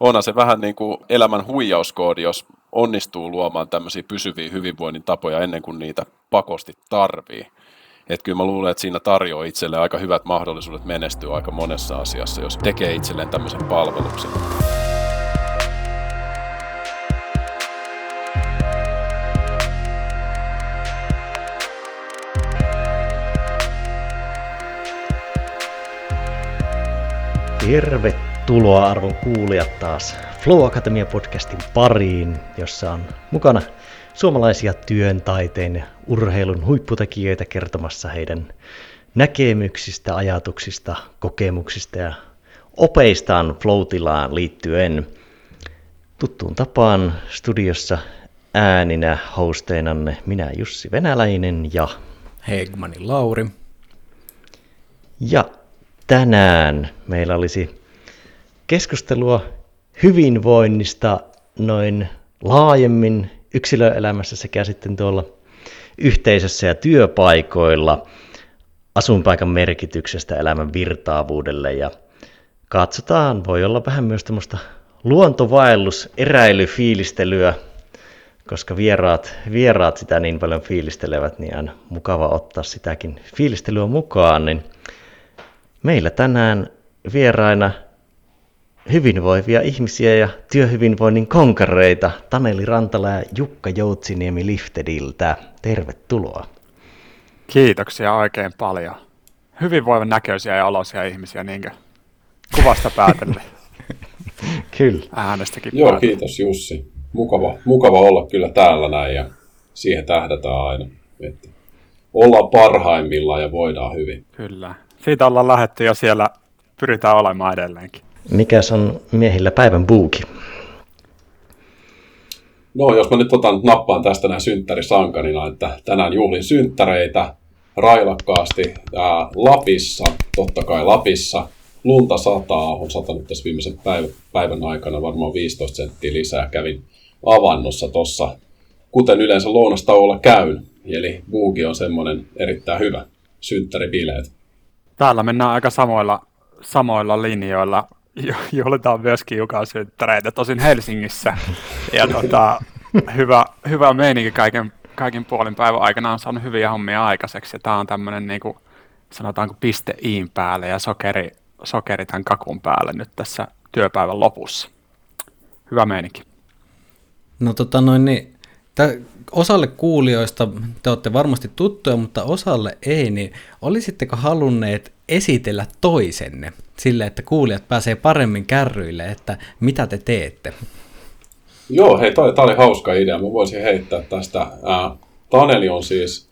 Onhan se vähän niin kuin elämän huijauskoodi, jos onnistuu luomaan tämmöisiä pysyviä hyvinvoinnin tapoja ennen kuin niitä pakosti tarvii. Että kyllä mä luulen, että siinä tarjoaa itselleen aika hyvät mahdollisuudet menestyä aika monessa asiassa, jos tekee itselleen tämmöisen palveluksen. Tervetuloa arvon kuulijat taas Flow Akatemia podcastin pariin, jossa on mukana suomalaisia työn, taiteen ja urheilun huipputekijöitä kertomassa heidän näkemyksistä, ajatuksista, kokemuksista ja opeistaan flow liittyen. Tuttuun tapaan studiossa ääninä hosteinanne minä Jussi Venäläinen ja Hegmani Lauri. Ja tänään meillä olisi keskustelua hyvinvoinnista noin laajemmin yksilöelämässä sekä sitten tuolla yhteisössä ja työpaikoilla asuinpaikan merkityksestä elämän virtaavuudelle. Ja katsotaan, voi olla vähän myös tämmöistä luontovaellus, eräilyfiilistelyä, koska vieraat, vieraat sitä niin paljon fiilistelevät, niin on mukava ottaa sitäkin fiilistelyä mukaan, niin Meillä tänään vieraina hyvinvoivia ihmisiä ja työhyvinvoinnin konkareita Taneli Rantala ja Jukka Joutsiniemi Liftediltä. Tervetuloa. Kiitoksia oikein paljon. Hyvinvoivan näköisiä ja olosia ihmisiä, niinkö? Kuvasta päätellen. kyllä. Äänestäkin Joo, päätellen. kiitos Jussi. Mukava, mukava olla kyllä täällä näin ja siihen tähdätään aina. Että ollaan parhaimmillaan ja voidaan hyvin. Kyllä siitä ollaan lähetty ja siellä pyritään olemaan edelleenkin. Mikäs on miehillä päivän buuki? No, jos mä nyt otan nappaan tästä näin synttärisankarina, että tänään juhlin synttäreitä railakkaasti ää, Lapissa, totta kai Lapissa. Lunta sataa, on satanut tässä viimeisen päivän, päivän aikana varmaan 15 senttiä lisää. Kävin avannossa tuossa, kuten yleensä lounastauolla käyn. Eli buugi on semmoinen erittäin hyvä synttäribileet. Täällä mennään aika samoilla, samoilla linjoilla. Juhlitaan myöskin Jukan synttäreitä, tosin Helsingissä. Ja tota, hyvä, hyvä meininki kaiken, kaiken puolin päivän aikana on saanut hyviä hommia aikaiseksi. Ja tämä on tämmöinen niin kuin, sanotaanko piste iin päälle ja sokeri, sokeri tämän kakun päälle nyt tässä työpäivän lopussa. Hyvä meininki. No tota noin, niin osalle kuulijoista te olette varmasti tuttuja, mutta osalle ei, niin olisitteko halunneet esitellä toisenne sille, että kuulijat pääsee paremmin kärryille, että mitä te teette? Joo, hei, tämä oli hauska idea. Mä voisin heittää tästä. Äh, Taneli on siis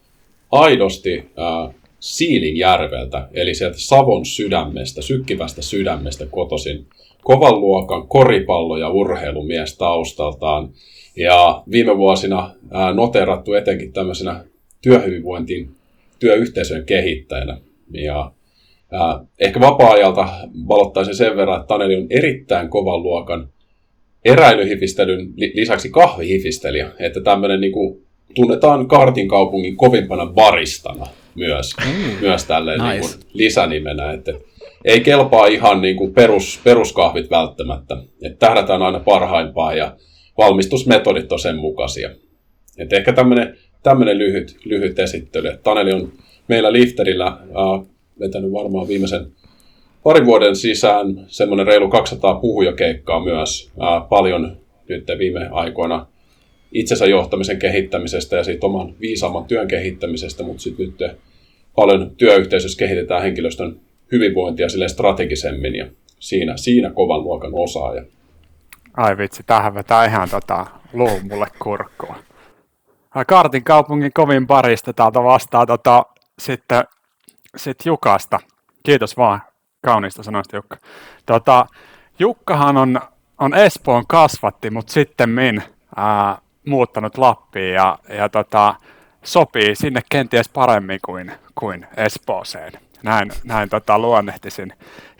aidosti äh, Siilinjärveltä, eli sieltä Savon sydämestä, sykkivästä sydämestä kotosin. Kovan luokan koripallo- ja urheilumies taustaltaan. Ja viime vuosina noterattu etenkin tämmöisenä työhyvinvointin työyhteisön kehittäjänä. Ja ehkä vapaa-ajalta valottaisin sen verran, että Taneli on erittäin kovan luokan eräilyhifistelyn lisäksi kahvihifistelijä. Että tämmöinen niin kuin, tunnetaan Kartin kaupungin kovimpana baristana myös, mm. myös tälleen nice. niin kuin lisänimenä. Että ei kelpaa ihan niin kuin perus, peruskahvit välttämättä. Että tähdätään aina parhaimpaan ja valmistusmetodit on sen mukaisia. Et ehkä tämmöinen lyhyt, lyhyt esittely. Taneli on meillä Lifterillä äh, vetänyt varmaan viimeisen parin vuoden sisään semmoinen reilu 200 puhujakeikkaa myös. Äh, paljon nyt viime aikoina itsensä johtamisen kehittämisestä ja siitä oman viisaamman työn kehittämisestä, mutta sitten nyt paljon työyhteisössä kehitetään henkilöstön hyvinvointia sille strategisemmin ja siinä, siinä kovan luokan osaaja. Ai vitsi, tähän vetää ihan tota, luu mulle kurkkua. Kartin kaupungin kovin parista täältä vastaa tota, sitten sit Jukasta. Kiitos vaan kauniista sanoista Jukka. Tota, Jukkahan on, on Espoon kasvatti, mutta sitten min muuttanut Lappiin ja, ja tota, sopii sinne kenties paremmin kuin, kuin Espooseen. Näin, näin tota, luonnehtisin.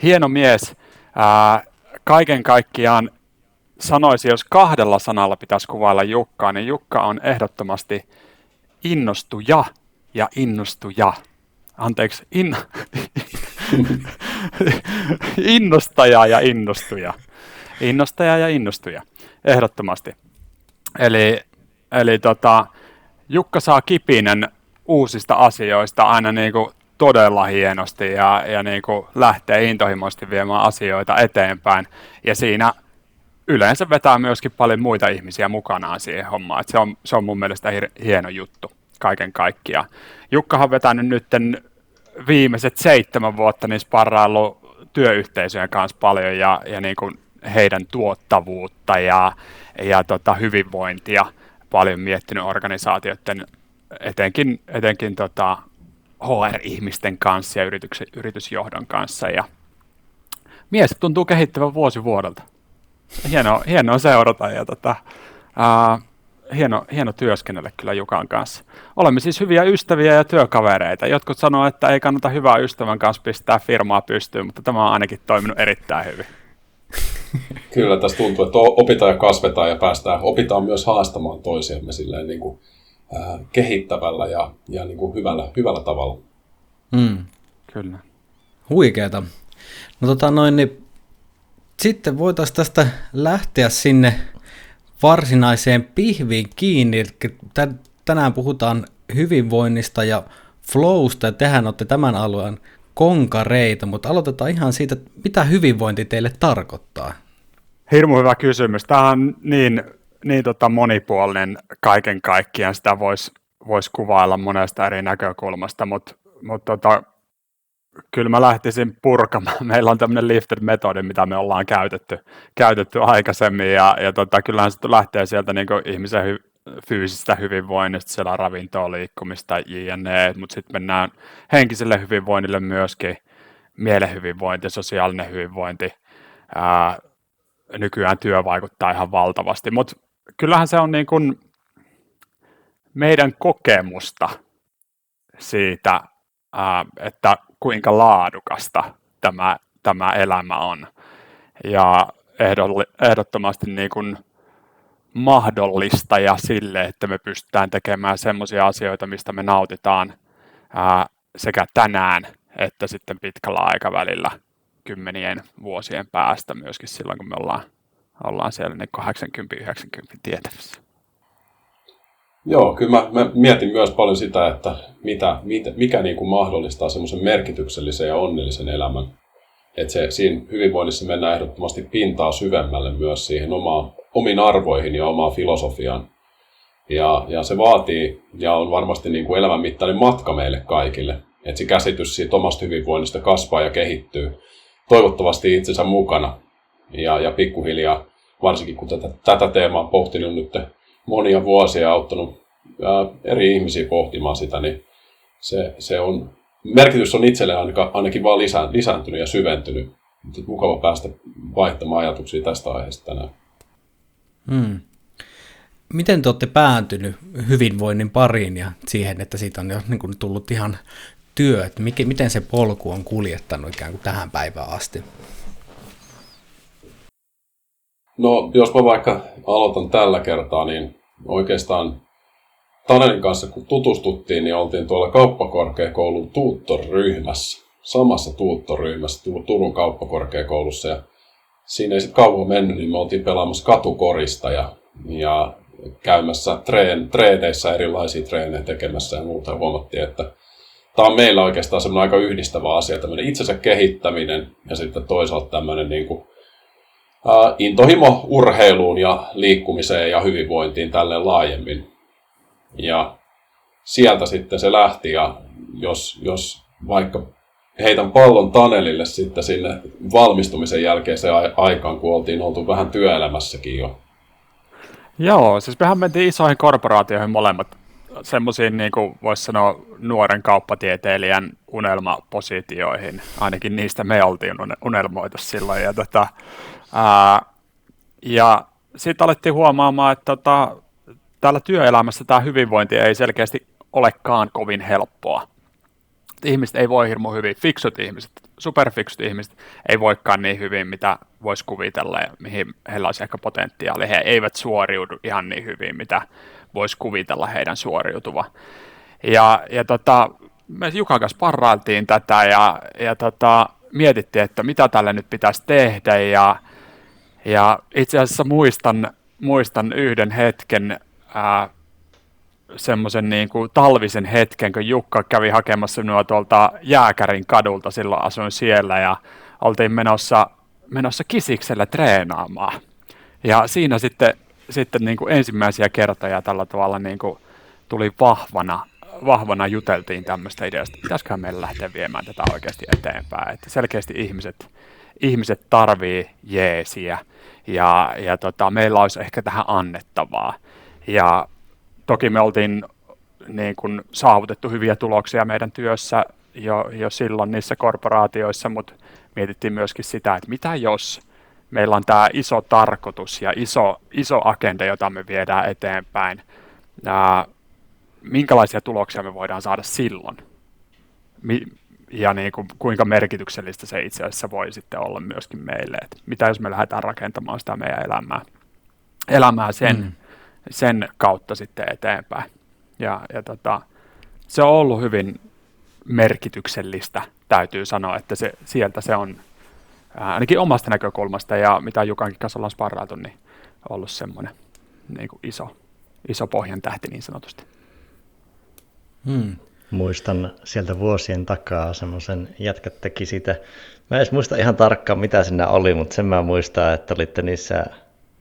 Hieno mies. Ää, kaiken kaikkiaan sanoisin, jos kahdella sanalla pitäisi kuvailla Jukkaa, niin Jukka on ehdottomasti innostuja ja innostuja. Anteeksi, in... innostaja ja innostuja. innostaja ja innostuja, ehdottomasti. Eli, eli tota, Jukka saa kipinen uusista asioista aina niin kuin todella hienosti ja, ja niin kuin lähtee intohimoisesti viemään asioita eteenpäin. Ja siinä yleensä vetää myöskin paljon muita ihmisiä mukanaan siihen hommaan. Et se, on, se on mun mielestä hieno juttu kaiken kaikkiaan. Jukkahan on vetänyt nyt viimeiset seitsemän vuotta niin sparrailu työyhteisöjen kanssa paljon ja, ja niin kuin heidän tuottavuutta ja, ja tota hyvinvointia paljon miettinyt organisaatioiden, etenkin, etenkin tota HR-ihmisten kanssa ja yrityksen, yritysjohdon kanssa. Ja mies tuntuu kehittyvän vuosi vuodelta. Hienoa, hienoa seurata ja tota, ää, hieno, hieno työskennellä kyllä Jukan kanssa. Olemme siis hyviä ystäviä ja työkavereita. Jotkut sanoo, että ei kannata hyvää ystävän kanssa pistää firmaa pystyyn, mutta tämä on ainakin toiminut erittäin hyvin. Kyllä, tässä tuntuu, että opitaan ja kasvetaan ja päästään, opitaan myös haastamaan toisiamme silleen niin kuin, äh, kehittävällä ja, ja niin kuin hyvällä, hyvällä tavalla. Mm. Kyllä. Huikeeta. No tota noin, niin sitten voitaisiin tästä lähteä sinne varsinaiseen pihviin kiinni. tänään puhutaan hyvinvoinnista ja flowsta, ja tehän olette tämän alueen konkareita, mutta aloitetaan ihan siitä, mitä hyvinvointi teille tarkoittaa. Hirmu hyvä kysymys. Tämä on niin, niin tota monipuolinen kaiken kaikkiaan. Sitä voisi vois kuvailla monesta eri näkökulmasta, mutta mut tota, kyllä mä lähtisin purkamaan. Meillä on tämmöinen lifted-metodi, mitä me ollaan käytetty, käytetty aikaisemmin, ja, ja tota, kyllähän se lähtee sieltä niin ihmisen hy, fyysistä hyvinvoinnista, siellä ravintoa, liikkumista, jne, mutta sitten mennään henkiselle hyvinvoinnille myöskin, mielen hyvinvointi, sosiaalinen hyvinvointi, ää, nykyään työ vaikuttaa ihan valtavasti, mutta kyllähän se on niin kuin meidän kokemusta siitä, ää, että kuinka laadukasta tämä, tämä elämä on. Ja ehdottomasti niin kuin mahdollistaja sille, että me pystytään tekemään semmoisia asioita, mistä me nautitaan ää, sekä tänään että sitten pitkällä aikavälillä kymmenien vuosien päästä myöskin silloin, kun me ollaan, ollaan siellä niin 80-90 tietävissä. Joo, kyllä mä, mä mietin myös paljon sitä, että mitä, mitä, mikä niin kuin mahdollistaa semmoisen merkityksellisen ja onnellisen elämän. Että se, siinä hyvinvoinnissa mennään ehdottomasti pintaa syvemmälle myös siihen omaan, omiin arvoihin ja omaan filosofiaan. Ja, ja se vaatii ja on varmasti niin kuin elämän mittainen matka meille kaikille. Että se käsitys siitä omasta hyvinvoinnista kasvaa ja kehittyy toivottavasti itsensä mukana. Ja, ja pikkuhiljaa, varsinkin kun tätä, tätä teemaa pohtinut nyt monia vuosia auttanut ää, eri ihmisiä pohtimaan sitä, niin se, se on, merkitys on itselle ainakin, ainakin vaan lisä, lisääntynyt ja syventynyt. Mutta mukava päästä vaihtamaan ajatuksia tästä aiheesta tänään. Hmm. Miten te olette pääntynyt hyvinvoinnin pariin ja siihen, että siitä on jo niin kuin tullut ihan työ, että miten se polku on kuljettanut ikään kuin tähän päivään asti? No, jos mä vaikka aloitan tällä kertaa, niin oikeastaan Tanelin kanssa kun tutustuttiin, niin oltiin tuolla kauppakorkeakoulun tuuttoryhmässä, samassa tuuttoryhmässä Turun kauppakorkeakoulussa. Ja siinä ei sitten kauan mennyt, niin me oltiin pelaamassa katukorista ja, ja käymässä treen, treeneissä erilaisia treenejä tekemässä ja muuta. Ja huomattiin, että tämä on meillä oikeastaan semmoinen aika yhdistävä asia, tämmöinen itsensä kehittäminen ja sitten toisaalta tämmöinen niin kuin intohimo urheiluun ja liikkumiseen ja hyvinvointiin tälle laajemmin. Ja sieltä sitten se lähti ja jos, jos vaikka heitän pallon Tanelille sitten sinne valmistumisen jälkeiseen aikaan, kun oltiin oltu vähän työelämässäkin jo. Joo, siis mehän mentiin isoihin korporaatioihin molemmat semmoisiin, niin kuin voisi sanoa, nuoren kauppatieteilijän unelmapositioihin. Ainakin niistä me oltiin unelmoitu silloin. Ja tota, Ää, ja sitten alettiin huomaamaan, että tota, täällä työelämässä tämä hyvinvointi ei selkeästi olekaan kovin helppoa. Ihmiset ei voi hirmu hyvin, fiksut ihmiset, superfiksut ihmiset ei voikaan niin hyvin, mitä voisi kuvitella ja mihin heillä olisi ehkä potentiaali. He eivät suoriudu ihan niin hyvin, mitä voisi kuvitella heidän suoriutuva. Ja, ja tota, me Jukan kanssa parrailtiin tätä ja, ja tota, mietittiin, että mitä tälle nyt pitäisi tehdä ja Ja itse asiassa muistan, muistan yhden hetken, semmoisen niin kuin talvisen hetken, kun Jukka kävi hakemassa minua tuolta Jääkärin kadulta, silloin asuin siellä ja oltiin menossa, menossa kisiksellä treenaamaan. Ja siinä sitten, sitten niin kuin ensimmäisiä kertoja tällä tavalla niin kuin tuli vahvana, vahvana juteltiin tämmöistä ideasta, pitäisiköhän meillä lähteä viemään tätä oikeasti eteenpäin. Että selkeästi ihmiset, ihmiset tarvii jeesiä. Ja, ja tota, meillä olisi ehkä tähän annettavaa. Ja toki me oltiin niin kuin saavutettu hyviä tuloksia meidän työssä jo, jo silloin niissä korporaatioissa, mutta mietittiin myöskin sitä, että mitä jos meillä on tämä iso tarkoitus ja iso, iso agenda, jota me viedään eteenpäin, ja minkälaisia tuloksia me voidaan saada silloin, ja niin kuin, kuinka merkityksellistä se itse asiassa voi sitten olla myöskin meille, että mitä jos me lähdetään rakentamaan sitä meidän elämää, elämää sen, mm. sen kautta sitten eteenpäin. Ja, ja tota, se on ollut hyvin merkityksellistä, täytyy sanoa, että se, sieltä se on ainakin omasta näkökulmasta ja mitä Jukankin kanssa ollaan sparrailtu, niin ollut semmoinen niin kuin iso, iso pohjan tähti niin sanotusti. Hmm. Muistan sieltä vuosien takaa semmoisen, jätkät teki sitä, mä en edes muista ihan tarkkaan mitä siinä oli, mutta sen mä muistan, että olitte niissä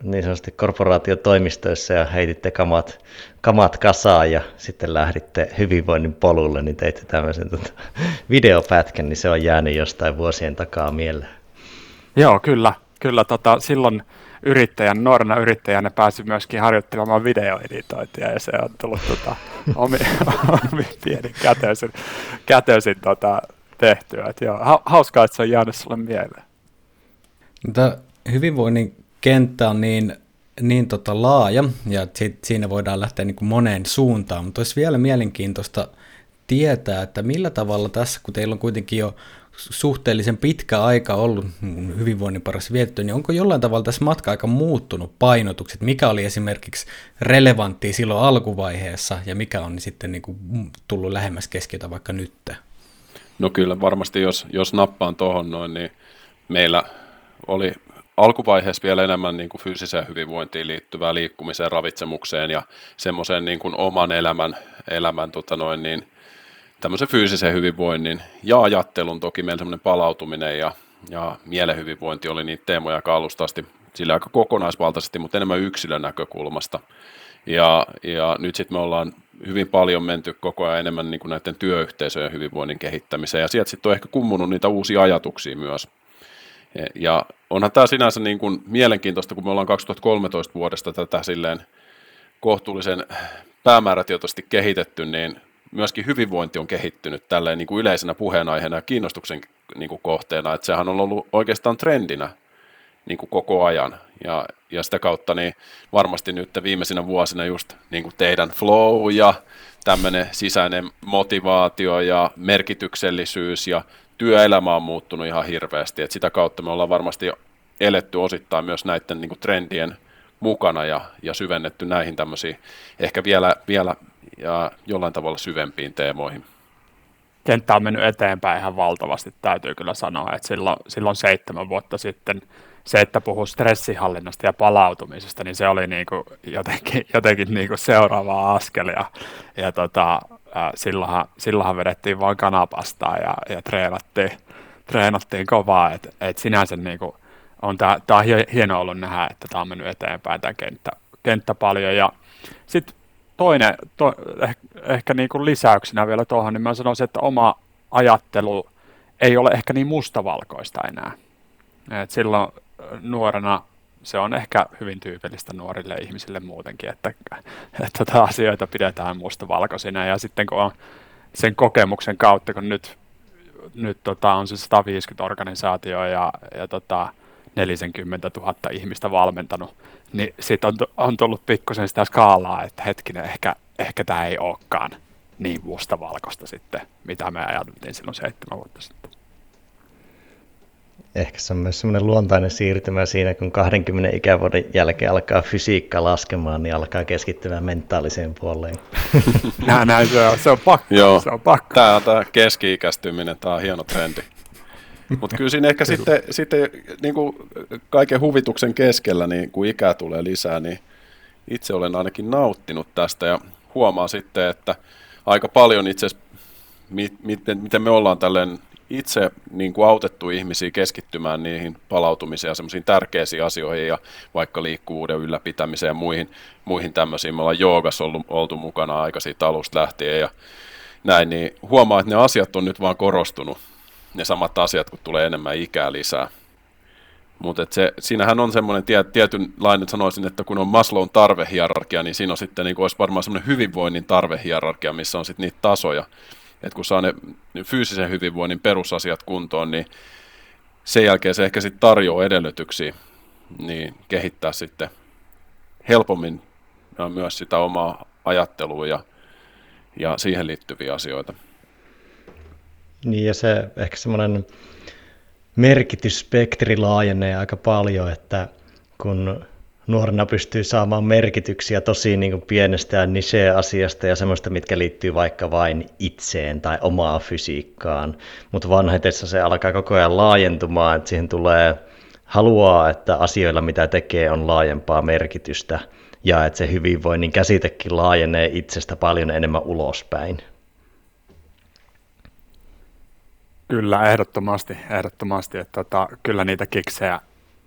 niin sanotusti korporaatiotoimistoissa ja heititte kamat, kamat kasaan ja sitten lähditte hyvinvoinnin polulle, niin teitte tämmöisen tota, videopätkän, niin se on jäänyt jostain vuosien takaa mieleen. Joo, kyllä. kyllä tota, silloin yrittäjän, nuorena yrittäjänä pääsi myöskin harjoittelemaan videoeditointia ja se on tullut tota, omi, omi pieni kätöisin, kätöisin tota, tehtyä. Et joo, hauskaa, että se on jäänyt sulle mieleen. Tämä hyvinvoinnin kenttä on niin, niin tota laaja ja siinä voidaan lähteä niin kuin moneen suuntaan, mutta olisi vielä mielenkiintoista tietää, että millä tavalla tässä, kun teillä on kuitenkin jo suhteellisen pitkä aika ollut hyvinvoinnin parassa vietetty, niin onko jollain tavalla tässä matka-aika muuttunut painotukset? Mikä oli esimerkiksi relevantti silloin alkuvaiheessa ja mikä on sitten niin kuin tullut lähemmäs keskiötä vaikka nyt? No kyllä, varmasti jos, jos nappaan tuohon noin, niin meillä oli alkuvaiheessa vielä enemmän niin kuin fyysiseen hyvinvointiin liittyvää liikkumiseen, ravitsemukseen ja semmoiseen niin kuin oman elämän, elämän tota noin, niin tämmöisen fyysisen hyvinvoinnin ja ajattelun toki meillä semmoinen palautuminen ja, ja mielen hyvinvointi oli niitä teemoja kalustasti sillä aika kokonaisvaltaisesti, mutta enemmän yksilön näkökulmasta. Ja, ja nyt sitten me ollaan hyvin paljon menty koko ajan enemmän niin kuin näiden työyhteisöjen hyvinvoinnin kehittämiseen, ja sieltä sitten on ehkä kummunut niitä uusia ajatuksia myös. Ja onhan tämä sinänsä niin kuin mielenkiintoista, kun me ollaan 2013 vuodesta tätä silleen kohtuullisen päämäärätietoisesti kehitetty, niin myöskin hyvinvointi on kehittynyt tälleen niin kuin yleisenä puheenaiheena ja kiinnostuksen niin kuin kohteena, että sehän on ollut oikeastaan trendinä niin kuin koko ajan. Ja, ja sitä kautta niin varmasti nyt viimeisinä vuosina just niin kuin teidän flow ja tämmöinen sisäinen motivaatio ja merkityksellisyys ja työelämä on muuttunut ihan hirveästi. Et sitä kautta me ollaan varmasti eletty osittain myös näiden niin kuin trendien mukana ja, ja syvennetty näihin tämmöisiin ehkä vielä, vielä ja jollain tavalla syvempiin teemoihin. Kenttä on mennyt eteenpäin ihan valtavasti, täytyy kyllä sanoa, että silloin, silloin seitsemän vuotta sitten se, että puhuu stressihallinnasta ja palautumisesta, niin se oli niin kuin jotenkin, jotenkin niin kuin seuraava askel. Ja, ja tota, silloinhan, silloinhan vedettiin vain kanapastaa ja, ja treenattiin, treenattiin kovaa, että et sinänsä niin kuin on tää on hieno ollut nähdä, että tämä on mennyt eteenpäin tämä kenttä, kenttä paljon. Ja sitten toinen, to, ehkä, ehkä niin kuin lisäyksenä vielä tuohon, niin mä sanoisin, että oma ajattelu ei ole ehkä niin mustavalkoista enää. Et silloin nuorena se on ehkä hyvin tyypillistä nuorille ihmisille muutenkin, että, että tota asioita pidetään mustavalkoisina ja sitten kun on sen kokemuksen kautta, kun nyt, nyt tota on se 150 organisaatioa ja, ja tota 40 000 ihmistä valmentanut, niin sitten on, on tullut pikkusen sitä skaalaa, että hetkinen, ehkä, ehkä tämä ei olekaan niin mustavalkoista sitten, mitä me ajateltiin silloin seitsemän vuotta sitten. Ehkä se on myös semmoinen luontainen siirtymä siinä, kun 20 ikävuoden jälkeen alkaa fysiikka laskemaan, niin alkaa keskittymään mentaaliseen puoleen. näin, näin se on, se on pakko. Joo. Se on pakko. Tämä, tämä keski-ikäistyminen, tämä on hieno trendi. Mutta kyllä siinä ehkä sitten, sitten niin kuin kaiken huvituksen keskellä, niin kun ikää tulee lisää, niin itse olen ainakin nauttinut tästä ja huomaa sitten, että aika paljon itse miten, miten me ollaan tälleen itse niin kuin autettu ihmisiä keskittymään niihin palautumiseen ja semmoisiin tärkeisiin asioihin ja vaikka liikkuvuuden ylläpitämiseen ja muihin, muihin tämmöisiin. Me ollaan joogassa ollut, oltu mukana aika siitä alusta lähtien ja näin, niin huomaa, että ne asiat on nyt vaan korostunut, ne samat asiat, kun tulee enemmän ikää lisää. Mutta siinähän on semmoinen tie, tietynlainen, sanoisin, että kun on Maslown tarvehierarkia, niin siinä on sitten niin olisi varmaan semmoinen hyvinvoinnin tarvehierarkia, missä on sitten niitä tasoja että kun saa ne fyysisen hyvinvoinnin perusasiat kuntoon, niin sen jälkeen se ehkä sitten tarjoaa edellytyksiä niin kehittää sitten helpommin myös sitä omaa ajattelua ja, ja siihen liittyviä asioita. Niin ja se ehkä semmoinen merkitysspektri laajenee aika paljon, että kun nuorena pystyy saamaan merkityksiä tosi niin kuin pienestä ja niche-asiasta ja semmoista, mitkä liittyy vaikka vain itseen tai omaa fysiikkaan. Mutta vanhetessa se alkaa koko ajan laajentumaan, että siihen tulee haluaa, että asioilla mitä tekee on laajempaa merkitystä ja että se hyvinvoinnin käsitekin laajenee itsestä paljon enemmän ulospäin. Kyllä, ehdottomasti, ehdottomasti että tota, kyllä niitä kiksejä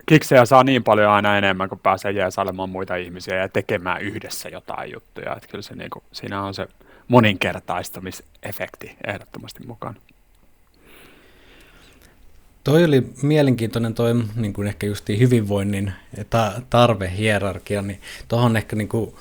kiksejä saa niin paljon aina enemmän, kun pääsee jeesailemaan muita ihmisiä ja tekemään yhdessä jotain juttuja. Että kyllä se, niin kuin, siinä on se moninkertaistamisefekti ehdottomasti mukana. Toi oli mielenkiintoinen toi niin kuin ehkä just hyvinvoinnin ta- tarvehierarkia, niin tuohon ehkä niin kuin,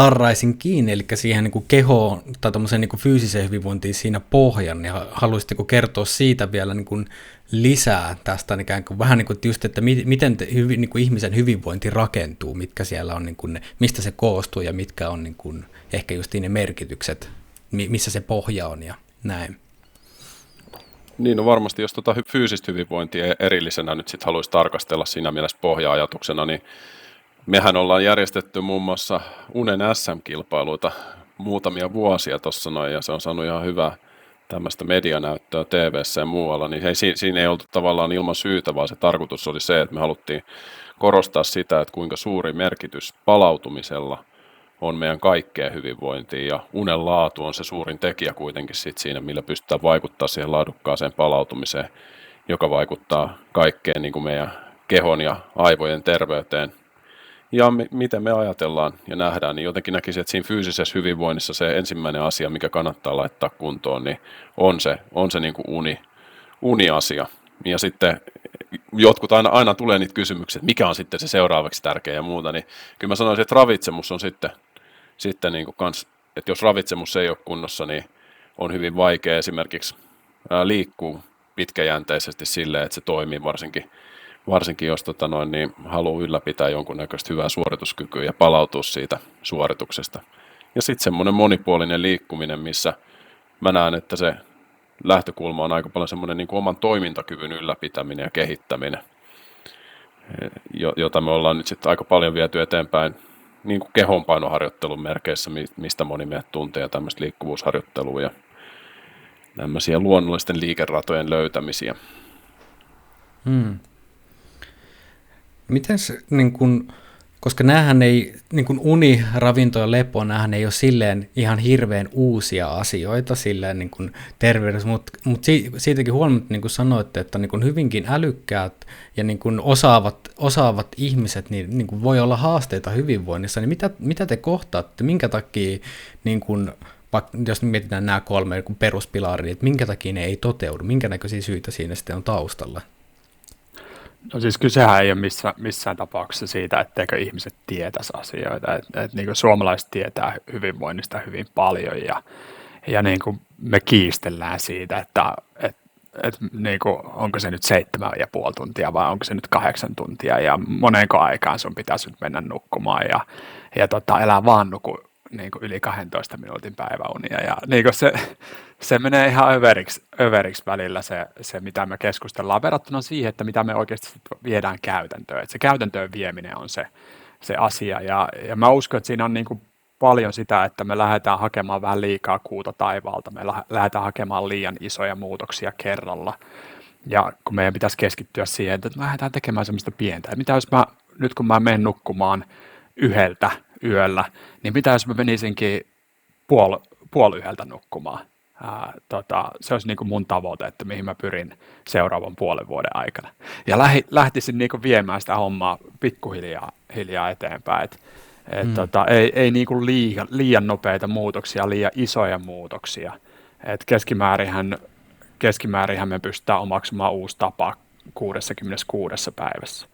tarraisin kiinni, eli siihen niin kuin kehoon tai niin kuin fyysiseen hyvinvointiin siinä pohjan, niin haluaisitteko kertoa siitä vielä niin kuin lisää tästä niin ikään kuin, vähän niin kuin just, että miten te, niin kuin ihmisen hyvinvointi rakentuu, mitkä siellä on, niin kuin ne, mistä se koostuu ja mitkä on niin kuin, ehkä just ne merkitykset, missä se pohja on ja näin. Niin, no varmasti jos tuota fyysistä hyvinvointia erillisenä nyt sitten haluaisi tarkastella siinä mielessä pohja-ajatuksena, niin mehän ollaan järjestetty muun muassa Unen SM-kilpailuita muutamia vuosia tuossa noin, ja se on saanut ihan hyvää tämmöistä medianäyttöä tv ja muualla, niin hei, siinä ei oltu tavallaan ilman syytä, vaan se tarkoitus oli se, että me haluttiin korostaa sitä, että kuinka suuri merkitys palautumisella on meidän kaikkeen hyvinvointiin ja unen laatu on se suurin tekijä kuitenkin sit siinä, millä pystytään vaikuttaa siihen laadukkaaseen palautumiseen, joka vaikuttaa kaikkeen niin kuin meidän kehon ja aivojen terveyteen ja me, miten me ajatellaan ja nähdään, niin jotenkin näkisin, että siinä fyysisessä hyvinvoinnissa se ensimmäinen asia, mikä kannattaa laittaa kuntoon, niin on se, on se niin kuin uni, uniasia. Ja sitten jotkut aina, aina tulee niitä kysymyksiä, että mikä on sitten se seuraavaksi tärkeä ja muuta, niin kyllä mä sanoisin, että ravitsemus on sitten, sitten niin kuin kans, että jos ravitsemus ei ole kunnossa, niin on hyvin vaikea esimerkiksi liikkuu pitkäjänteisesti silleen, että se toimii varsinkin varsinkin jos tota noin, niin haluaa ylläpitää jonkunnäköistä hyvää suorituskykyä ja palautua siitä suorituksesta. Ja sitten semmoinen monipuolinen liikkuminen, missä mä näen, että se lähtökulma on aika paljon semmoinen niin kuin oman toimintakyvyn ylläpitäminen ja kehittäminen, jota me ollaan nyt sitten aika paljon viety eteenpäin niin kuin kehonpainoharjoittelun merkeissä, mistä moni meidät tuntee, tämmöistä liikkuvuusharjoittelua ja tämmöisiä luonnollisten liikeratojen löytämisiä. Hmm. Miten niin kun, koska näähän ei, niin kun uni, ravinto ja lepo, näähän ei ole silleen ihan hirveän uusia asioita silleen niin kun terveydessä, mutta mut siitäkin huolimatta niin kuin sanoitte, että niin kun hyvinkin älykkäät ja niin kun osaavat, osaavat ihmiset niin, niin kun voi olla haasteita hyvinvoinnissa, niin mitä, mitä te kohtaatte, minkä takia niin kun, vaikka jos mietitään nämä kolme niin peruspilaria, että minkä takia ne ei toteudu, minkä näköisiä syitä siinä sitten on taustalla? No siis kysehän ei ole missä, missään tapauksessa siitä, etteikö ihmiset tietäisi asioita. Et, et niin suomalaiset tietää hyvinvoinnista hyvin paljon ja, ja niin kuin me kiistellään siitä, että et, et niin kuin, onko se nyt seitsemän ja puoli tuntia vai onko se nyt kahdeksan tuntia ja monenko aikaan sun pitäisi nyt mennä nukkumaan ja, ja tota, elää vaan nuku, niin kuin yli 12 minuutin päiväunia. Ja niin kuin se, se menee ihan överiksi, överiksi välillä se, se, mitä me keskustellaan, verrattuna siihen, että mitä me oikeasti viedään käytäntöön. Että se käytäntöön vieminen on se, se asia. Ja, ja mä uskon, että siinä on niin kuin paljon sitä, että me lähdetään hakemaan vähän liikaa kuuta taivaalta, me lähdetään hakemaan liian isoja muutoksia kerralla. Ja kun meidän pitäisi keskittyä siihen, että me lähdetään tekemään semmoista pientä. Mitä jos mä, nyt kun mä menen nukkumaan yhdeltä yöllä, niin mitä jos mä menisinkin puoli, puoli yhdeltä nukkumaan? Ää, tota, se olisi niin kuin mun tavoite, että mihin mä pyrin seuraavan puolen vuoden aikana. Ja lähi, lähtisin niin kuin viemään sitä hommaa pikkuhiljaa hiljaa eteenpäin. Et, et mm. tota, ei ei niin kuin liian, liian nopeita muutoksia, liian isoja muutoksia. Et keskimäärinhän, keskimäärinhän me pystytään omaksumaan uusi tapa 66 päivässä.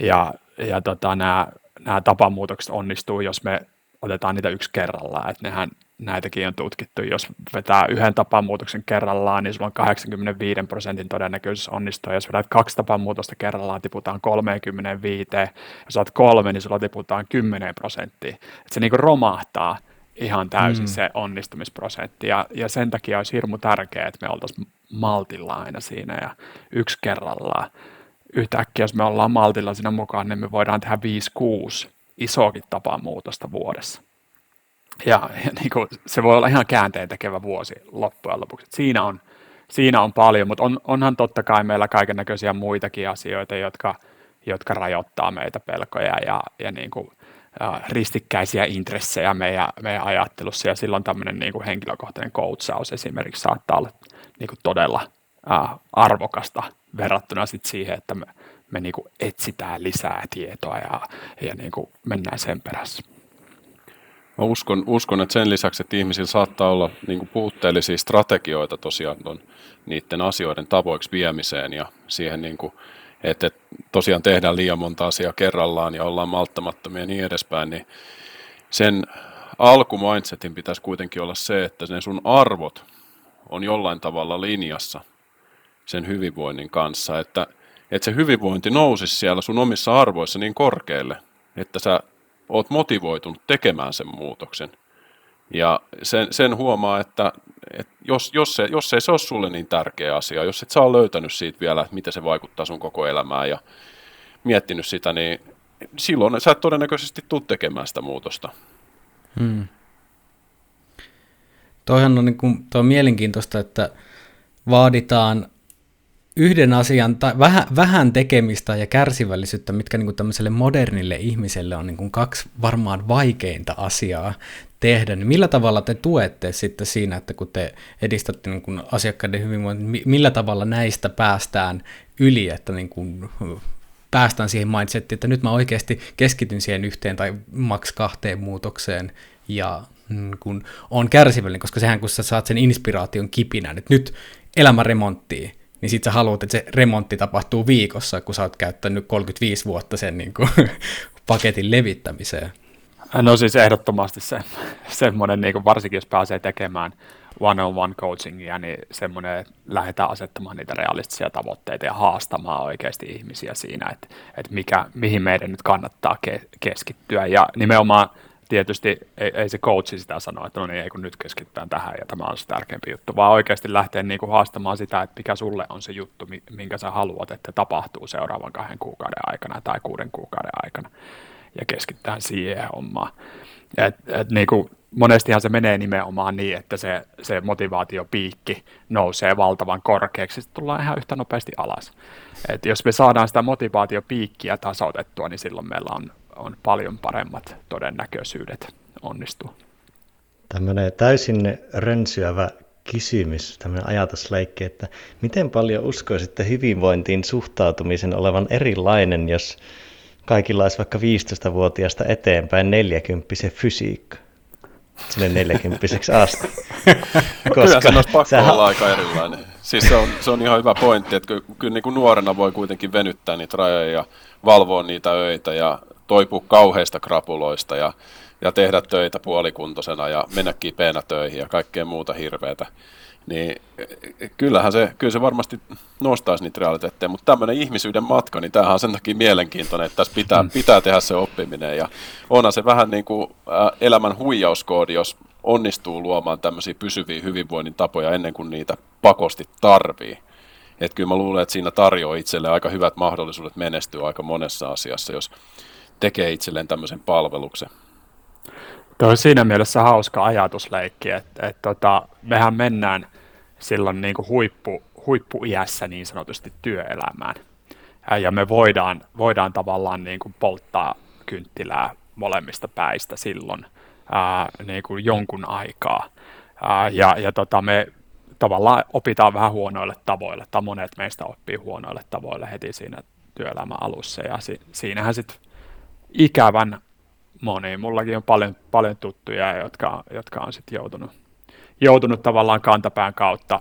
Ja, ja tota, nämä, nämä tapamuutokset onnistuu, jos me otetaan niitä yksi kerrallaan. Et nehän näitäkin on tutkittu. Jos vetää yhden tapamuutoksen kerrallaan, niin sulla on 85 prosentin todennäköisyys onnistua. Jos vedät kaksi tapamuutosta kerrallaan, tiputaan 35. Jos olet kolme, niin sulla tiputaan 10 prosenttia. Et se niin romahtaa ihan täysin mm. se onnistumisprosentti. Ja, ja sen takia olisi hirmu tärkeää, että me oltaisiin maltilla aina siinä ja yksi kerrallaan. Yhtäkkiä, jos me ollaan maltilla siinä mukaan, niin me voidaan tehdä 5-6 isoakin tapamuutosta vuodessa. Ja, ja niin kuin, se voi olla ihan käänteen tekevä vuosi loppujen lopuksi. siinä on, siinä on paljon, mutta on, onhan totta kai meillä kaiken näköisiä muitakin asioita, jotka, jotka rajoittaa meitä pelkoja ja, ja niin kuin, äh, ristikkäisiä intressejä meidän, meidän ajattelussa. Ja silloin tämmöinen niin kuin henkilökohtainen koutsaus esimerkiksi saattaa olla niin kuin todella arvokasta verrattuna sit siihen, että me, me niin kuin etsitään lisää tietoa ja, ja niin kuin mennään sen perässä. Mä uskon, uskon, että sen lisäksi, että ihmisillä saattaa olla niin kuin puutteellisia strategioita tosiaan ton, niiden asioiden tavoiksi viemiseen ja siihen, niin kuin, että, että tosiaan tehdään liian monta asiaa kerrallaan ja ollaan malttamattomia ja niin edespäin, niin sen alkumindsetin pitäisi kuitenkin olla se, että ne sun arvot on jollain tavalla linjassa sen hyvinvoinnin kanssa, että, että se hyvinvointi nousisi siellä sun omissa arvoissa niin korkealle, että sä oot motivoitunut tekemään sen muutoksen. Ja sen, sen huomaa, että, että jos, jos, se, jos ei se ole sulle niin tärkeä asia, jos et ole löytänyt siitä vielä, että miten se vaikuttaa sun koko elämään ja miettinyt sitä, niin silloin sä et todennäköisesti tule tekemään sitä muutosta. Hmm. Toihan on, niin kuin, toi on mielenkiintoista, että vaaditaan yhden asian, tai vähän, vähän tekemistä ja kärsivällisyyttä, mitkä niin kuin tämmöiselle modernille ihmiselle on niin kuin kaksi varmaan vaikeinta asiaa tehdä, niin millä tavalla te tuette sitten siinä, että kun te edistätte niin kuin asiakkaiden hyvinvointia, millä tavalla näistä päästään yli, että niin kuin päästään siihen mindsettiin, että nyt mä oikeasti keskityn siihen yhteen tai maks kahteen muutokseen ja niin kun on kärsivällinen, koska sehän kun sä saat sen inspiraation kipinän, että nyt elämä remonttiin, niin sit sä haluat, että se remontti tapahtuu viikossa, kun sä oot käyttänyt 35 vuotta sen niin kuin, paketin levittämiseen. No siis ehdottomasti se, semmoinen, niin kuin varsinkin jos pääsee tekemään one-on-one coachingia, niin semmoinen, että lähdetään asettamaan niitä realistisia tavoitteita ja haastamaan oikeasti ihmisiä siinä, että, että mikä, mihin meidän nyt kannattaa ke- keskittyä. Ja nimenomaan tietysti ei, ei se coachi sitä sano, että no niin, ei kun nyt keskitytään tähän ja tämä on se tärkeämpi juttu, vaan oikeasti lähteä niin kuin haastamaan sitä, että mikä sulle on se juttu, minkä sä haluat, että tapahtuu seuraavan kahden kuukauden aikana tai kuuden kuukauden aikana ja keskittää siihen hommaan. Et, et niin kuin monestihan se menee nimenomaan niin, että se, se motivaatiopiikki nousee valtavan korkeaksi, sitten tullaan ihan yhtä nopeasti alas. Et jos me saadaan sitä motivaatiopiikkiä tasoitettua, niin silloin meillä on on paljon paremmat todennäköisyydet onnistua. Tämmöinen täysin rönsyävä kysymys, tämmöinen ajatusleikki, että miten paljon uskoisitte hyvinvointiin suhtautumisen olevan erilainen, jos kaikilla olisi vaikka 15-vuotiaasta eteenpäin 40 fysiikka? Sinne 40 asti. Koska kyllä se olisi pakko sehän... olla aika erilainen. Siis se on, se on ihan hyvä pointti, että kyllä, kyllä niin kuin nuorena voi kuitenkin venyttää niitä rajoja ja valvoa niitä öitä ja toipua kauheista krapuloista ja, ja tehdä töitä puolikuntosena ja mennä kipeänä töihin ja kaikkea muuta hirveätä. Niin kyllähän se, kyllä se varmasti nostaisi niitä realiteetteja, mutta tämmöinen ihmisyyden matka, niin tämähän on sen takia mielenkiintoinen, että tässä pitää, mm. pitää tehdä se oppiminen. Ja onhan se vähän niin kuin elämän huijauskoodi, jos onnistuu luomaan tämmöisiä pysyviä hyvinvoinnin tapoja ennen kuin niitä pakosti tarvii. Että kyllä mä luulen, että siinä tarjoaa itselle aika hyvät mahdollisuudet menestyä aika monessa asiassa, jos tekee itselleen tämmöisen palveluksen. Tuo on siinä mielessä hauska ajatusleikki, että, että tota, mehän mennään silloin niin kuin huippu, huippuiässä niin sanotusti työelämään. Ja me voidaan, voidaan tavallaan niin kuin polttaa kynttilää molemmista päistä silloin ää, niin kuin jonkun aikaa. Ää, ja ja tota, me tavallaan opitaan vähän huonoille tavoille, tai monet meistä oppii huonoille tavoille heti siinä työelämän alussa. Ja si, siinähän sitten ikävän moni, mullakin on paljon, paljon tuttuja, jotka, jotka on sitten joutunut, joutunut tavallaan kantapään kautta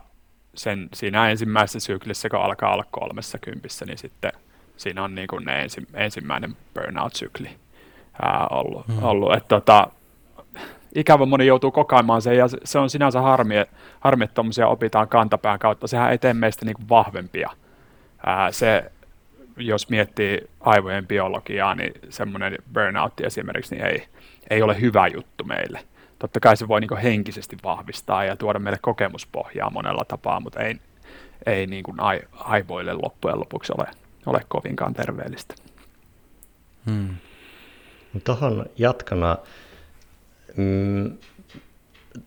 sen, siinä ensimmäisessä syklissä, kun alkaa olla kolmessa kympissä, niin sitten siinä on niin kuin ne ensi, ensimmäinen burnout-sykli ää, ollut. Hmm. ollut. Et tota, ikävä moni joutuu kokaimaan sen, ja se on sinänsä harmi, harmi että tuommoisia opitaan kantapään kautta. Sehän ei tee meistä niin kuin vahvempia. Ää, se, jos miettii aivojen biologiaa, niin semmoinen burnout esimerkiksi niin ei, ei ole hyvä juttu meille. Totta kai se voi niin henkisesti vahvistaa ja tuoda meille kokemuspohjaa monella tapaa, mutta ei, ei niin kuin aivoille loppujen lopuksi ole, ole kovinkaan terveellistä. Hmm. Tuohon jatkona, mm,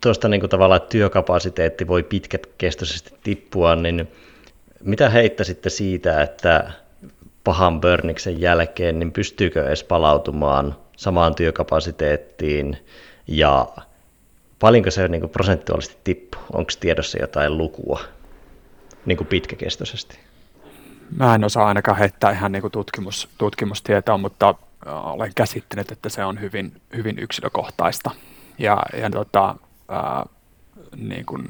tuosta niin tavallaan että työkapasiteetti voi pitkäkestoisesti tippua, niin mitä heittäisitte siitä, että pahan börniksen jälkeen, niin pystyykö edes palautumaan samaan työkapasiteettiin ja paljonko se niin kuin prosentuaalisesti tippuu? Onko tiedossa jotain lukua niin kuin pitkäkestoisesti? Mä en osaa ainakaan heittää ihan niin kuin tutkimus, tutkimustietoa, mutta olen käsittänyt, että se on hyvin, hyvin yksilökohtaista. Ja, ja tota, ää, niin kuin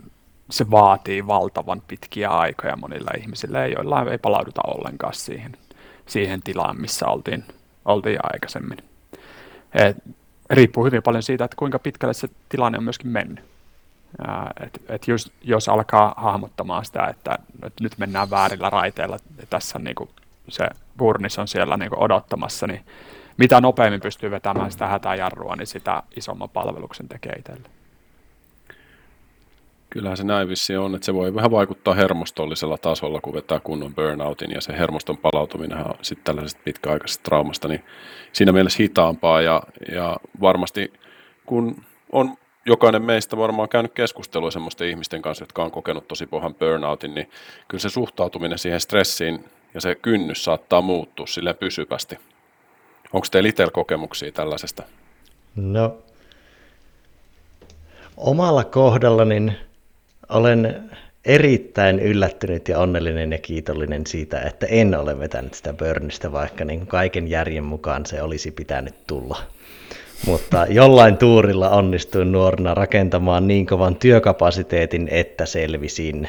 se vaatii valtavan pitkiä aikoja monilla ihmisillä, joilla ei palauduta ollenkaan siihen siihen tilaan, missä oltiin, oltiin aikaisemmin. Et, riippuu hyvin paljon siitä, että kuinka pitkälle se tilanne on myöskin mennyt. Et, et jos, jos alkaa hahmottamaan sitä, että, että nyt mennään väärillä raiteilla, tässä on niinku, se burnis on siellä niinku odottamassa, niin mitä nopeammin pystyy vetämään sitä hätäjarrua, niin sitä isomman palveluksen tekee itselle. Kyllähän se näin vissi on, että se voi vähän vaikuttaa hermostollisella tasolla, kun vetää kunnon burnoutin ja se hermoston palautuminen on sitten tällaisesta pitkäaikaisesta traumasta, niin siinä mielessä hitaampaa ja, ja varmasti kun on jokainen meistä varmaan käynyt keskustelua semmoisten ihmisten kanssa, jotka on kokenut tosi pahan burnoutin, niin kyllä se suhtautuminen siihen stressiin ja se kynnys saattaa muuttua sille pysyvästi. Onko teillä itsellä kokemuksia tällaisesta? No, omalla kohdalla niin olen erittäin yllättynyt ja onnellinen ja kiitollinen siitä, että en ole vetänyt sitä burnista, vaikka niin kaiken järjen mukaan se olisi pitänyt tulla. Mutta jollain tuurilla onnistuin nuorena rakentamaan niin kovan työkapasiteetin, että selvisin.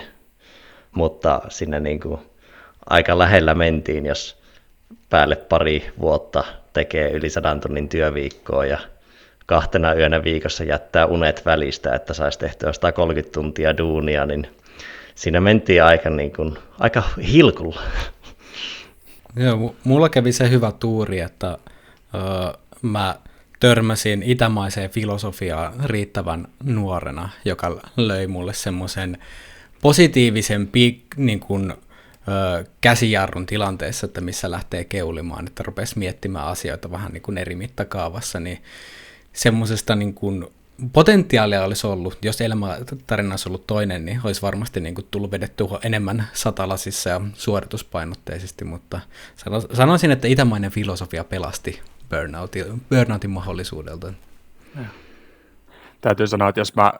Mutta siinä niin kuin aika lähellä mentiin, jos päälle pari vuotta tekee yli sadan tunnin työviikkoa ja kahtena yönä viikossa jättää unet välistä, että saisi tehtyä 130 tuntia duunia, niin siinä mentiin aika, niin kuin, aika hilkulla. Joo, mulla kävi se hyvä tuuri, että öö, mä törmäsin itämaiseen filosofiaan riittävän nuorena, joka löi mulle semmoisen positiivisen pik, niin kuin, ö, käsijarrun tilanteessa, että missä lähtee keulimaan, että rupesi miettimään asioita vähän niin kuin eri mittakaavassa, niin semmoisesta niin kuin potentiaalia olisi ollut, jos elämätarina olisi ollut toinen, niin olisi varmasti niin kuin tullut vedettyä enemmän satalasissa ja suorituspainotteisesti, mutta sanoisin, että itämainen filosofia pelasti burnoutin, burnoutin mahdollisuudelta. Ja. Täytyy sanoa, että jos mä,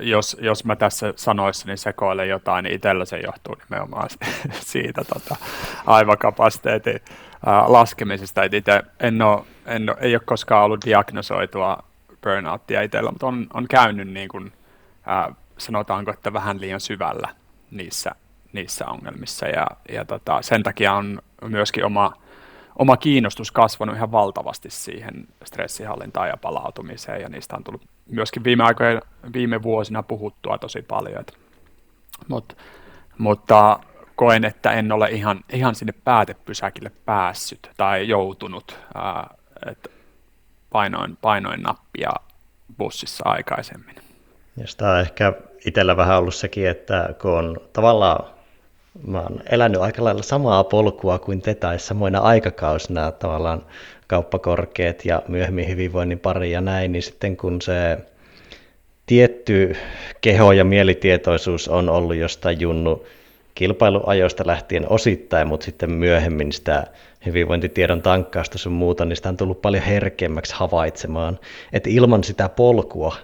jos, jos mä tässä sanoissani sekoilen jotain, niin itsellä se johtuu nimenomaan siitä tota, aivokapasiteetin laskemisesta. Et itse en ole, en ei ole koskaan ollut diagnosoitua burnouttia itsellä, mutta on, on käynyt niin kuin, ää, sanotaanko, että vähän liian syvällä niissä, niissä ongelmissa. Ja, ja tota, sen takia on myöskin oma, oma kiinnostus kasvanut ihan valtavasti siihen stressihallintaan ja palautumiseen, ja niistä on tullut myöskin viime aikoina, viime vuosina puhuttua tosi paljon. Et, mut, mutta koen, että en ole ihan, ihan sinne päätepysäkille päässyt tai joutunut. Ää, että painoin, painoin nappia bussissa aikaisemmin. Ja sitä on ehkä itsellä vähän ollut sekin, että kun on tavallaan mä oon elänyt aika lailla samaa polkua kuin te tai samoina aikakausina tavallaan kauppakorkeat ja myöhemmin hyvinvoinnin pari ja näin, niin sitten kun se tietty keho ja mielitietoisuus on ollut jostain junnu kilpailuajoista lähtien osittain, mutta sitten myöhemmin sitä hyvinvointitiedon tankkausta sun muuta, niin sitä on tullut paljon herkemmäksi havaitsemaan, että ilman sitä polkua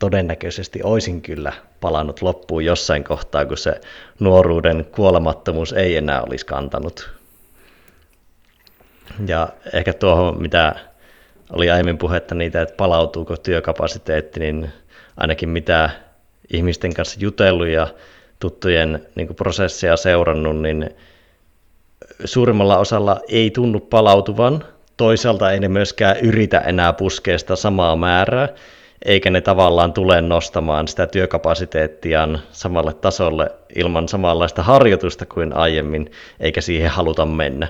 todennäköisesti olisin kyllä palannut loppuun jossain kohtaa, kun se nuoruuden kuolemattomuus ei enää olisi kantanut. Ja ehkä tuohon, mitä oli aiemmin puhetta niitä, että palautuuko työkapasiteetti, niin ainakin mitä ihmisten kanssa jutellut ja tuttujen niin prosesseja seurannut, niin suurimmalla osalla ei tunnu palautuvan. Toisaalta ei ne myöskään yritä enää puskea sitä samaa määrää, eikä ne tavallaan tule nostamaan sitä työkapasiteettiaan samalle tasolle ilman samanlaista harjoitusta kuin aiemmin, eikä siihen haluta mennä.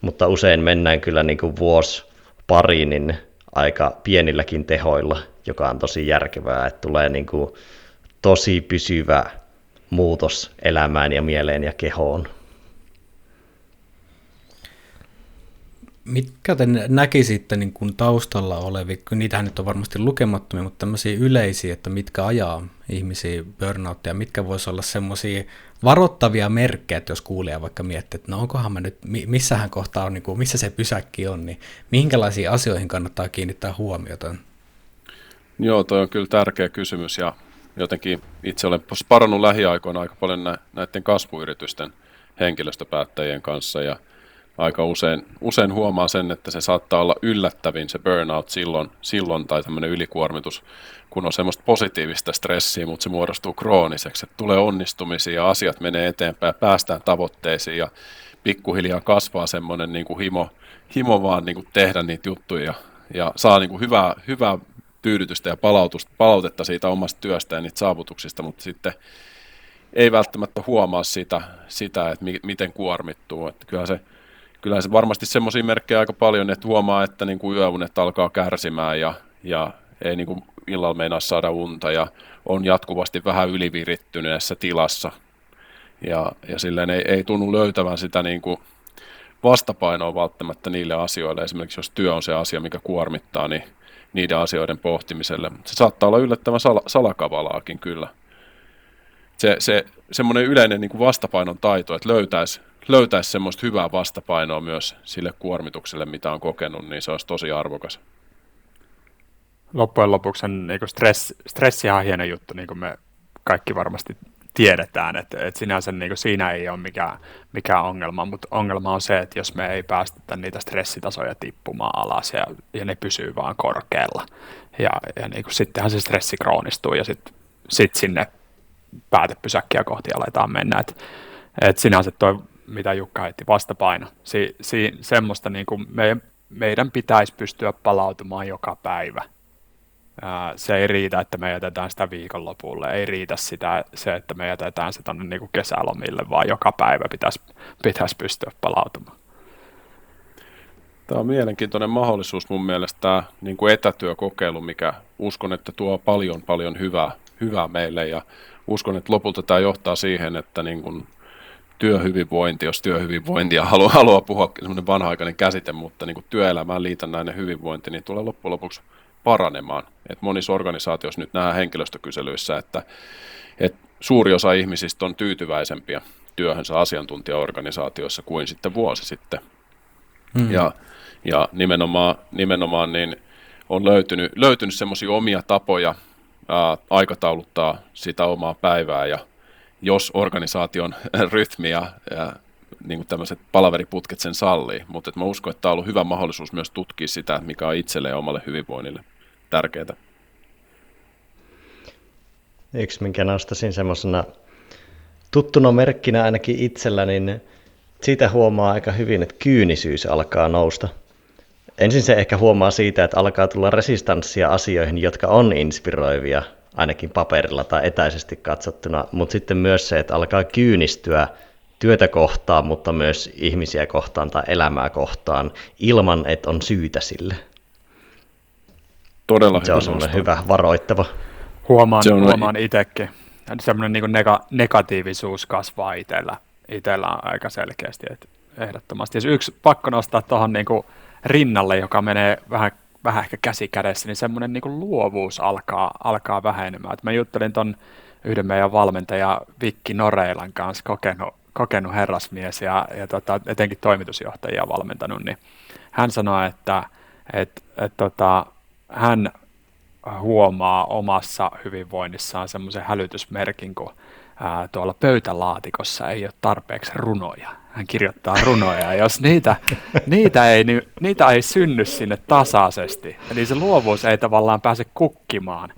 Mutta usein mennään kyllä niin kuin vuosi pari niin aika pienilläkin tehoilla, joka on tosi järkevää, että tulee niin kuin tosi pysyvä muutos elämään ja mieleen ja kehoon. Mitkä te näkisitte niin kuin taustalla olevia, kun niitähän nyt on varmasti lukemattomia, mutta tämmöisiä yleisiä, että mitkä ajaa ihmisiä burnouttia, mitkä voisi olla semmoisia varoittavia merkkejä, että jos kuulee vaikka miettii, että no onkohan mä nyt, missähän kohtaa on, niin kuin, missä se pysäkki on, niin minkälaisiin asioihin kannattaa kiinnittää huomiota? Joo, toi on kyllä tärkeä kysymys ja jotenkin itse olen parannut lähiaikoina aika paljon näiden kasvuyritysten henkilöstöpäättäjien kanssa ja aika usein, usein huomaa sen, että se saattaa olla yllättävin se burnout silloin, silloin tai tämmöinen ylikuormitus, kun on semmoista positiivista stressiä, mutta se muodostuu krooniseksi, että tulee onnistumisia ja asiat menee eteenpäin, päästään tavoitteisiin ja pikkuhiljaa kasvaa semmoinen niin kuin himo, himo vaan niin kuin tehdä niitä juttuja ja saa niin kuin hyvää, hyvää tyydytystä ja palautusta, palautetta siitä omasta työstä ja niitä saavutuksista, mutta sitten ei välttämättä huomaa sitä, sitä että mi, miten kuormittuu. Että kyllä se, kyllä se varmasti semmoisia merkkejä aika paljon, että huomaa, että niin kuin yöunet alkaa kärsimään ja, ja ei niin kuin illalla meinaa saada unta ja on jatkuvasti vähän ylivirittyneessä tilassa. Ja, ja silleen ei, ei tunnu löytävän sitä niin kuin vastapainoa välttämättä niille asioille. Esimerkiksi jos työ on se asia, mikä kuormittaa, niin niiden asioiden pohtimiselle. Se saattaa olla yllättävän sal- salakavalaakin kyllä. Se, se semmoinen yleinen niin kuin vastapainon taito, että löytäisi löytäisi semmoista hyvää vastapainoa myös sille kuormitukselle, mitä on kokenut, niin se olisi tosi arvokas. Loppujen lopuksi niin stress, stressihan on hieno juttu, niin kuin me kaikki varmasti tiedetään, että, että sinänsä niin kuin siinä ei ole mikään, mikään ongelma, mutta ongelma on se, että jos me ei päästetä niitä stressitasoja tippumaan alas ja, ja ne pysyy vaan korkealla, ja, ja niin kuin sittenhän se stressi kroonistuu ja sitten sit sinne päätepysäkkiä kohti aletaan mennä, että et sinänsä tuo, mitä Jukka heitti, vastapaino, si, si, semmoista niin kuin me, meidän pitäisi pystyä palautumaan joka päivä se ei riitä, että me jätetään sitä viikonlopulle, ei riitä sitä, se, että me jätetään se tuonne niin kesälomille, vaan joka päivä pitäisi, pitäisi pystyä palautumaan. Tämä on mielenkiintoinen mahdollisuus mun mielestä tämä niin kuin etätyökokeilu, mikä uskon, että tuo paljon paljon hyvää, hyvää meille ja uskon, että lopulta tämä johtaa siihen, että niin kuin työhyvinvointi, jos työhyvinvointia haluaa, haluaa puhua, semmoinen vanha-aikainen käsite, mutta niin kuin työelämään liitännäinen hyvinvointi, niin tulee loppujen lopuksi paranemaan. Et monissa organisaatioissa nyt nähdään henkilöstökyselyissä, että, että suuri osa ihmisistä on tyytyväisempiä työhönsä asiantuntijaorganisaatioissa kuin sitten vuosi sitten. Mm. Ja, ja nimenomaan, nimenomaan niin on löytynyt, löytynyt semmoisia omia tapoja ää, aikatauluttaa sitä omaa päivää ja jos organisaation rytmi ja, ja niin kuin tämmöiset palaveriputket sen sallii, mutta mä uskon, että tämä on ollut hyvä mahdollisuus myös tutkia sitä, mikä on ja omalle hyvinvoinnille tärkeää. Yksi, minkä nostaisin semmoisena tuttuna merkkinä ainakin itsellä, niin siitä huomaa aika hyvin, että kyynisyys alkaa nousta. Ensin se ehkä huomaa siitä, että alkaa tulla resistanssia asioihin, jotka on inspiroivia, ainakin paperilla tai etäisesti katsottuna, mutta sitten myös se, että alkaa kyynistyä työtä kohtaan, mutta myös ihmisiä kohtaan tai elämää kohtaan ilman, että on syytä sille. Todella se on semmoinen hyvä varoittava. Huomaan, se on huomaan itsekin. Semmoinen niin nega, negatiivisuus kasvaa itsellä, itsellä aika selkeästi, että ehdottomasti. Ja yksi pakko nostaa tuohon niin rinnalle, joka menee vähän, vähän ehkä käsi kädessä, niin semmoinen niin luovuus alkaa, alkaa vähenemään. Et mä juttelin ton yhden meidän valmentaja Vikki Noreilan kanssa, kokenut, kokenut herrasmies ja, ja tota, etenkin toimitusjohtajia valmentanut, niin hän sanoi, että et, et, tota, hän huomaa omassa hyvinvoinnissaan semmoisen hälytysmerkin, kun ää, tuolla pöytälaatikossa ei ole tarpeeksi runoja. Hän kirjoittaa runoja, ja jos niitä, niitä, ei, niin, niitä ei synny sinne tasaisesti, eli se luovuus ei tavallaan pääse kukkimaan,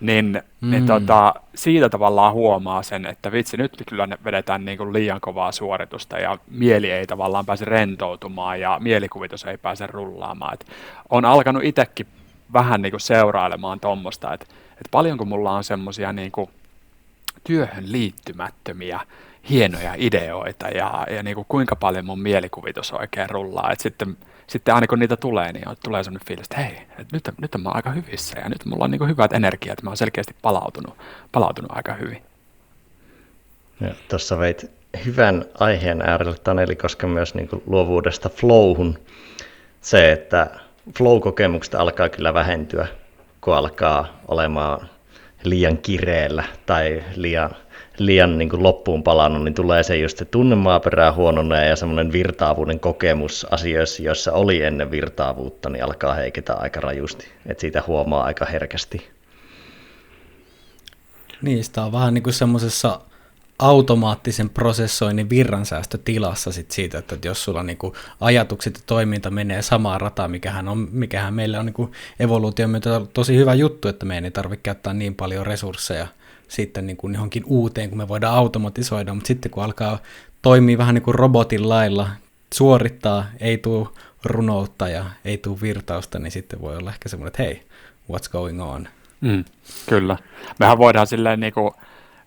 niin, niin mm. niin tota, siitä tavallaan huomaa sen, että vitsi, nyt kyllä ne vedetään niin kuin liian kovaa suoritusta ja mieli ei tavallaan pääse rentoutumaan ja mielikuvitus ei pääse rullaamaan. Et on alkanut itsekin vähän niin kuin seurailemaan tuommoista, että, että paljonko mulla on semmoisia niin työhön liittymättömiä hienoja ideoita ja, ja niin kuin kuinka paljon mun mielikuvitus oikein rullaa. Et sitten, sitten aina kun niitä tulee, niin tulee sellainen fiilis, että hei, että nyt, nyt on mä aika hyvissä ja nyt mulla on niin hyvät energiat, mä oon selkeästi palautunut, palautunut aika hyvin. Tuossa veit hyvän aiheen äärelle Taneli, koska myös niin luovuudesta flowhun se, että flow-kokemukset alkaa kyllä vähentyä, kun alkaa olemaan liian kireellä tai liian, liian niin kuin loppuun palannut, niin tulee se just se tunnemaaperää huononee ja semmoinen virtaavuuden kokemus asioissa, joissa oli ennen virtaavuutta, niin alkaa heiketä aika rajusti. Että siitä huomaa aika herkästi. Niistä on vähän niin kuin semmoisessa automaattisen prosessoinnin virransäästötilassa sit siitä, että jos sulla niinku ajatukset ja toiminta menee samaan rataan, mikähän, on, mikähän meillä on niinku evoluution myötä tosi hyvä juttu, että meidän ei tarvitse käyttää niin paljon resursseja sitten niinku johonkin uuteen, kun me voidaan automatisoida, mutta sitten kun alkaa toimia vähän niin kuin robotin lailla, suorittaa, ei tule runoutta ja ei tule virtausta, niin sitten voi olla ehkä semmoinen, että hei, what's going on? Mm, kyllä. Mehän voidaan silleen niin kuin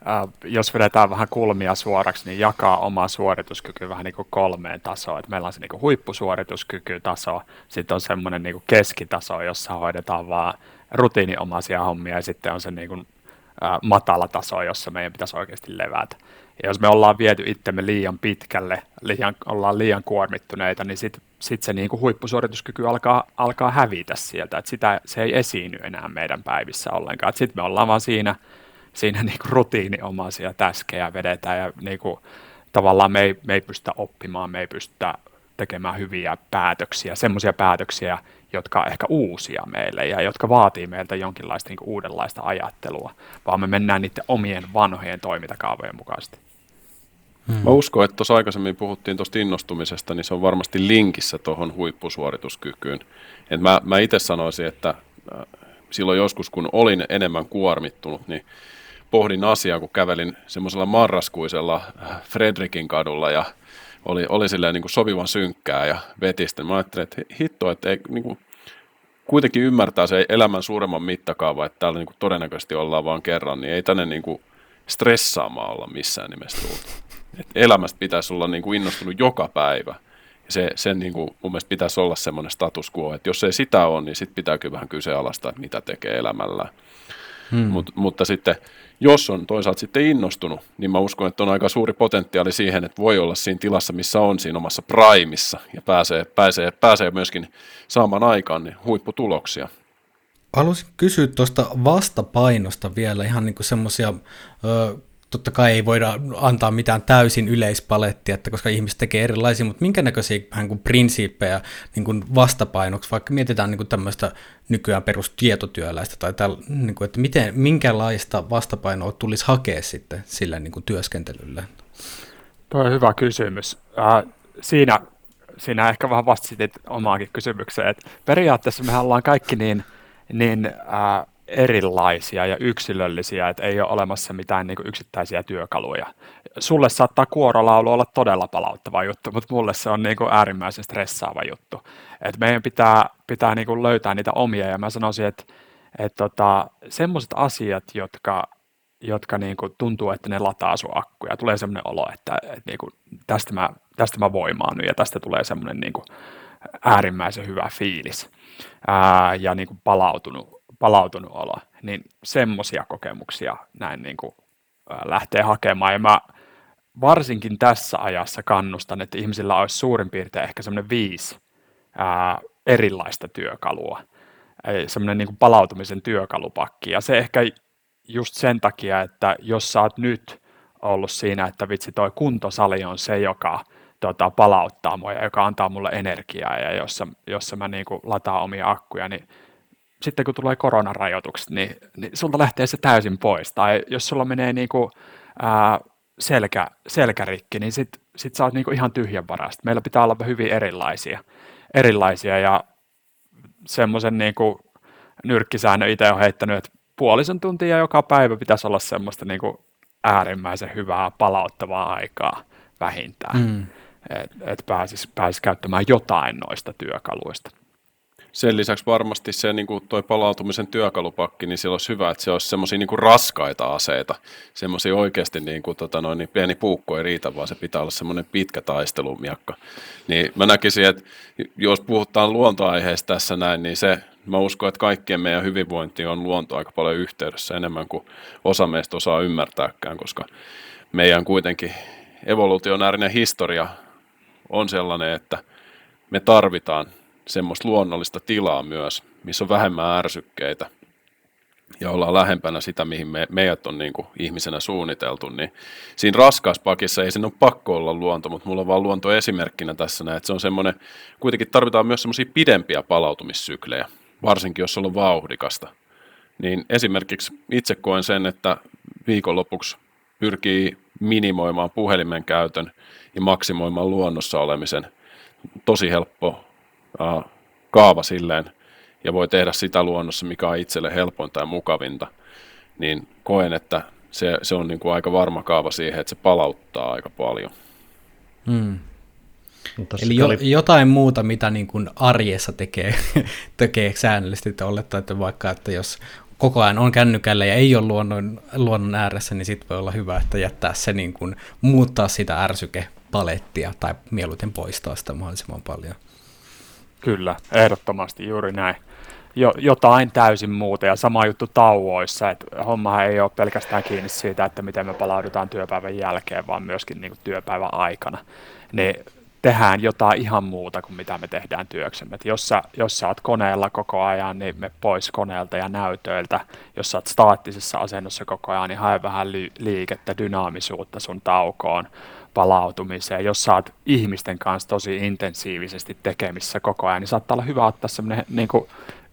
äh, jos vedetään vähän kulmia suoraksi, niin jakaa oma suorituskyky vähän niin kuin kolmeen tasoon. Et meillä on se niin kuin huippusuorituskykytaso, sitten on semmoinen niin kuin keskitaso, jossa hoidetaan vaan rutiiniomaisia hommia, ja sitten on se niin kuin, matala taso, jossa meidän pitäisi oikeasti levätä. Ja jos me ollaan viety itsemme liian pitkälle, liian, ollaan liian kuormittuneita, niin sitten sit se niin kuin huippusuorituskyky alkaa, alkaa hävitä sieltä, että sitä, se ei esiinny enää meidän päivissä ollenkaan. Sitten me ollaan vaan siinä – siinä niin kuin rutiiniomaisia täskejä vedetään ja niin kuin, tavallaan me ei, me ei pystytä oppimaan, me ei pystytä tekemään hyviä päätöksiä, semmoisia päätöksiä, jotka on ehkä uusia meille ja jotka vaatii meiltä jonkinlaista niin uudenlaista ajattelua, vaan me mennään niiden omien vanhojen toimintakaavojen mukaisesti. Hmm. Mä uskon, että tuossa aikaisemmin puhuttiin tuosta innostumisesta, niin se on varmasti linkissä tuohon huippusuorituskykyyn. Et mä, mä itse sanoisin, että äh, silloin joskus, kun olin enemmän kuormittunut, niin pohdin asiaa, kun kävelin semmoisella marraskuisella äh, Fredrikin kadulla ja oli, oli silleen niin kuin sopivan synkkää ja vetistä. Mä ajattelin, että hitto, että ei, niin kuin, kuitenkin ymmärtää se elämän suuremman mittakaava, että täällä niin kuin todennäköisesti ollaan vain kerran, niin ei tänne niin kuin stressaamaan olla missään nimessä tultu. Et elämästä pitäisi olla niin kuin innostunut joka päivä. Ja se, sen niin kuin mun mielestä pitäisi olla semmoinen status quo, että jos ei sitä ole, niin sitten pitää kyllä vähän kyseenalaistaa, että mitä tekee elämällä. Hmm. Mut, mutta sitten jos on toisaalta sitten innostunut, niin mä uskon, että on aika suuri potentiaali siihen, että voi olla siinä tilassa, missä on siinä omassa primissa ja pääsee, pääsee, pääsee myöskin saamaan aikaan niin huipputuloksia. Haluaisin kysyä tuosta vastapainosta vielä ihan niin semmoisia totta kai ei voida antaa mitään täysin yleispalettia, että koska ihmiset tekee erilaisia, mutta minkä näköisiä vähän kuin prinsiippejä niin kuin vastapainoksi, vaikka mietitään niin kuin tämmöistä nykyään perustietotyöläistä, tai täl, niin kuin, että miten, minkälaista vastapainoa tulisi hakea sitten sillä niin kuin työskentelyllä? Tuo on hyvä kysymys. Äh, siinä, siinä ehkä vähän vastasit omaakin kysymykseen, että periaatteessa me ollaan kaikki niin, niin äh, erilaisia ja yksilöllisiä, että ei ole olemassa mitään niin yksittäisiä työkaluja. Sulle saattaa kuorolaulu olla todella palauttava juttu, mutta mulle se on niin kuin äärimmäisen stressaava juttu. Et meidän pitää, pitää niin kuin löytää niitä omia ja mä sanoisin, että et tota, semmoiset asiat, jotka, jotka niin kuin tuntuu, että ne lataa sun akkuja. Tulee semmoinen olo, että, että niin kuin tästä, mä, tästä mä voimaan ja tästä tulee semmoinen niin kuin äärimmäisen hyvä fiilis ää, ja niin kuin palautunut palautunut olo, niin semmoisia kokemuksia näin niin kuin, lähtee hakemaan. Ja mä varsinkin tässä ajassa kannustan, että ihmisillä olisi suurin piirtein ehkä semmoinen viisi ää, erilaista työkalua, semmoinen niin palautumisen työkalupakki. Ja se ehkä just sen takia, että jos sä oot nyt ollut siinä, että vitsi toi kuntosali on se, joka tota, palauttaa mua ja joka antaa mulle energiaa ja jossa, jossa mä niin kuin lataan omia akkuja, niin sitten kun tulee koronarajoitukset, niin, niin sulta lähtee se täysin pois. Tai jos sulla menee niin kuin, ää, selkä, selkärikki, niin sit, sit sä oot niin kuin ihan tyhjän varasta. Meillä pitää olla hyvin erilaisia, erilaisia ja semmoisen niin kuin nyrkkisäännön itse on heittänyt, että puolisen tuntia joka päivä pitäisi olla semmoista niin kuin äärimmäisen hyvää palauttavaa aikaa vähintään, mm. että et pääsisi pääsis käyttämään jotain noista työkaluista. Sen lisäksi varmasti se niin kuin toi palautumisen työkalupakki, niin siellä olisi hyvä, että se olisi semmoisia niin raskaita aseita. Semmoisia oikeasti niin kuin, tota noin, niin pieni puukko ei riitä, vaan se pitää olla semmoinen pitkä taistelumiakka. Niin mä näkisin, että jos puhutaan luontoaiheesta tässä näin, niin se, mä uskon, että kaikkien meidän hyvinvointi on luonto aika paljon yhteydessä enemmän kuin osa meistä osaa ymmärtääkään, koska meidän kuitenkin evolutionäärinen historia on sellainen, että me tarvitaan semmoista luonnollista tilaa myös, missä on vähemmän ärsykkeitä ja ollaan lähempänä sitä, mihin me, meidät on niin kuin ihmisenä suunniteltu, niin siinä raskauspakissa ei siinä ole pakko olla luonto, mutta mulla on vaan luonto esimerkkinä tässä näin, että se on semmoinen, kuitenkin tarvitaan myös semmoisia pidempiä palautumissyklejä, varsinkin jos on vauhdikasta. Niin esimerkiksi itse koen sen, että viikonlopuksi pyrkii minimoimaan puhelimen käytön ja maksimoimaan luonnossa olemisen. Tosi helppo uh, kaava silleen, ja voi tehdä sitä luonnossa, mikä on itselle helpointa ja mukavinta, niin koen, että se, se on niin kuin aika varma kaava siihen, että se palauttaa aika paljon. Hmm. Eli jo, oli... jotain muuta, mitä niin kuin arjessa tekee, tekee säännöllisesti, että olettaa, että vaikka että jos koko ajan on kännykällä ja ei ole luonnon, luonnon ääressä, niin sitten voi olla hyvä, että jättää se niin kuin, muuttaa sitä ärsykepalettia tai mieluiten poistaa sitä mahdollisimman paljon. Kyllä, ehdottomasti juuri näin. Jo, jotain täysin muuta ja sama juttu tauoissa, että hommahan ei ole pelkästään kiinni siitä, että miten me palaudutaan työpäivän jälkeen, vaan myöskin niin kuin työpäivän aikana. Niin tehdään jotain ihan muuta kuin mitä me tehdään työksemme. Et jos, sä, jos sä oot koneella koko ajan, niin me pois koneelta ja näytöiltä. Jos sä oot staattisessa asennossa koko ajan, niin hae vähän liikettä, dynaamisuutta sun taukoon palautumiseen. Jos sä oot ihmisten kanssa tosi intensiivisesti tekemissä koko ajan, niin saattaa olla hyvä ottaa semmoinen niin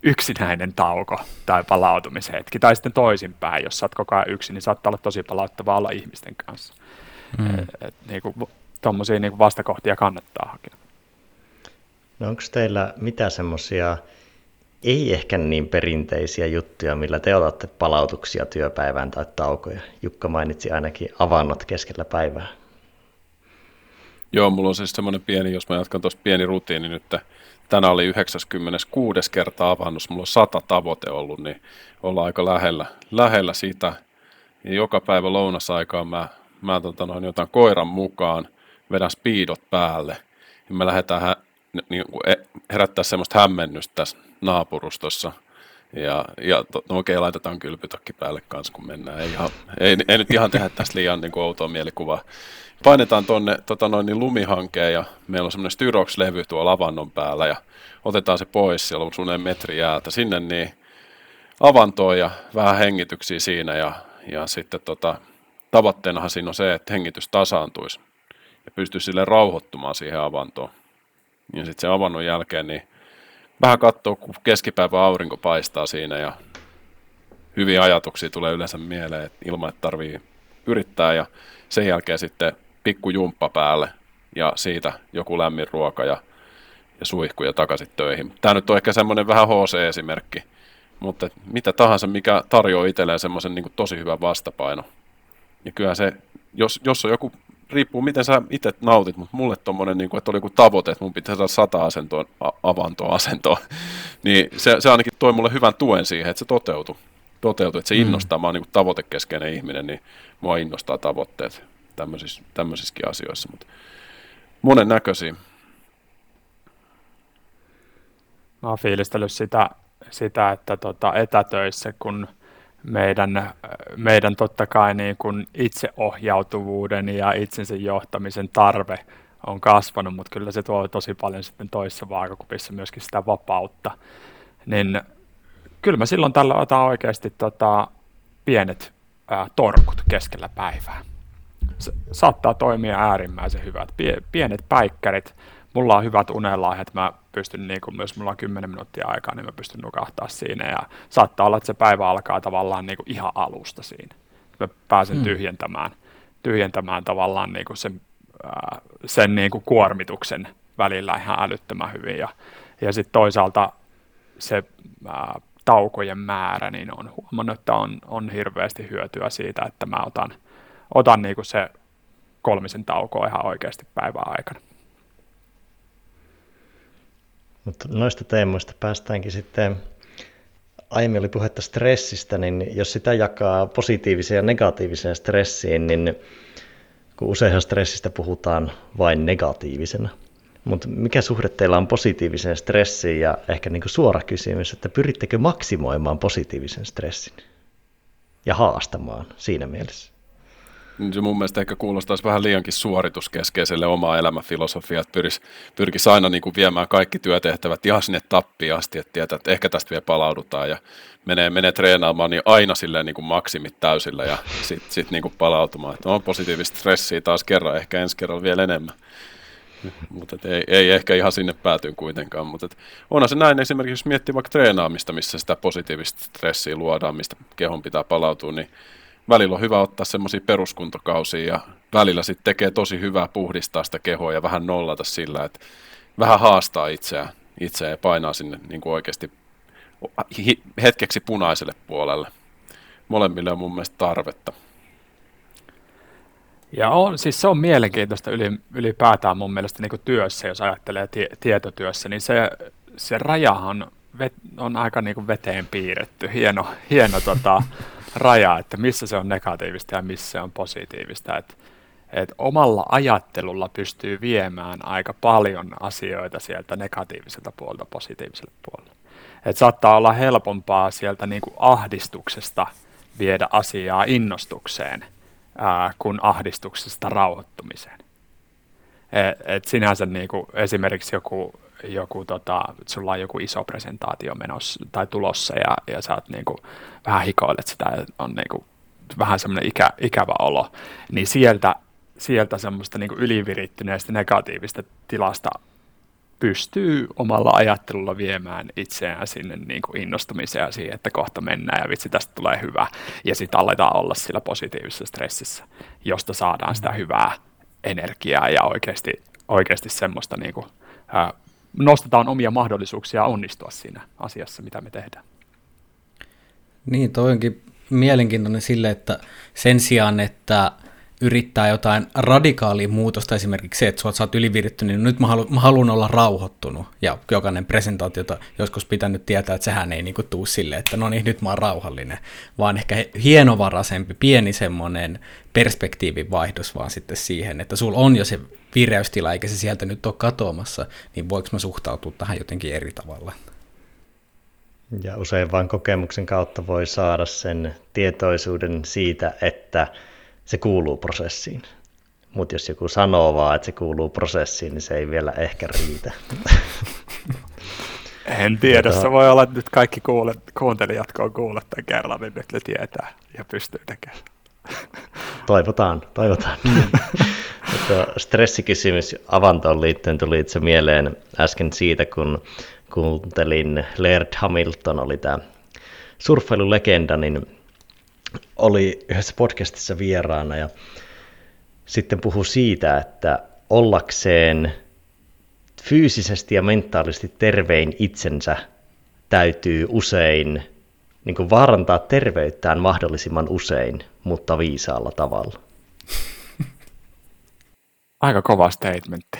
yksinäinen tauko tai palautumishetki. Tai sitten toisinpäin, jos sä oot koko ajan yksin, niin saattaa olla tosi palauttavaa olla ihmisten kanssa. Mm. Et, et, niin kuin, tommosia niin kuin vastakohtia kannattaa hakea. No onko teillä mitä semmoisia ei ehkä niin perinteisiä juttuja, millä te otatte palautuksia työpäivään tai taukoja? Jukka mainitsi ainakin avannot keskellä päivää. Joo, mulla on siis semmoinen pieni, jos mä jatkan tuossa pieni rutiini nyt, tänään oli 96. kerta avannus, mulla on sata tavoite ollut, niin ollaan aika lähellä, lähellä sitä. Ja joka päivä lounasaikaan mä, mä tota noin, otan koiran mukaan, vedän speedot päälle, ja me lähdetään hä, niin, e, herättää semmoista hämmennystä tässä naapurustossa. Ja, ja to, no okei, laitetaan kylpytakki päälle kanssa, kun mennään. Ei, ihan, ei, ei nyt ihan tehdä tästä liian niin kuin outoa mielikuvaa painetaan tuonne tota noin, niin lumihankeen ja meillä on semmoinen Styrox-levy tuolla avannon päällä ja otetaan se pois, siellä on suunnilleen metri jäätä sinne niin avantoon ja vähän hengityksiä siinä ja, ja sitten tota, tavoitteenahan siinä on se, että hengitys tasaantuisi ja pystyisi sille rauhoittumaan siihen avantoon. Ja sitten sen avannon jälkeen niin vähän katsoo, kun keskipäivä aurinko paistaa siinä ja hyviä ajatuksia tulee yleensä mieleen että ilman, että tarvii yrittää ja sen jälkeen sitten pikku jumppa päälle ja siitä joku lämmin ruoka ja, ja suihku ja takaisin töihin. Tämä nyt on ehkä semmoinen vähän HC-esimerkki, mutta mitä tahansa, mikä tarjoaa itselleen semmoisen niin tosi hyvän vastapaino. Ja kyllä se, jos, jos on joku, riippuu miten sä itse nautit, mutta mulle tommonen, niin kuin, että oli joku tavoite, että mun pitää saada sata asentoa, avantoa asentoa, niin se, se ainakin toi mulle hyvän tuen siihen, että se toteutui. Toteutui, että se innostaa, mm. mä oon niin tavoitekeskeinen ihminen, niin mua innostaa tavoitteet tämmöisissä, tämmöisissäkin asioissa, mutta monen näköisiä. Mä oon fiilistellyt sitä, sitä että tota etätöissä, kun meidän, meidän totta kai niin kun itseohjautuvuuden ja itsensä johtamisen tarve on kasvanut, mutta kyllä se tuo tosi paljon sitten toisessa vaakakupissa myöskin sitä vapautta. Niin kyllä mä silloin tällä otan oikeasti tota, pienet ää, torkut keskellä päivää. Saattaa toimia äärimmäisen hyvät. Pie, pienet päikkärit, mulla on hyvät unelahjat, mä pystyn, niin kuin myös mulla on 10 minuuttia aikaa, niin mä pystyn nukahtaa siinä ja saattaa olla, että se päivä alkaa tavallaan niin kuin ihan alusta siinä. Mä pääsen mm. tyhjentämään, tyhjentämään tavallaan niin kuin sen, ää, sen niin kuin kuormituksen välillä ihan älyttömän hyvin ja, ja sitten toisaalta se ää, taukojen määrä, niin on huomannut, että on, on hirveästi hyötyä siitä, että mä otan, otan niin kuin se kolmisen taukoa ihan oikeasti päivän aikana. Mutta noista teemoista päästäänkin sitten, aiemmin oli puhetta stressistä, niin jos sitä jakaa positiiviseen ja negatiiviseen stressiin, niin kun useinhan stressistä puhutaan vain negatiivisena. Mutta mikä suhde teillä on positiiviseen stressiin ja ehkä niin kuin suora kysymys, että pyrittekö maksimoimaan positiivisen stressin ja haastamaan siinä mielessä? Niin se mun mielestä ehkä kuulostaisi vähän liiankin suorituskeskeiselle omaa elämänfilosofiaa, että pyris, pyrkisi aina niin kuin viemään kaikki työtehtävät ihan sinne tappiin asti, että tietää, että ehkä tästä vielä palaudutaan ja menee, menee treenaamaan niin aina silleen niin kuin maksimit täysillä ja sitten sit niin kuin palautumaan. Että on positiivista stressiä taas kerran, ehkä ensi kerralla vielä enemmän. mutta ei, ei, ehkä ihan sinne päätyyn kuitenkaan. Mutta onhan se näin esimerkiksi, jos miettii vaikka treenaamista, missä sitä positiivista stressiä luodaan, mistä kehon pitää palautua, niin välillä on hyvä ottaa semmoisia peruskuntokausia ja välillä sitten tekee tosi hyvää puhdistaa sitä kehoa ja vähän nollata sillä, että vähän haastaa itseään, itseään ja painaa sinne niin kuin oikeasti hetkeksi punaiselle puolelle. Molemmille on mun mielestä tarvetta. Ja on, siis se on mielenkiintoista yli, ylipäätään mun mielestä niin työssä, jos ajattelee tie, tietotyössä, niin se, se rajahan vet, on aika niin kuin veteen piirretty. Hieno, hieno tota, raja, että missä se on negatiivista ja missä se on positiivista. Et, et omalla ajattelulla pystyy viemään aika paljon asioita sieltä negatiiviselta puolelta positiiviselle puolelle. Et saattaa olla helpompaa sieltä niin kuin ahdistuksesta viedä asiaa innostukseen – ää, kuin ahdistuksesta rauhoittumiseen. Et, et sinänsä niin kuin esimerkiksi joku, joku tota, sulla on joku iso presentaatio menossa tai tulossa ja, ja sä oot niin kuin, vähän hikoilet sitä ja on niin kuin, vähän semmoinen ikä, ikävä olo, niin sieltä, sieltä semmoista niin ylivirittyneestä negatiivista tilasta pystyy omalla ajattelulla viemään itseään sinne niin kuin innostumiseen ja siihen, että kohta mennään ja vitsi tästä tulee hyvä. Ja sitten aletaan olla sillä positiivisessa stressissä, josta saadaan sitä hyvää energiaa ja oikeasti, oikeasti semmoista niin kuin, ää, nostetaan omia mahdollisuuksia onnistua siinä asiassa, mitä me tehdään. Niin, toi onkin mielenkiintoinen sille, että sen sijaan, että yrittää jotain radikaalia muutosta, esimerkiksi se, että sä oot ylivirittynyt, niin nyt mä, halu, mä haluan olla rauhoittunut, ja jokainen presentaatiota joskus pitänyt tietää, että sehän ei niinku tuu sille, että no niin, nyt mä oon rauhallinen, vaan ehkä hienovaraisempi, pieni semmoinen perspektiivin vaihdos vaan sitten siihen, että sulla on jo se vireystila, eikä se sieltä nyt ole katoamassa, niin voiko mä suhtautua tähän jotenkin eri tavalla? Ja usein vain kokemuksen kautta voi saada sen tietoisuuden siitä, että se kuuluu prosessiin. Mutta jos joku sanoo vaan, että se kuuluu prosessiin, niin se ei vielä ehkä riitä. En tiedä, se voi olla, että nyt kaikki kuulet, kuuntelijat, kun on kuullut tämän kerran, niin nyt ne tietää ja pystyy tekemään. Toivotaan, toivotaan. stressikysymys avantoon liittyen tuli itse mieleen äsken siitä, kun kuuntelin Laird Hamilton, oli tämä surffailulegenda, niin oli yhdessä podcastissa vieraana ja sitten puhui siitä, että ollakseen fyysisesti ja mentaalisesti tervein itsensä täytyy usein niin kuin vaarantaa terveyttään mahdollisimman usein, mutta viisaalla tavalla. Aika kova statementti.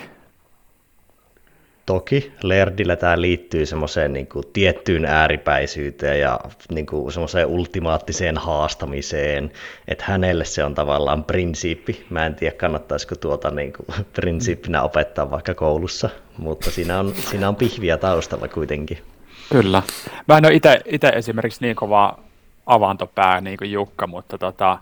Toki Lerdillä tämä liittyy semmoiseen niin kuin, tiettyyn ääripäisyyteen ja niin kuin, semmoiseen ultimaattiseen haastamiseen, että hänelle se on tavallaan prinsiippi. Mä en tiedä, kannattaisiko tuota niin kuin, prinsiippinä opettaa vaikka koulussa, mutta siinä on, siinä on pihviä taustalla kuitenkin. Kyllä. Mä en ole itse esimerkiksi niin kova avantopää niin kuin Jukka, mutta tota,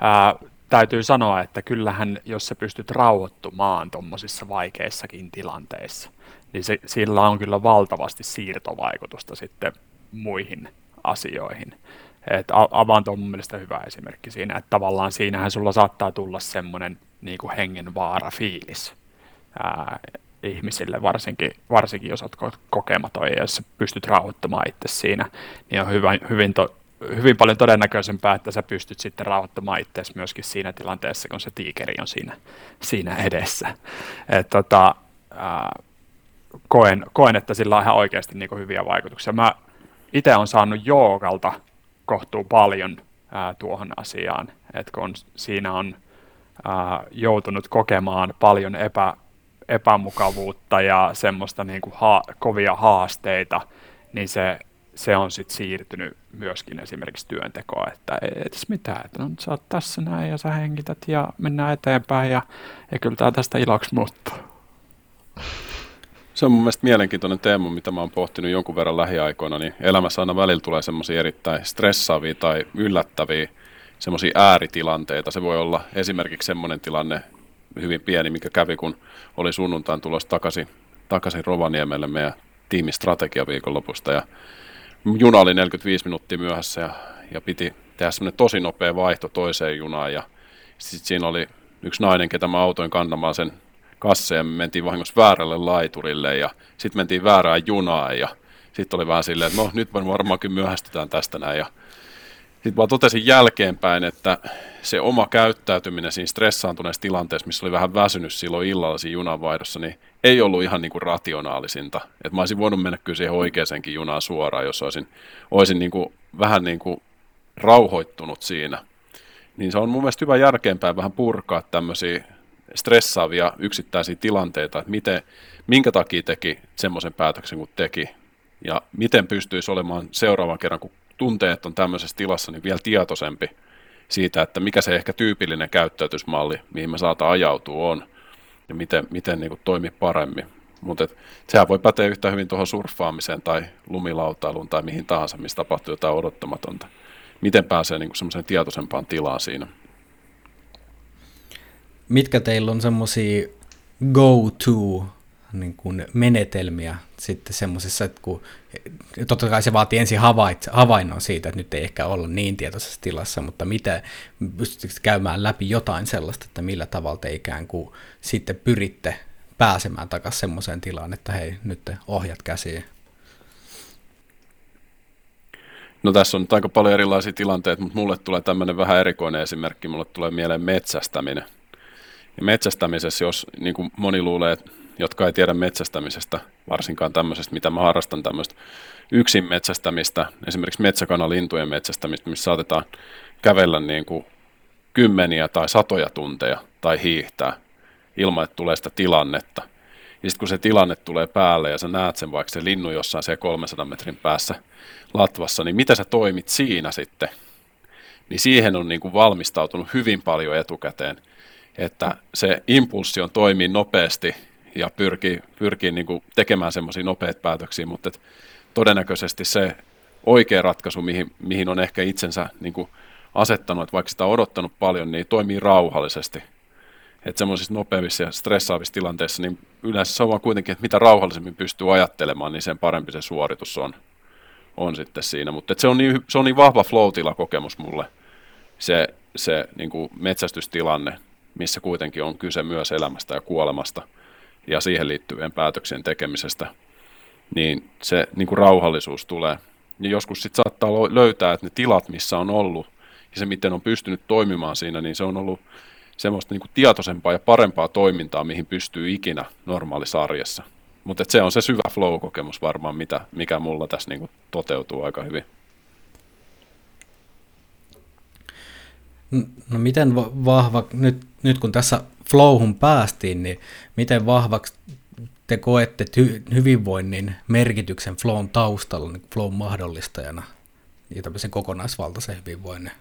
ää, täytyy sanoa, että kyllähän jos sä pystyt rauhoittumaan tuommoisissa vaikeissakin tilanteissa, niin se, sillä on kyllä valtavasti siirtovaikutusta sitten muihin asioihin. Et avanto on mun mielestä hyvä esimerkki siinä, että tavallaan siinähän sulla saattaa tulla semmoinen niin kuin hengenvaara fiilis ää, ihmisille, varsinkin, varsinkin jos olet kokematon ja jos pystyt rauhoittamaan itse siinä, niin on hyvä, hyvin, to, hyvin paljon todennäköisempää, että sä pystyt sitten rauhoittamaan itse myöskin siinä tilanteessa, kun se tiikeri on siinä, siinä edessä. Et, tota, ää, koen, koen, että sillä on ihan oikeasti niin hyviä vaikutuksia. Mä itse olen saanut joogalta kohtuu paljon ää, tuohon asiaan, että kun siinä on ää, joutunut kokemaan paljon epä, epämukavuutta ja semmoista niin kuin ha- kovia haasteita, niin se, se on sitten siirtynyt myöskin esimerkiksi työntekoa, että edes mitään, että no, sä oot tässä näin ja sä hengität ja mennään eteenpäin ja, ja kyllä tämä tästä iloksi muuttuu. Se on mun mielestä mielenkiintoinen teema, mitä mä oon pohtinut jonkun verran lähiaikoina, niin elämässä aina välillä tulee semmoisia erittäin stressaavia tai yllättäviä semmoisia ääritilanteita. Se voi olla esimerkiksi semmoinen tilanne, hyvin pieni, mikä kävi, kun oli sunnuntain tulossa takaisin, takaisin Rovaniemelle meidän tiimin strategiaviikonlopusta. Ja juna oli 45 minuuttia myöhässä ja, ja piti tehdä semmoinen tosi nopea vaihto toiseen junaan. Ja sitten siinä oli yksi nainen, ketä mä autoin kantamaan sen kassa ja me mentiin vahingossa väärälle laiturille ja sitten mentiin väärään junaan ja sitten oli vähän silleen, että no nyt varmaankin myöhästytään tästä näin ja sitten vaan totesin jälkeenpäin, että se oma käyttäytyminen siinä stressaantuneessa tilanteessa, missä oli vähän väsynyt silloin illalla siinä junanvaihdossa, niin ei ollut ihan niin kuin rationaalisinta. Että mä olisin voinut mennä kyllä siihen oikeasenkin junaan suoraan, jos olisin, olisin niin kuin, vähän niin kuin rauhoittunut siinä. Niin se on mun mielestä hyvä järkeenpäin vähän purkaa tämmöisiä stressaavia yksittäisiä tilanteita, että miten, minkä takia teki semmoisen päätöksen kuin teki, ja miten pystyisi olemaan seuraavan kerran, kun tuntee, että on tämmöisessä tilassa, niin vielä tietoisempi siitä, että mikä se ehkä tyypillinen käyttäytysmalli, mihin me saata ajautua on, ja miten, miten niin kuin toimii paremmin. Mutta sehän voi päteä yhtä hyvin tuohon surffaamiseen tai lumilautailuun tai mihin tahansa, missä tapahtuu jotain odottamatonta. Miten pääsee niin semmoiseen tietoisempaan tilaan siinä mitkä teillä on semmoisia go-to niin kuin menetelmiä sitten semmoisessa, että kun totta kai se vaatii ensin havait, havainnon siitä, että nyt ei ehkä olla niin tietoisessa tilassa, mutta mitä, pystytkö käymään läpi jotain sellaista, että millä tavalla te ikään kuin sitten pyritte pääsemään takaisin semmoiseen tilaan, että hei, nyt te ohjat käsiin. No tässä on nyt aika paljon erilaisia tilanteita, mutta mulle tulee tämmöinen vähän erikoinen esimerkki, mulle tulee mieleen metsästäminen – ja metsästämisessä, jos niin kuin moni luulee, jotka ei tiedä metsästämisestä, varsinkaan tämmöisestä, mitä mä harrastan, tämmöistä yksin metsästämistä, esimerkiksi metsäkanalintujen metsästämistä, missä saatetaan kävellä niin kuin kymmeniä tai satoja tunteja tai hiihtää ilman, että tulee sitä tilannetta. Ja sitten kun se tilanne tulee päälle ja sä näet sen vaikka se linnu jossain se 300 metrin päässä latvassa, niin mitä sä toimit siinä sitten? Niin siihen on niin kuin valmistautunut hyvin paljon etukäteen että se impulssi on toimii nopeasti ja pyrkii, pyrkii niin kuin tekemään semmoisia nopeita päätöksiä, mutta et todennäköisesti se oikea ratkaisu, mihin, mihin on ehkä itsensä niin kuin asettanut, että vaikka sitä on odottanut paljon, niin toimii rauhallisesti. Että semmoisissa nopeissa ja stressaavissa tilanteissa, niin yleensä se on vaan kuitenkin, että mitä rauhallisemmin pystyy ajattelemaan, niin sen parempi se suoritus on, on sitten siinä. Mutta se, on niin, se on niin vahva flow kokemus mulle, se, se niin kuin metsästystilanne, missä kuitenkin on kyse myös elämästä ja kuolemasta ja siihen liittyvien päätöksien tekemisestä, niin se niin kuin rauhallisuus tulee. Ja joskus sitten saattaa löytää, että ne tilat, missä on ollut, ja se, miten on pystynyt toimimaan siinä, niin se on ollut semmoista niin kuin tietoisempaa ja parempaa toimintaa, mihin pystyy ikinä normaalisarjassa. Mutta se on se syvä flow-kokemus varmaan, mitä, mikä mulla tässä niin kuin toteutuu aika hyvin. No miten vahva, nyt, nyt kun tässä flowhun päästiin, niin miten vahvaksi te koette hy, hyvinvoinnin merkityksen flown taustalla, niin flown mahdollistajana ja tämmöisen kokonaisvaltaisen hyvinvoinnin?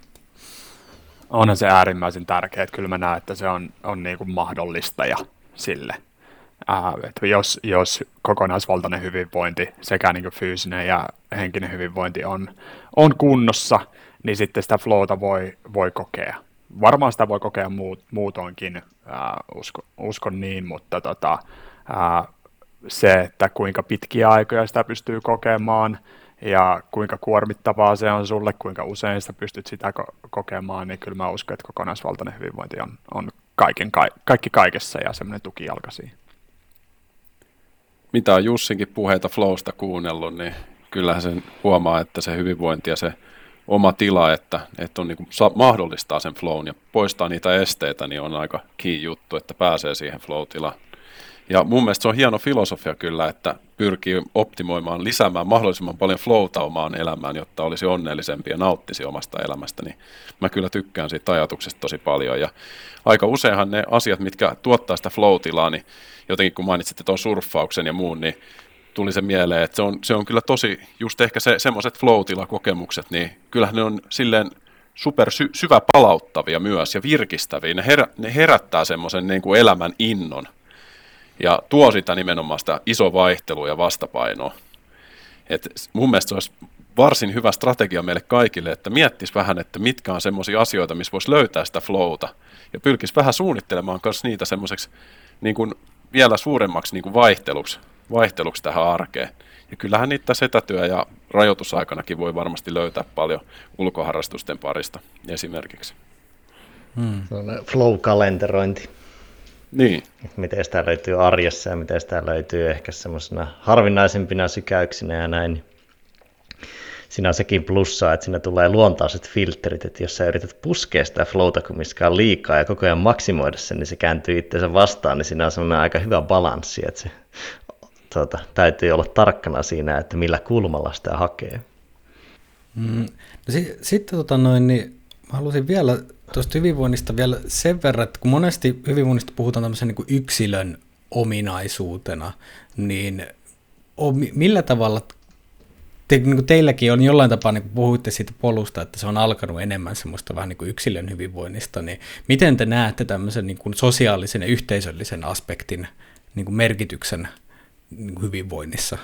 Onhan se äärimmäisen tärkeää, että kyllä mä näen, että se on, on niin kuin mahdollistaja sille. Äh, että jos, jos kokonaisvaltainen hyvinvointi, sekä niin kuin fyysinen ja henkinen hyvinvointi on, on kunnossa, niin sitten sitä flowta voi, voi kokea. Varmaan sitä voi kokea muut, muutoinkin, ää, usko, uskon niin, mutta tota, ää, se, että kuinka pitkiä aikoja sitä pystyy kokemaan ja kuinka kuormittavaa se on sulle, kuinka usein sitä pystyt sitä ko- kokemaan, niin kyllä mä uskon, että kokonaisvaltainen hyvinvointi on, on kaiken, ka- kaikki kaikessa ja semmoinen tukijalka siihen. Mitä on Jussinkin puheita Flowsta kuunnellut, niin kyllähän sen huomaa, että se hyvinvointi ja se oma tila, että, että on niin kuin, mahdollistaa sen flown ja poistaa niitä esteitä, niin on aika key juttu, että pääsee siihen flow-tilaan. Ja mun mielestä se on hieno filosofia kyllä, että pyrkii optimoimaan, lisäämään mahdollisimman paljon flowta omaan elämään, jotta olisi onnellisempi ja nauttisi omasta elämästä. Niin mä kyllä tykkään siitä ajatuksesta tosi paljon. Ja aika useinhan ne asiat, mitkä tuottaa sitä flow-tilaa, niin jotenkin kun mainitsitte tuon surffauksen ja muun, niin tuli se mieleen, että se on, se on kyllä tosi, just ehkä se, semmoiset flow kokemukset niin kyllähän ne on silleen super sy, syvä palauttavia myös ja virkistäviä. Ne, herä, ne herättää semmoisen niin kuin elämän innon ja tuo sitä nimenomaan sitä iso vaihtelua ja vastapainoa. Et mun mielestä se olisi varsin hyvä strategia meille kaikille, että miettisi vähän, että mitkä on semmoisia asioita, missä voisi löytää sitä flowta ja pyrkisi vähän suunnittelemaan myös niitä semmoiseksi niin kuin vielä suuremmaksi niin kuin vaihteluksi, vaihteluksi tähän arkeen. Ja kyllähän niitä setätyö ja rajoitusaikanakin voi varmasti löytää paljon ulkoharrastusten parista esimerkiksi. Hmm. Flow-kalenterointi. Niin. Miten sitä löytyy arjessa ja miten sitä löytyy ehkä semmoisena harvinaisempina sykäyksinä ja näin. Siinä on sekin plussa, että siinä tulee luontaiset filterit, että jos sä yrität puskea sitä flowta kumminkaan liikaa ja koko ajan maksimoida sen, niin se kääntyy itseensä vastaan, niin siinä on semmoinen aika hyvä balanssi, että se tuota, täytyy olla tarkkana siinä, että millä kulmalla sitä hakee. Mm, no si- sitten tota noin, niin halusin vielä tuosta hyvinvoinnista vielä sen verran, että kun monesti hyvinvoinnista puhutaan tämmöisen niin kuin yksilön ominaisuutena, niin millä tavalla te, niin kuin teilläkin on jollain tapaa, niin kuin puhuitte siitä polusta, että se on alkanut enemmän semmoista vähän niin kuin yksilön hyvinvoinnista, niin miten te näette tämmöisen niin kuin sosiaalisen ja yhteisöllisen aspektin niin kuin merkityksen hyvinvoinnissa?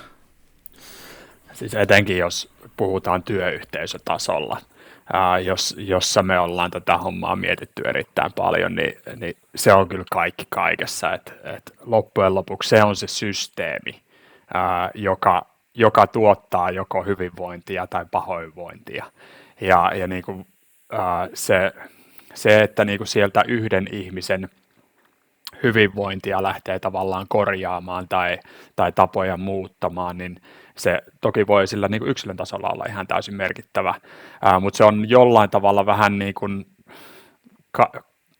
Siis etenkin jos puhutaan työyhteisötasolla, ää, jos, jossa me ollaan tätä hommaa mietitty erittäin paljon, niin, niin se on kyllä kaikki kaikessa. Et, et loppujen lopuksi se on se systeemi, ää, joka, joka tuottaa joko hyvinvointia tai pahoinvointia. Ja, ja niin kuin, ää, se, se, että niin kuin sieltä yhden ihmisen hyvinvointia lähtee tavallaan korjaamaan tai, tai tapoja muuttamaan, niin se toki voi sillä niin kuin yksilön tasolla olla ihan täysin merkittävä, ää, mutta se on jollain tavalla vähän niin kuin ka-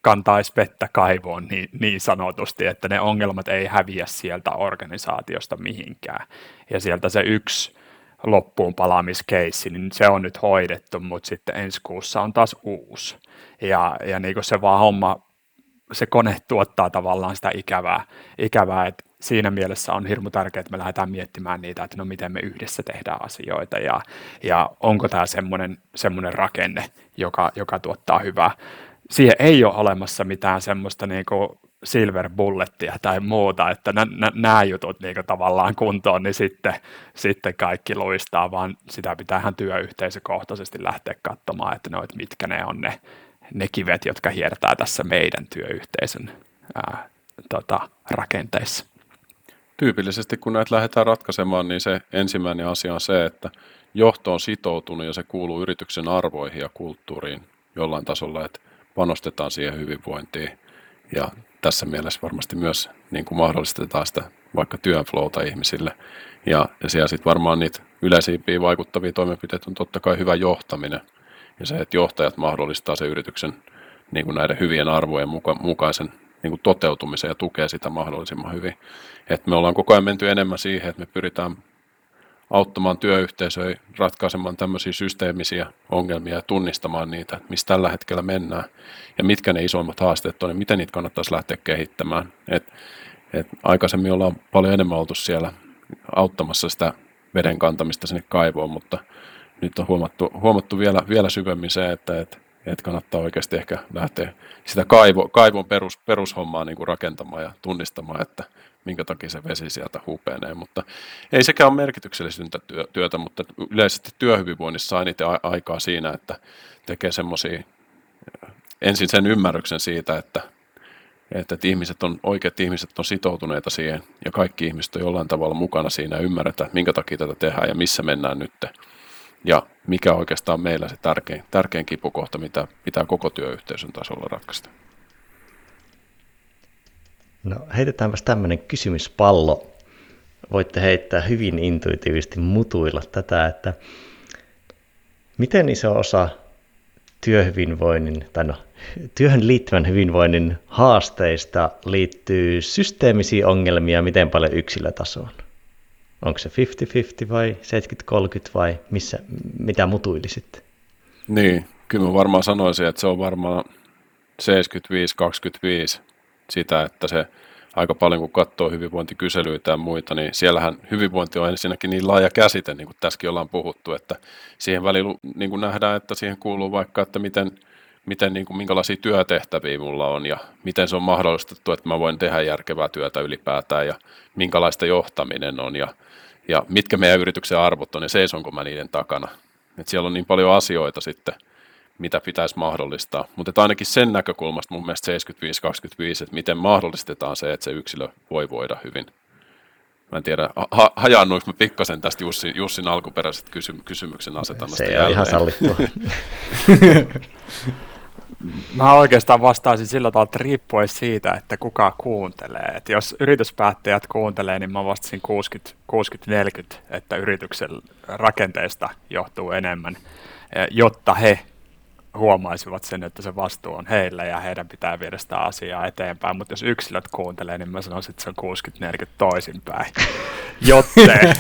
kantaisi vettä kaivoon niin, niin sanotusti, että ne ongelmat ei häviä sieltä organisaatiosta mihinkään. Ja sieltä se yksi loppuun palaamiskeissi, niin se on nyt hoidettu, mutta sitten ensi kuussa on taas uusi. Ja, ja niin kuin se vaan homma, se kone tuottaa tavallaan sitä ikävää, ikävää että siinä mielessä on hirmu tärkeää, että me lähdetään miettimään niitä, että no miten me yhdessä tehdään asioita ja, ja onko tämä semmoinen, semmoinen rakenne, joka, joka tuottaa hyvää. Siihen ei ole olemassa mitään semmoista niin kuin silver bullettia tai muuta, että nämä jutut niin tavallaan kuntoon, niin sitten, sitten kaikki luistaa, vaan sitä pitää ihan työyhteisökohtaisesti lähteä katsomaan, että, no, että mitkä ne on ne, ne kivet, jotka hiertää tässä meidän työyhteisön ää, tota, rakenteissa tyypillisesti kun näitä lähdetään ratkaisemaan, niin se ensimmäinen asia on se, että johto on sitoutunut ja se kuuluu yrityksen arvoihin ja kulttuuriin jollain tasolla, että panostetaan siihen hyvinvointiin. Ja tässä mielessä varmasti myös niin kuin mahdollistetaan sitä vaikka työn flowta ihmisille. Ja, ja siellä sitten varmaan niitä yleisimpiä vaikuttavia toimenpiteitä on totta kai hyvä johtaminen. Ja se, että johtajat mahdollistaa se yrityksen niin kuin näiden hyvien arvojen muka, mukaisen niin kuin toteutumiseen ja tukee sitä mahdollisimman hyvin. Et me ollaan koko ajan menty enemmän siihen, että me pyritään auttamaan työyhteisöjä ratkaisemaan tämmöisiä systeemisiä ongelmia ja tunnistamaan niitä, että missä tällä hetkellä mennään ja mitkä ne isoimmat haasteet on ja miten niitä kannattaisi lähteä kehittämään. Et, et aikaisemmin ollaan paljon enemmän oltu siellä auttamassa sitä veden kantamista sinne kaivoon, mutta nyt on huomattu, huomattu vielä, vielä syvemmin se, että, että että kannattaa oikeasti ehkä lähteä sitä kaivo, kaivon perus, perushommaa niin kuin rakentamaan ja tunnistamaan, että minkä takia se vesi sieltä hupenee. Mutta ei sekään ole merkityksellisintä työtä, mutta yleisesti työhyvinvoinnissa saa eniten aikaa siinä, että tekee semmoisia ensin sen ymmärryksen siitä, että, että, että ihmiset on, oikeat ihmiset on sitoutuneita siihen ja kaikki ihmiset on jollain tavalla mukana siinä ja ymmärretään, minkä takia tätä tehdään ja missä mennään nyt. Ja mikä oikeastaan meillä se tärkein, tärkein kipukohta, mitä pitää koko työyhteisön tasolla ratkaista. No heitetäänpäs tämmöinen kysymyspallo. Voitte heittää hyvin intuitiivisesti mutuilla tätä, että miten iso osa työhyvinvoinnin, tai no, työhön liittyvän hyvinvoinnin haasteista liittyy systeemisiin ongelmia, miten paljon yksilötasoon? Onko se 50-50 vai 70-30 vai missä, mitä mutuilisit? Niin, kyllä mä varmaan sanoisin, että se on varmaan 75-25 sitä, että se aika paljon kun katsoo hyvinvointikyselyitä ja muita, niin siellähän hyvinvointi on ensinnäkin niin laaja käsite, niin kuin tässäkin ollaan puhuttu, että siihen väliin niin kuin nähdään, että siihen kuuluu vaikka, että miten, miten niin kuin, minkälaisia työtehtäviä mulla on ja miten se on mahdollistettu, että mä voin tehdä järkevää työtä ylipäätään ja minkälaista johtaminen on ja, ja mitkä meidän yrityksen arvot on ja seisonko mä niiden takana. Et siellä on niin paljon asioita sitten, mitä pitäisi mahdollistaa. Mutta ainakin sen näkökulmasta mun mielestä 75-25, että miten mahdollistetaan se, että se yksilö voi voida hyvin. Mä en tiedä, ha- hajannuinko mä pikkasen tästä Jussin, Jussin alkuperäisestä kysy- kysymyksen asetannasta Se on ihan sallittua. Mä oikeastaan vastaisin sillä tavalla, että riippuen siitä, että kuka kuuntelee. Et jos yrityspäättäjät kuuntelee, niin mä vastasin 60-40, että yrityksen rakenteesta johtuu enemmän, jotta he huomaisivat sen, että se vastuu on heillä ja heidän pitää viedä sitä asiaa eteenpäin. Mutta jos yksilöt kuuntelee, niin mä sanoisin, että se on 60-40 toisinpäin. Jottei,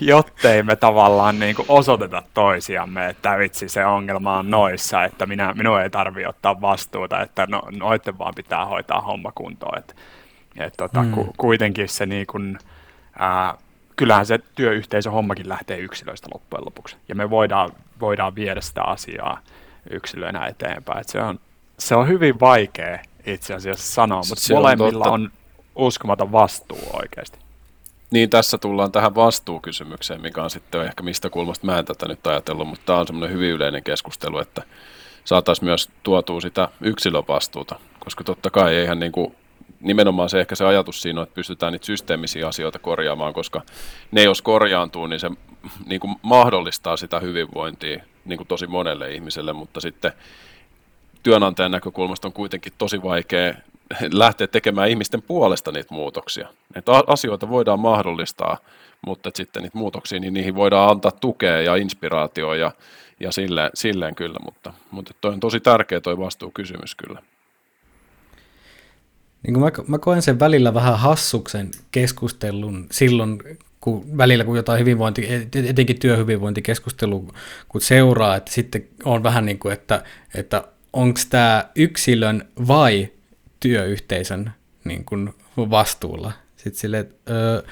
jottei me tavallaan niin kuin osoiteta toisiamme, että vitsi se ongelma on noissa, että minä, minun ei tarvi ottaa vastuuta, että no, noitten vaan pitää hoitaa homma kuntoon. Et, et tota, mm. ku, kuitenkin se niin kuin, ää, kyllähän se työyhteisö hommakin lähtee yksilöistä loppujen lopuksi. Ja me voidaan, voidaan viedä sitä asiaa yksilöinä eteenpäin. Et se, on, se on hyvin vaikea itse asiassa sanoa, mutta se molemmilla on, on uskomaton vastuu oikeasti. Niin, tässä tullaan tähän vastuukysymykseen, mikä on sitten ehkä mistä kulmasta mä en tätä nyt ajatellut, mutta tämä on semmoinen hyvin yleinen keskustelu, että saataisiin myös tuotua sitä yksilövastuuta, koska totta kai eihän niin kuin, nimenomaan se ehkä se ajatus siinä on, että pystytään niitä systeemisiä asioita korjaamaan, koska ne jos korjaantuu, niin se niin kuin mahdollistaa sitä hyvinvointia niin kuin tosi monelle ihmiselle, mutta sitten työnantajan näkökulmasta on kuitenkin tosi vaikea lähteä tekemään ihmisten puolesta niitä muutoksia. Että asioita voidaan mahdollistaa, mutta sitten niitä muutoksia, niin niihin voidaan antaa tukea ja inspiraatioa ja, ja silleen, silleen kyllä, mutta, mutta toi on tosi tärkeä toi vastuukysymys kyllä. Niin kuin mä, mä koen sen välillä vähän hassuksen keskustelun silloin, kun välillä kun jotain hyvinvointi, etenkin työhyvinvointikeskustelu, kun seuraa, että sitten on vähän niin kuin, että, että onko tämä yksilön vai työyhteisön niin kuin vastuulla. Sitten sille, että, öö,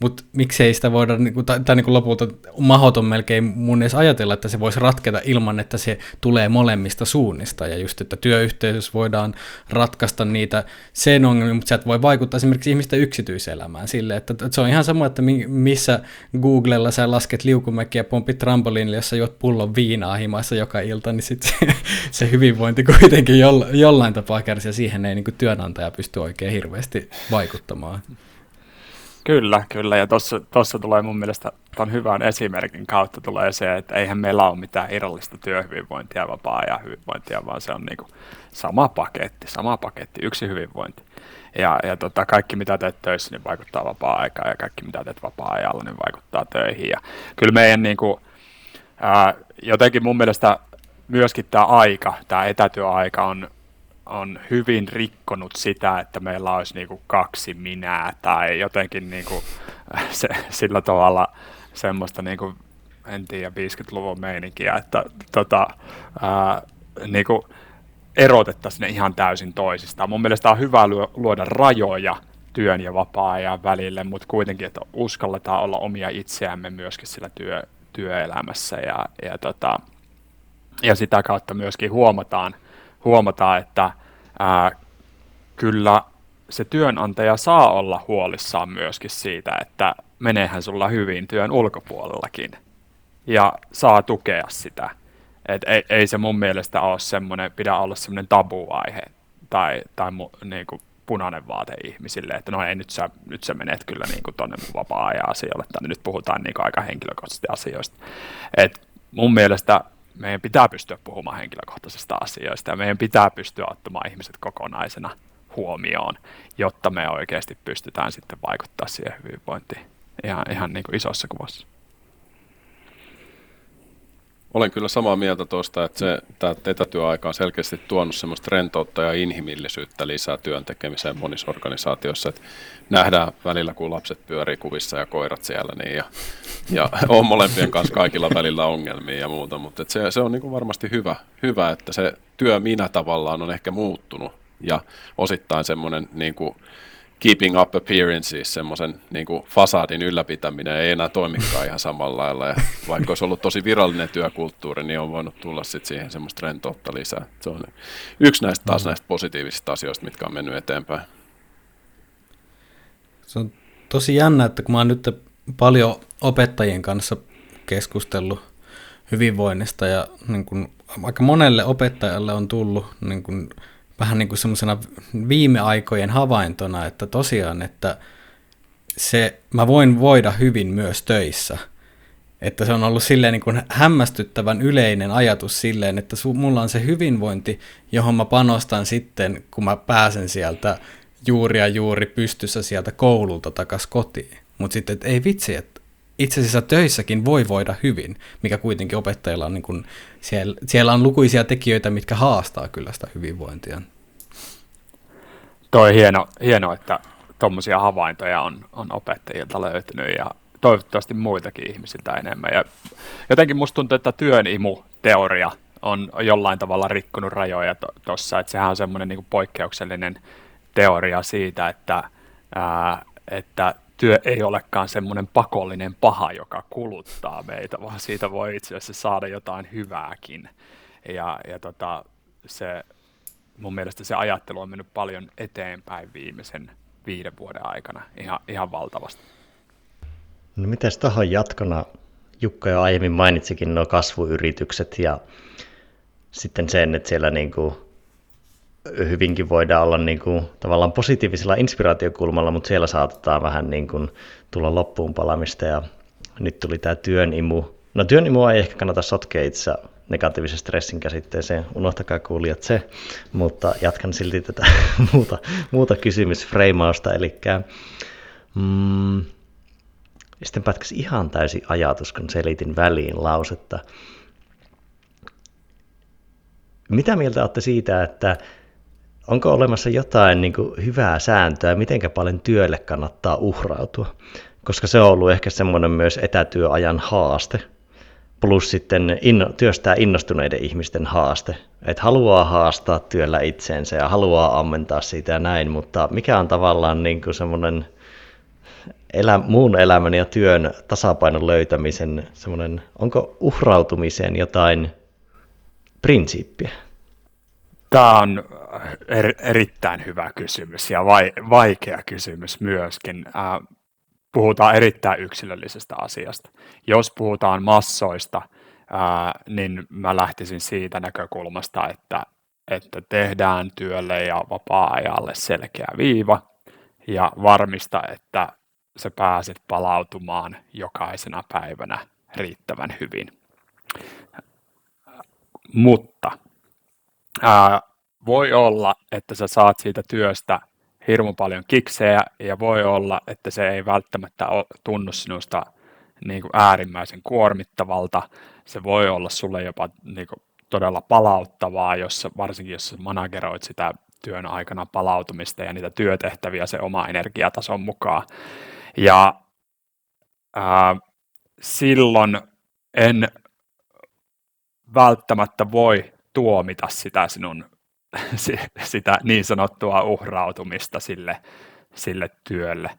mutta miksei sitä voida, niin tai, niin lopulta mahoton melkein mun edes ajatella, että se voisi ratketa ilman, että se tulee molemmista suunnista. Ja just, että työyhteisössä voidaan ratkaista niitä sen ongelmia, mutta sä voi vaikuttaa esimerkiksi ihmisten yksityiselämään sille, että, että se on ihan sama, että missä Googlella sä lasket liukumäkiä pompit trampoliinille, jossa juot pullon viinaa himassa joka ilta, niin sitten se, se hyvinvointi kuitenkin jollain tapaa kärsii ja siihen ei niin työnantaja pysty oikein hirveästi vaikuttamaan. Kyllä, kyllä. Ja tuossa tulee mun mielestä tuon hyvän esimerkin kautta tulee se, että eihän meillä ole mitään irrallista työhyvinvointia, vapaa-ajan hyvinvointia, vaan se on niinku sama paketti, sama paketti, yksi hyvinvointi. Ja, ja tota, kaikki mitä teet töissä, niin vaikuttaa vapaa-aikaan ja kaikki mitä teet vapaa-ajalla, niin vaikuttaa töihin. Ja kyllä meidän niinku, ää, jotenkin mun mielestä myöskin tämä aika, tämä etätyöaika on on hyvin rikkonut sitä, että meillä olisi niin kuin kaksi minää tai jotenkin niin kuin se, sillä tavalla semmoista, niin kuin, en tiedä, 50-luvun meininkiä, että tota, ää, niin kuin erotettaisiin ne ihan täysin toisistaan. Mun mielestä on hyvä luoda rajoja työn ja vapaa-ajan välille, mutta kuitenkin, että uskalletaan olla omia itseämme myöskin sillä työ, työelämässä ja, ja, tota, ja sitä kautta myöskin huomataan, huomataan että ää, kyllä se työnantaja saa olla huolissaan myöskin siitä, että meneehän sulla hyvin työn ulkopuolellakin ja saa tukea sitä. Et ei, ei se mun mielestä ole semmoinen, pidä olla semmoinen tabuaihe tai, tai mu, niin kuin punainen vaate ihmisille, että no ei nyt sä, nyt sä menet kyllä niin kuin tonne vapaa-ajan asioille, tai nyt puhutaan niin kuin aika henkilökohtaisista asioista. Et mun mielestä meidän pitää pystyä puhumaan henkilökohtaisista asioista ja meidän pitää pystyä ottamaan ihmiset kokonaisena huomioon, jotta me oikeasti pystytään sitten vaikuttaa siihen hyvinvointiin ihan, ihan niin kuin isossa kuvassa. Olen kyllä samaa mieltä tuosta, että se, tämä etätyöaika on selkeästi tuonut semmoista rentoutta ja inhimillisyyttä lisää työn tekemiseen monissa organisaatioissa. Että nähdään välillä, kun lapset pyörii kuvissa ja koirat siellä, niin ja, ja on molempien kanssa kaikilla välillä ongelmia ja muuta, mutta se, se on niin kuin varmasti hyvä, hyvä, että se työ minä tavallaan on ehkä muuttunut ja osittain semmoinen niin kuin, keeping up appearances, semmoisen niin fasadin ylläpitäminen ei enää toimikaan ihan samalla lailla. Ja vaikka olisi ollut tosi virallinen työkulttuuri, niin on voinut tulla sit siihen semmoista rentoutta lisää. Se on yksi näistä taas näistä positiivisista asioista, mitkä on mennyt eteenpäin. Se on tosi jännä, että kun mä oon nyt paljon opettajien kanssa keskustellut hyvinvoinnista ja niin kun, aika monelle opettajalle on tullut niin kun, vähän niin kuin semmoisena viime aikojen havaintona, että tosiaan, että se, mä voin voida hyvin myös töissä. Että se on ollut silleen niin kuin hämmästyttävän yleinen ajatus silleen, että su, mulla on se hyvinvointi, johon mä panostan sitten, kun mä pääsen sieltä juuri ja juuri pystyssä sieltä koululta takas kotiin. Mutta sitten, että ei vitsi, että itse asiassa töissäkin voi voida hyvin, mikä kuitenkin opettajilla on, niin kuin, siellä, siellä on lukuisia tekijöitä, mitkä haastaa kyllä sitä hyvinvointia. Toi hieno, hieno että tuommoisia havaintoja on, on opettajilta löytynyt ja toivottavasti muitakin ihmisiltä enemmän. Ja jotenkin musta tuntuu, että työn imu-teoria on jollain tavalla rikkonut rajoja tuossa, to, että sehän on semmoinen niin poikkeuksellinen teoria siitä, että, ää, että työ ei olekaan semmoinen pakollinen paha, joka kuluttaa meitä, vaan siitä voi itse asiassa saada jotain hyvääkin. Ja, ja tota, se, mun mielestä se ajattelu on mennyt paljon eteenpäin viimeisen viiden vuoden aikana ihan, ihan valtavasti. No mitäs tuohon jatkona, Jukka jo aiemmin mainitsikin nuo kasvuyritykset ja sitten sen, että siellä niin kuin hyvinkin voidaan olla niin kuin, tavallaan positiivisella inspiraatiokulmalla, mutta siellä saatetaan vähän niin kuin tulla loppuun palamista ja nyt tuli tämä työnimu. No työnimua ei ehkä kannata sotkea itse negatiivisen stressin käsitteeseen, unohtakaa kuulijat se, mutta jatkan silti tätä muuta, muuta kysymysfreimausta, eli mm, sitten pätkäsi ihan täysi ajatus, kun selitin väliin lausetta. Mitä mieltä olette siitä, että onko olemassa jotain niin kuin, hyvää sääntöä, miten paljon työlle kannattaa uhrautua? Koska se on ollut ehkä semmoinen myös etätyöajan haaste, plus sitten inno, työstää innostuneiden ihmisten haaste. Että haluaa haastaa työllä itseensä ja haluaa ammentaa siitä ja näin, mutta mikä on tavallaan niin kuin semmoinen elä, muun elämän ja työn tasapainon löytämisen semmoinen, onko uhrautumiseen jotain prinsiippiä? Tämä on er, erittäin hyvä kysymys ja vai, vaikea kysymys myöskin. Äh, puhutaan erittäin yksilöllisestä asiasta. Jos puhutaan massoista, ää, niin mä lähtisin siitä näkökulmasta, että, että tehdään työlle ja vapaa-ajalle selkeä viiva ja varmista, että sä pääset palautumaan jokaisena päivänä riittävän hyvin. Mutta ää, voi olla, että sä saat siitä työstä hirmu paljon kiksejä ja voi olla, että se ei välttämättä tunnu sinusta niin kuin äärimmäisen kuormittavalta. Se voi olla sulle jopa niin kuin todella palauttavaa, jos, varsinkin jos manageroit sitä työn aikana palautumista ja niitä työtehtäviä se oma energiatason mukaan. Ja ää, silloin en välttämättä voi tuomita sitä sinun sitä niin sanottua uhrautumista sille, sille työlle.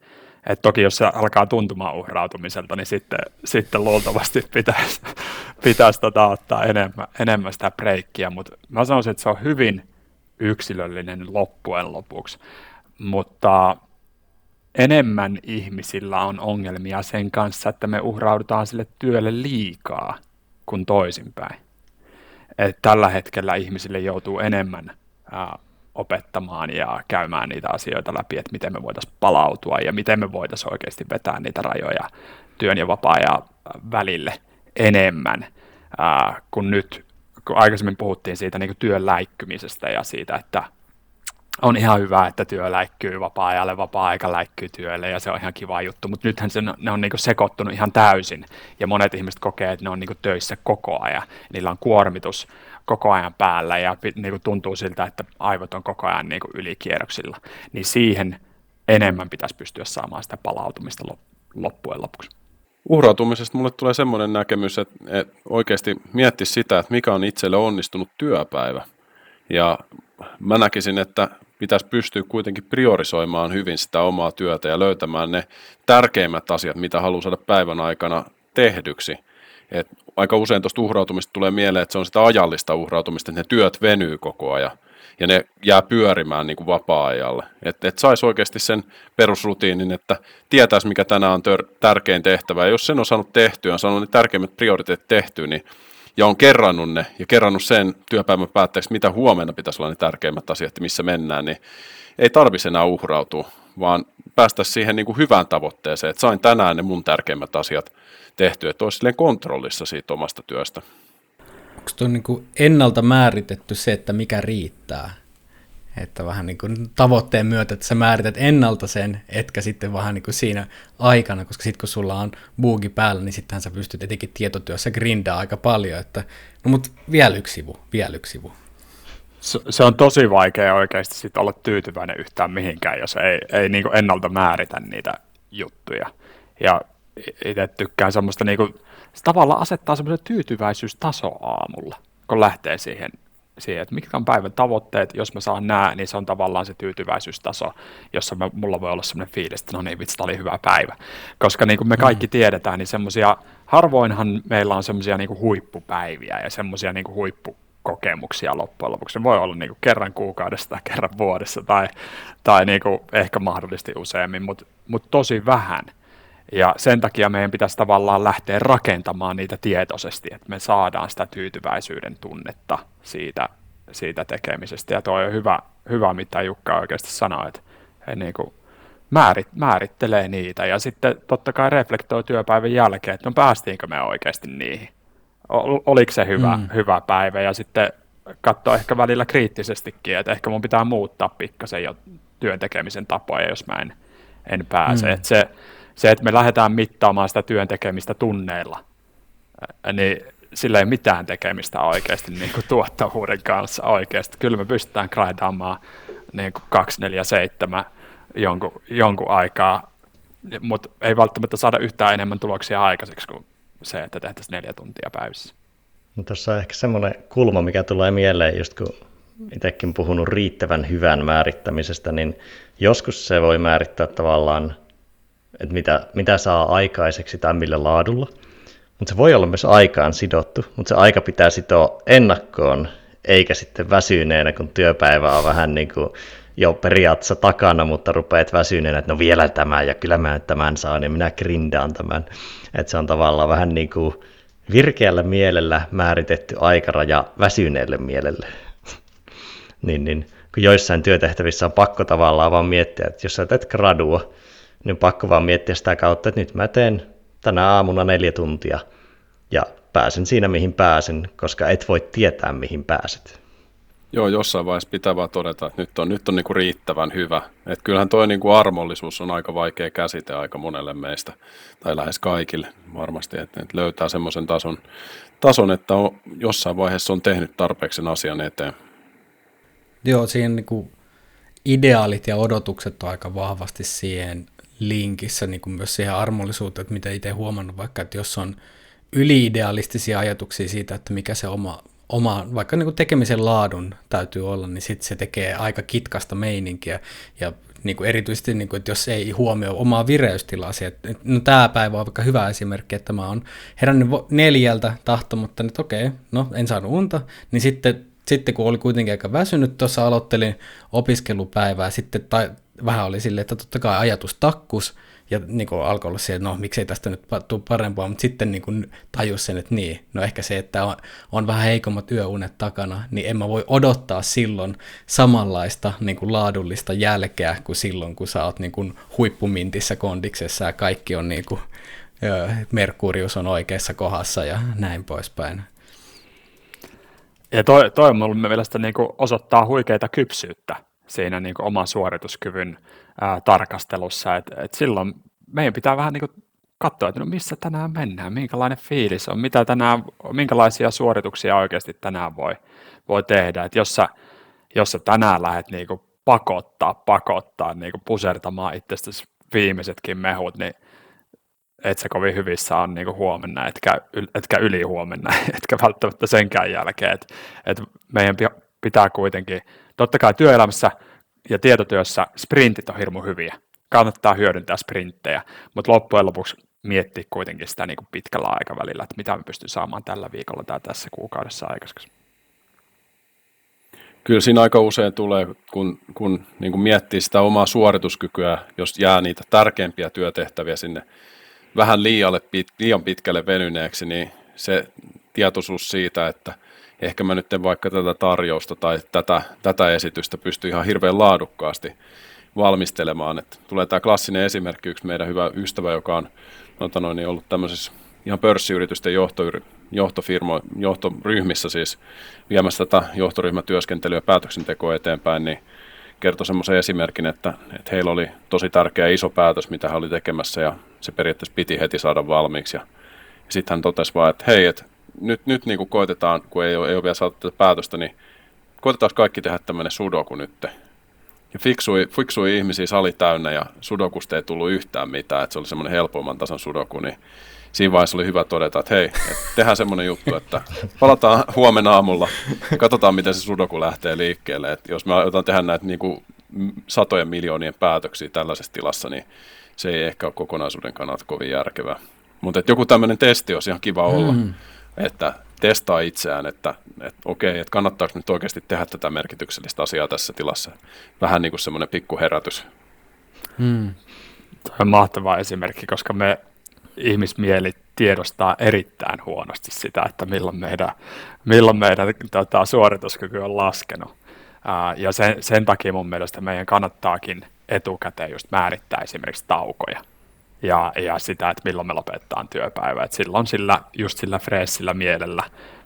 Et toki jos se alkaa tuntumaan uhrautumiselta, niin sitten, sitten luultavasti pitäisi, pitäisi tota ottaa enemmän, enemmän sitä breikkiä, mutta mä sanoisin, että se on hyvin yksilöllinen loppujen lopuksi, mutta enemmän ihmisillä on ongelmia sen kanssa, että me uhraudutaan sille työlle liikaa kuin toisinpäin. Että tällä hetkellä ihmisille joutuu enemmän ää, opettamaan ja käymään niitä asioita läpi, että miten me voitaisiin palautua ja miten me voitaisiin oikeasti vetää niitä rajoja työn ja vapaa-ajan välille enemmän. Ää, kuin nyt, kun aikaisemmin puhuttiin siitä niin työn läikkymisestä ja siitä, että on ihan hyvä, että työ läikkyy vapaa-ajalle, vapaa-aika läikkyy työlle ja se on ihan kiva juttu, mutta nythän se, ne on niin sekoittunut ihan täysin ja monet ihmiset kokee, että ne on niin töissä koko ajan. Niillä on kuormitus koko ajan päällä ja niin tuntuu siltä, että aivot on koko ajan niin ylikierroksilla, niin siihen enemmän pitäisi pystyä saamaan sitä palautumista loppujen lopuksi. Uhrautumisesta mulle tulee semmoinen näkemys, että, että oikeasti mietti sitä, että mikä on itselle onnistunut työpäivä. Ja mä näkisin, että pitäisi pystyä kuitenkin priorisoimaan hyvin sitä omaa työtä ja löytämään ne tärkeimmät asiat, mitä haluaa saada päivän aikana tehdyksi – et aika usein tuosta uhrautumista tulee mieleen, että se on sitä ajallista uhrautumista, että ne työt venyy koko ajan ja ne jää pyörimään niin kuin vapaa-ajalle. Että et saisi oikeasti sen perusrutiinin, että tietäisi, mikä tänään on tör- tärkein tehtävä. Ja jos sen on saanut tehtyä, on saanut ne tärkeimmät prioriteetit tehtyä, niin ja on kerrannut ne ja kerrannut sen työpäivän päätteeksi, mitä huomenna pitäisi olla ne tärkeimmät asiat, missä mennään, niin ei tarvitsisi enää uhrautua, vaan päästä siihen niin kuin hyvään tavoitteeseen, että sain tänään ne mun tärkeimmät asiat tehty, että olisi kontrollissa siitä omasta työstä. Onko tuo niin ennalta määritetty se, että mikä riittää? Että vähän niin kuin tavoitteen myötä, että sä määrität ennalta sen, etkä sitten vähän niin kuin siinä aikana, koska sitten kun sulla on buugi päällä, niin sittenhän sä pystyt etenkin tietotyössä grindaa aika paljon, että no mut vielä yksi sivu, vielä yksi sivu. Se, se on tosi vaikea oikeasti sit olla tyytyväinen yhtään mihinkään, jos ei, ei niin kuin ennalta määritä niitä juttuja. Ja itse tykkään semmoista, niin kuin, se tavallaan asettaa semmoisen tyytyväisyystaso aamulla, kun lähtee siihen, siihen, että mitkä on päivän tavoitteet, jos mä saan nää, niin se on tavallaan se tyytyväisyystaso, jossa mä, mulla voi olla semmoinen fiilis, että no niin, vitsi, oli hyvä päivä. Koska niin kuin me kaikki mm. tiedetään, niin semmoisia, harvoinhan meillä on semmoisia niin huippupäiviä ja semmoisia niin huippu kokemuksia loppujen lopuksi. Se voi olla niin kuin kerran kuukaudessa tai kerran vuodessa tai, tai niin kuin ehkä mahdollisesti useammin, mutta mut tosi vähän – ja sen takia meidän pitäisi tavallaan lähteä rakentamaan niitä tietoisesti, että me saadaan sitä tyytyväisyyden tunnetta siitä, siitä tekemisestä. Ja tuo on hyvä, hyvä, mitä Jukka oikeasti sanoi, että he niin kuin määrit, määrittelee niitä ja sitten totta kai reflektoi työpäivän jälkeen, että no päästiinkö me oikeasti niihin. Oliko se hyvä, mm. hyvä päivä ja sitten katsoa ehkä välillä kriittisestikin, että ehkä mun pitää muuttaa pikkasen jo työn tekemisen tapoja, jos mä en, en pääse. Mm. Että se, se, että me lähdetään mittaamaan sitä työn tekemistä tunneilla, niin sillä ei mitään tekemistä oikeasti niin kuin tuottavuuden kanssa oikeasti. Kyllä me pystytään grindaamaan niin kuin 247 jonkun, jonkun aikaa, mutta ei välttämättä saada yhtään enemmän tuloksia aikaiseksi kuin se, että tehtäisiin neljä tuntia päivässä. No, tuossa on ehkä semmoinen kulma, mikä tulee mieleen, just kun itsekin puhunut riittävän hyvän määrittämisestä, niin joskus se voi määrittää tavallaan että mitä, mitä saa aikaiseksi tai millä laadulla. Mutta se voi olla myös aikaan sidottu, mutta se aika pitää sitoa ennakkoon, eikä sitten väsyneenä, kun työpäivä on vähän niin kuin jo periaatteessa takana, mutta rupeat väsyneenä, että no vielä tämä ja kyllä mä tämän saan ja minä grindaan tämän. Että se on tavallaan vähän niin kuin virkeällä mielellä määritetty aikaraja väsyneelle mielelle. niin, niin, kun joissain työtehtävissä on pakko tavallaan vaan miettiä, että jos sä teet gradua, niin pakko vaan miettiä sitä kautta, että nyt mä teen tänä aamuna neljä tuntia ja pääsen siinä mihin pääsen, koska et voi tietää mihin pääset. Joo, jossain vaiheessa pitää vaan todeta, että nyt on, nyt on niinku riittävän hyvä. Et kyllähän tuo niinku armollisuus on aika vaikea käsite aika monelle meistä, tai lähes kaikille varmasti, että et löytää semmoisen tason, tason, että on, jossain vaiheessa on tehnyt tarpeeksi sen asian eteen. Joo, siihen niinku ideaalit ja odotukset on aika vahvasti siihen linkissä niin kuin myös siihen armollisuuteen, että mitä itse huomannut, vaikka että jos on yliidealistisia ajatuksia siitä, että mikä se oma, oma vaikka niin kuin tekemisen laadun täytyy olla, niin sitten se tekee aika kitkasta meininkiä. Ja niin kuin erityisesti, niin kuin, että jos ei huomioi omaa vireystilaa, että no tämä päivä on vaikka hyvä esimerkki, että mä oon herännyt neljältä tahtomatta, että okei, no en saanut unta, niin sitten, sitten kun oli kuitenkin aika väsynyt, tuossa aloittelin opiskelupäivää, sitten tai vähän oli silleen, että totta kai ajatus takkus, ja niin kuin alkoi olla se, että no miksei tästä nyt tule parempaa, mutta sitten niin kuin tajus sen, että niin, no ehkä se, että on, on vähän heikommat yöunet takana, niin en mä voi odottaa silloin samanlaista niin kuin laadullista jälkeä kuin silloin, kun sä oot niin kuin huippumintissä kondiksessa ja kaikki on niin kuin, Merkurius on oikeassa kohdassa ja näin poispäin. Ja toi, toi mun mielestä niin kuin osoittaa huikeita kypsyyttä siinä niin kuin oman suorituskyvyn ää, tarkastelussa. Et, et silloin meidän pitää vähän niin kuin katsoa, että no missä tänään mennään, minkälainen fiilis on, mitä tänään, minkälaisia suorituksia oikeasti tänään voi, voi tehdä. Et jos, sä, jos sä tänään lähdet niin kuin pakottaa, pakottaa, niin kuin pusertamaan itsestäsi viimeisetkin mehut, niin et se kovin hyvissä on niin huomenna, etkä, etkä yli huomenna, etkä välttämättä senkään jälkeen. Et, et meidän pitää kuitenkin, totta kai työelämässä ja tietotyössä sprintit on hirmu hyviä. Kannattaa hyödyntää sprinttejä, mutta loppujen lopuksi miettiä kuitenkin sitä niin kuin pitkällä aikavälillä, että mitä me pystyn saamaan tällä viikolla tai tässä kuukaudessa aikaiseksi. Kyllä siinä aika usein tulee, kun, kun niin kuin miettii sitä omaa suorituskykyä, jos jää niitä tärkeimpiä työtehtäviä sinne vähän liialle, liian pitkälle venyneeksi, niin se tietoisuus siitä, että ehkä mä nyt vaikka tätä tarjousta tai tätä, tätä esitystä pysty ihan hirveän laadukkaasti valmistelemaan. Että tulee tämä klassinen esimerkki, yksi meidän hyvä ystävä, joka on noin, niin ollut tämmöisessä ihan pörssiyritysten johto, johtofirmo, johtoryhmissä siis viemässä tätä johtoryhmätyöskentelyä päätöksentekoa eteenpäin, niin kertoi semmoisen esimerkin, että, että heillä oli tosi tärkeä iso päätös, mitä he oli tekemässä ja se periaatteessa piti heti saada valmiiksi. Ja sitten hän totesi vaan, että hei, että nyt, nyt niin kuin koitetaan, kun ei ole, ei ole vielä saatu tätä päätöstä, niin koitetaan kaikki tehdä tämmöinen sudoku nyt. Ja fiksui, fiksui ihmisiä sali täynnä ja sudokusta ei tullut yhtään mitään, että se oli semmoinen helpomman tasan sudoku, niin siinä vaiheessa oli hyvä todeta, että hei, että tehdään semmoinen juttu, että palataan huomenna aamulla katsotaan, miten se sudoku lähtee liikkeelle. Että jos me aletaan tehdä näitä niin kuin satojen miljoonien päätöksiä tällaisessa tilassa, niin se ei ehkä ole kokonaisuuden kannalta kovin järkevää. Mutta joku tämmöinen testi olisi ihan kiva olla, mm. Että testaa itseään, että, että okei, että kannattaako nyt oikeasti tehdä tätä merkityksellistä asiaa tässä tilassa. Vähän niin kuin semmoinen pikkuherätys. Mm. Tämä on mahtava esimerkki, koska me ihmismieli tiedostaa erittäin huonosti sitä, että milloin meidän, milloin meidän tota, suorituskyky on laskenut. Ää, ja sen, sen takia mun mielestä meidän kannattaakin etukäteen just määrittää esimerkiksi taukoja ja, ja sitä, että milloin me lopetetaan työpäivä. Et silloin sillä, just sillä freessillä mielellä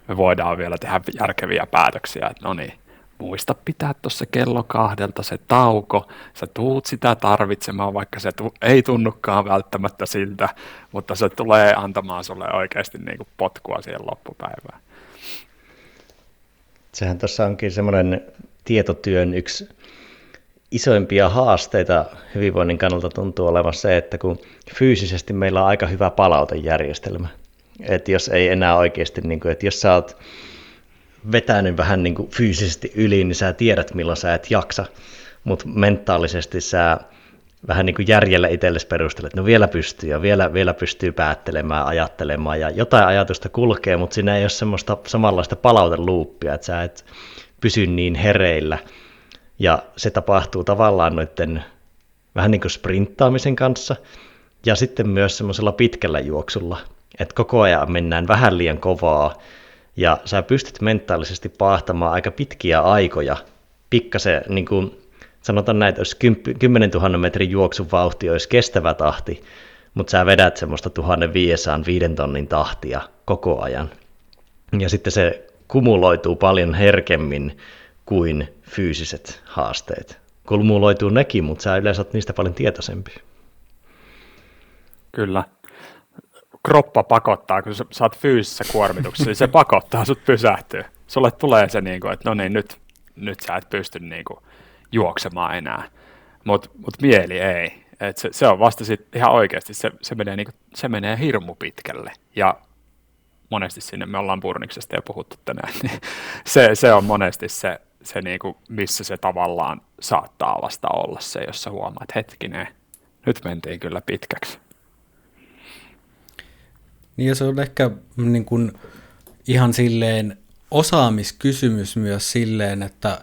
me voidaan vielä tehdä järkeviä päätöksiä, että no niin, muista pitää tuossa kello kahdelta se tauko, sä tuut sitä tarvitsemaan, vaikka se tu- ei tunnukaan välttämättä siltä, mutta se tulee antamaan sulle oikeasti niin kuin potkua siihen loppupäivään. Sehän tuossa onkin semmoinen tietotyön yksi isoimpia haasteita hyvinvoinnin kannalta tuntuu olevan se, että kun fyysisesti meillä on aika hyvä palautejärjestelmä, että jos ei enää oikeasti, niin kuin, että jos sä oot vetänyt vähän niin kuin fyysisesti yli, niin sä tiedät milloin sä et jaksa, mutta mentaalisesti sä vähän niin kuin järjellä itsellesi perustelet, että no vielä pystyy ja vielä, vielä pystyy päättelemään, ajattelemaan ja jotain ajatusta kulkee, mutta siinä ei ole semmoista samanlaista palauteluuppia, että sä et pysy niin hereillä ja se tapahtuu tavallaan noiden vähän niin kuin sprinttaamisen kanssa ja sitten myös semmoisella pitkällä juoksulla, että koko ajan mennään vähän liian kovaa ja sä pystyt mentaalisesti paahtamaan aika pitkiä aikoja, pikkasen, niin kuin sanotaan näin, että jos 10 000 metrin juoksun vauhti olisi kestävä tahti, mutta sä vedät semmoista 1500 viiden tonnin tahtia koko ajan. Ja sitten se kumuloituu paljon herkemmin kuin fyysiset haasteet. Kumuloituu nekin, mutta sä yleensä oot niistä paljon tietoisempi. Kyllä kroppa pakottaa, kun sä, saat fyysisessä kuormituksessa, niin se pakottaa sut pysähtyä. Sulle tulee se, niin kuin, että no niin, nyt, nyt sä et pysty niin kuin, juoksemaan enää. Mutta mut mieli ei. Et se, se on vasta sit ihan oikeasti, se, se, menee, niin kuin, se menee hirmu pitkälle. Ja monesti sinne, me ollaan Purniksesta jo puhuttu tänään, niin se, se on monesti se, se niin kuin, missä se tavallaan saattaa vasta olla se, jos sä huomaat, hetkinen, nyt mentiin kyllä pitkäksi. Niin ja se on ehkä niin kuin ihan silleen osaamiskysymys myös silleen, että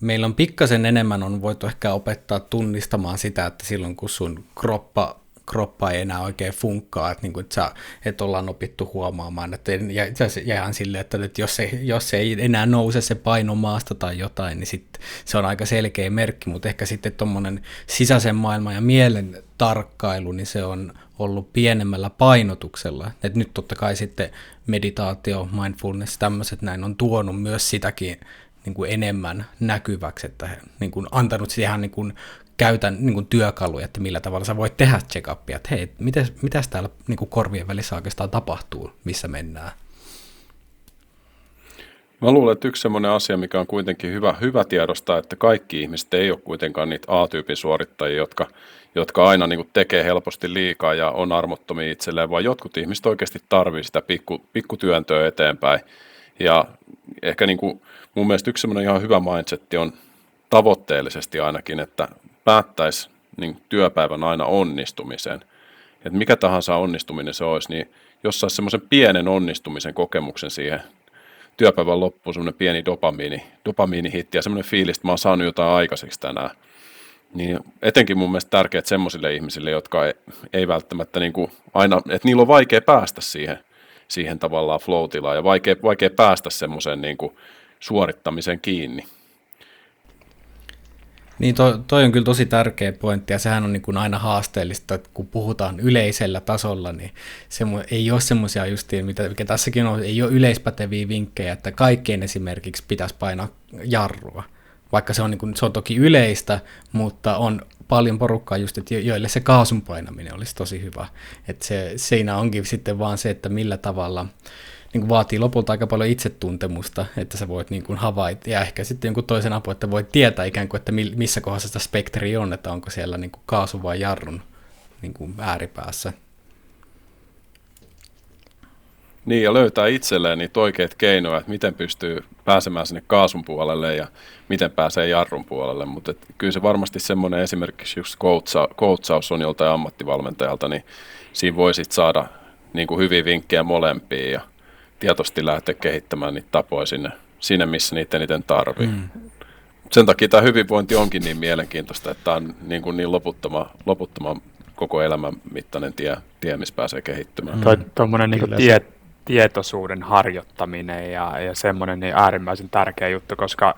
meillä on pikkasen enemmän on voitu ehkä opettaa tunnistamaan sitä, että silloin kun sun kroppa kroppa ei enää oikein funkkaa, että, niin kuin, että, sä, että ollaan opittu huomaamaan, että ja se jää silleen, että, että jos, se, jos ei enää nouse se paino maasta tai jotain, niin sit se on aika selkeä merkki, mutta ehkä sitten tuommoinen sisäisen maailman ja mielen tarkkailu, niin se on ollut pienemmällä painotuksella. Et nyt totta kai sitten meditaatio, mindfulness, tämmöiset näin on tuonut myös sitäkin niin kuin enemmän näkyväksi, että niin kuin antanut siihen niin kuin käytän niin kuin työkaluja, että millä tavalla sä voit tehdä check-upia, että hei, mitäs, mitäs täällä niin kuin korvien välissä oikeastaan tapahtuu, missä mennään. Mä luulen, että yksi sellainen asia, mikä on kuitenkin hyvä, hyvä tiedostaa, että kaikki ihmiset ei ole kuitenkaan niitä A-tyypin suorittajia, jotka, jotka aina niin tekee helposti liikaa ja on armottomia itselleen, vaan jotkut ihmiset oikeasti tarvitsevat sitä pikku, eteenpäin. Ja ehkä niin kuin, mun mielestä yksi sellainen ihan hyvä mindset on tavoitteellisesti ainakin, että päättäisi niin työpäivän aina onnistumisen. Että mikä tahansa onnistuminen se olisi, niin jos saisi semmoisen pienen onnistumisen kokemuksen siihen työpäivän loppuun, semmoinen pieni dopamiini, dopamiinihitti ja semmoinen fiilis, että mä oon saanut jotain aikaiseksi tänään. Niin etenkin mun mielestä tärkeät semmoisille ihmisille, jotka ei, ei välttämättä niin kuin aina, että niillä on vaikea päästä siihen, siihen tavallaan flow ja vaikea, vaikea päästä semmoiseen niin kuin suorittamisen kiinni. Niin toi, toi on kyllä tosi tärkeä pointti ja sehän on niin kuin aina haasteellista, että kun puhutaan yleisellä tasolla, niin se ei ole semmoisia justiin, mitä, mikä tässäkin on, ei ole yleispäteviä vinkkejä, että kaikkien esimerkiksi pitäisi painaa jarrua. Vaikka se on, niin kuin, se on toki yleistä, mutta on paljon porukkaa just, että joille se kaasun painaminen olisi tosi hyvä. Että se, siinä onkin sitten vaan se, että millä tavalla niin kuin vaatii lopulta aika paljon itsetuntemusta, että sä voit niin kuin havaita, ja ehkä sitten jonkun toisen apu, että voit tietää ikään kuin, että missä kohdassa sitä spektri on, että onko siellä niin kuin kaasu vai jarrun niin kuin ääripäässä. Niin, ja löytää itselleen niitä oikeita keinoja, että miten pystyy pääsemään sinne kaasun puolelle ja miten pääsee jarrun puolelle. Mutta kyllä se varmasti semmoinen esimerkiksi just coachaus on joltain ammattivalmentajalta, niin siinä voisit saada niin kuin hyviä vinkkejä molempiin ja tietoisesti lähteä kehittämään niitä tapoja sinne, sinne missä niitä eniten tarvii. Mm. Sen takia tämä hyvinvointi onkin niin mielenkiintoista, että tämä on niin, kuin niin loputtoma, loputtoma koko elämän mittainen tie, tie missä pääsee kehittymään. Mm. Tuommoinen niin tie, tietoisuuden harjoittaminen ja, ja semmoinen niin äärimmäisen tärkeä juttu, koska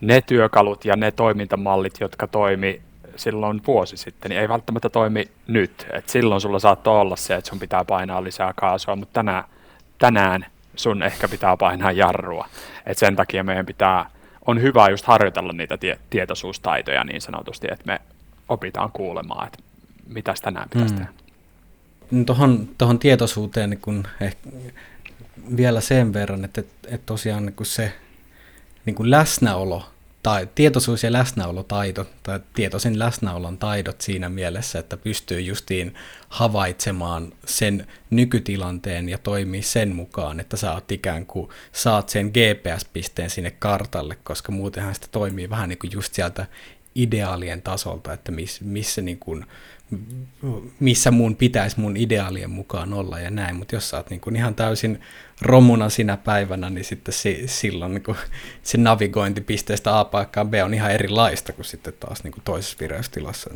ne työkalut ja ne toimintamallit, jotka toimi silloin vuosi sitten, niin ei välttämättä toimi nyt. Et silloin sulla saattoi olla se, että sun pitää painaa lisää kaasua, mutta tänään, tänään sun ehkä pitää painaa jarrua. Et sen takia meidän pitää, on hyvä just harjoitella niitä tie, tietoisuustaitoja niin sanotusti, että me opitaan kuulemaan, että mitä tänään pitäisi mm. tehdä. Tuohon, tuohon tietoisuuteen niin kun ehkä vielä sen verran, että, että tosiaan niin kun se niin kun läsnäolo tai tietoisuus ja läsnäolotaito tai tietoisen läsnäolon taidot siinä mielessä, että pystyy justiin havaitsemaan sen nykytilanteen ja toimii sen mukaan, että sä oot ikään kuin saat sen GPS-pisteen sinne kartalle, koska muutenhan sitä toimii vähän niin kuin just sieltä ideaalien tasolta, että miss, missä, niin kuin, missä mun pitäisi mun ideaalien mukaan olla ja näin, mutta jos sä oot niin kuin ihan täysin romuna sinä päivänä, niin sitten si, silloin niin kuin, se navigointi pisteestä A paikkaan B on ihan erilaista kuin sitten taas niin kuin toisessa vireystilassa.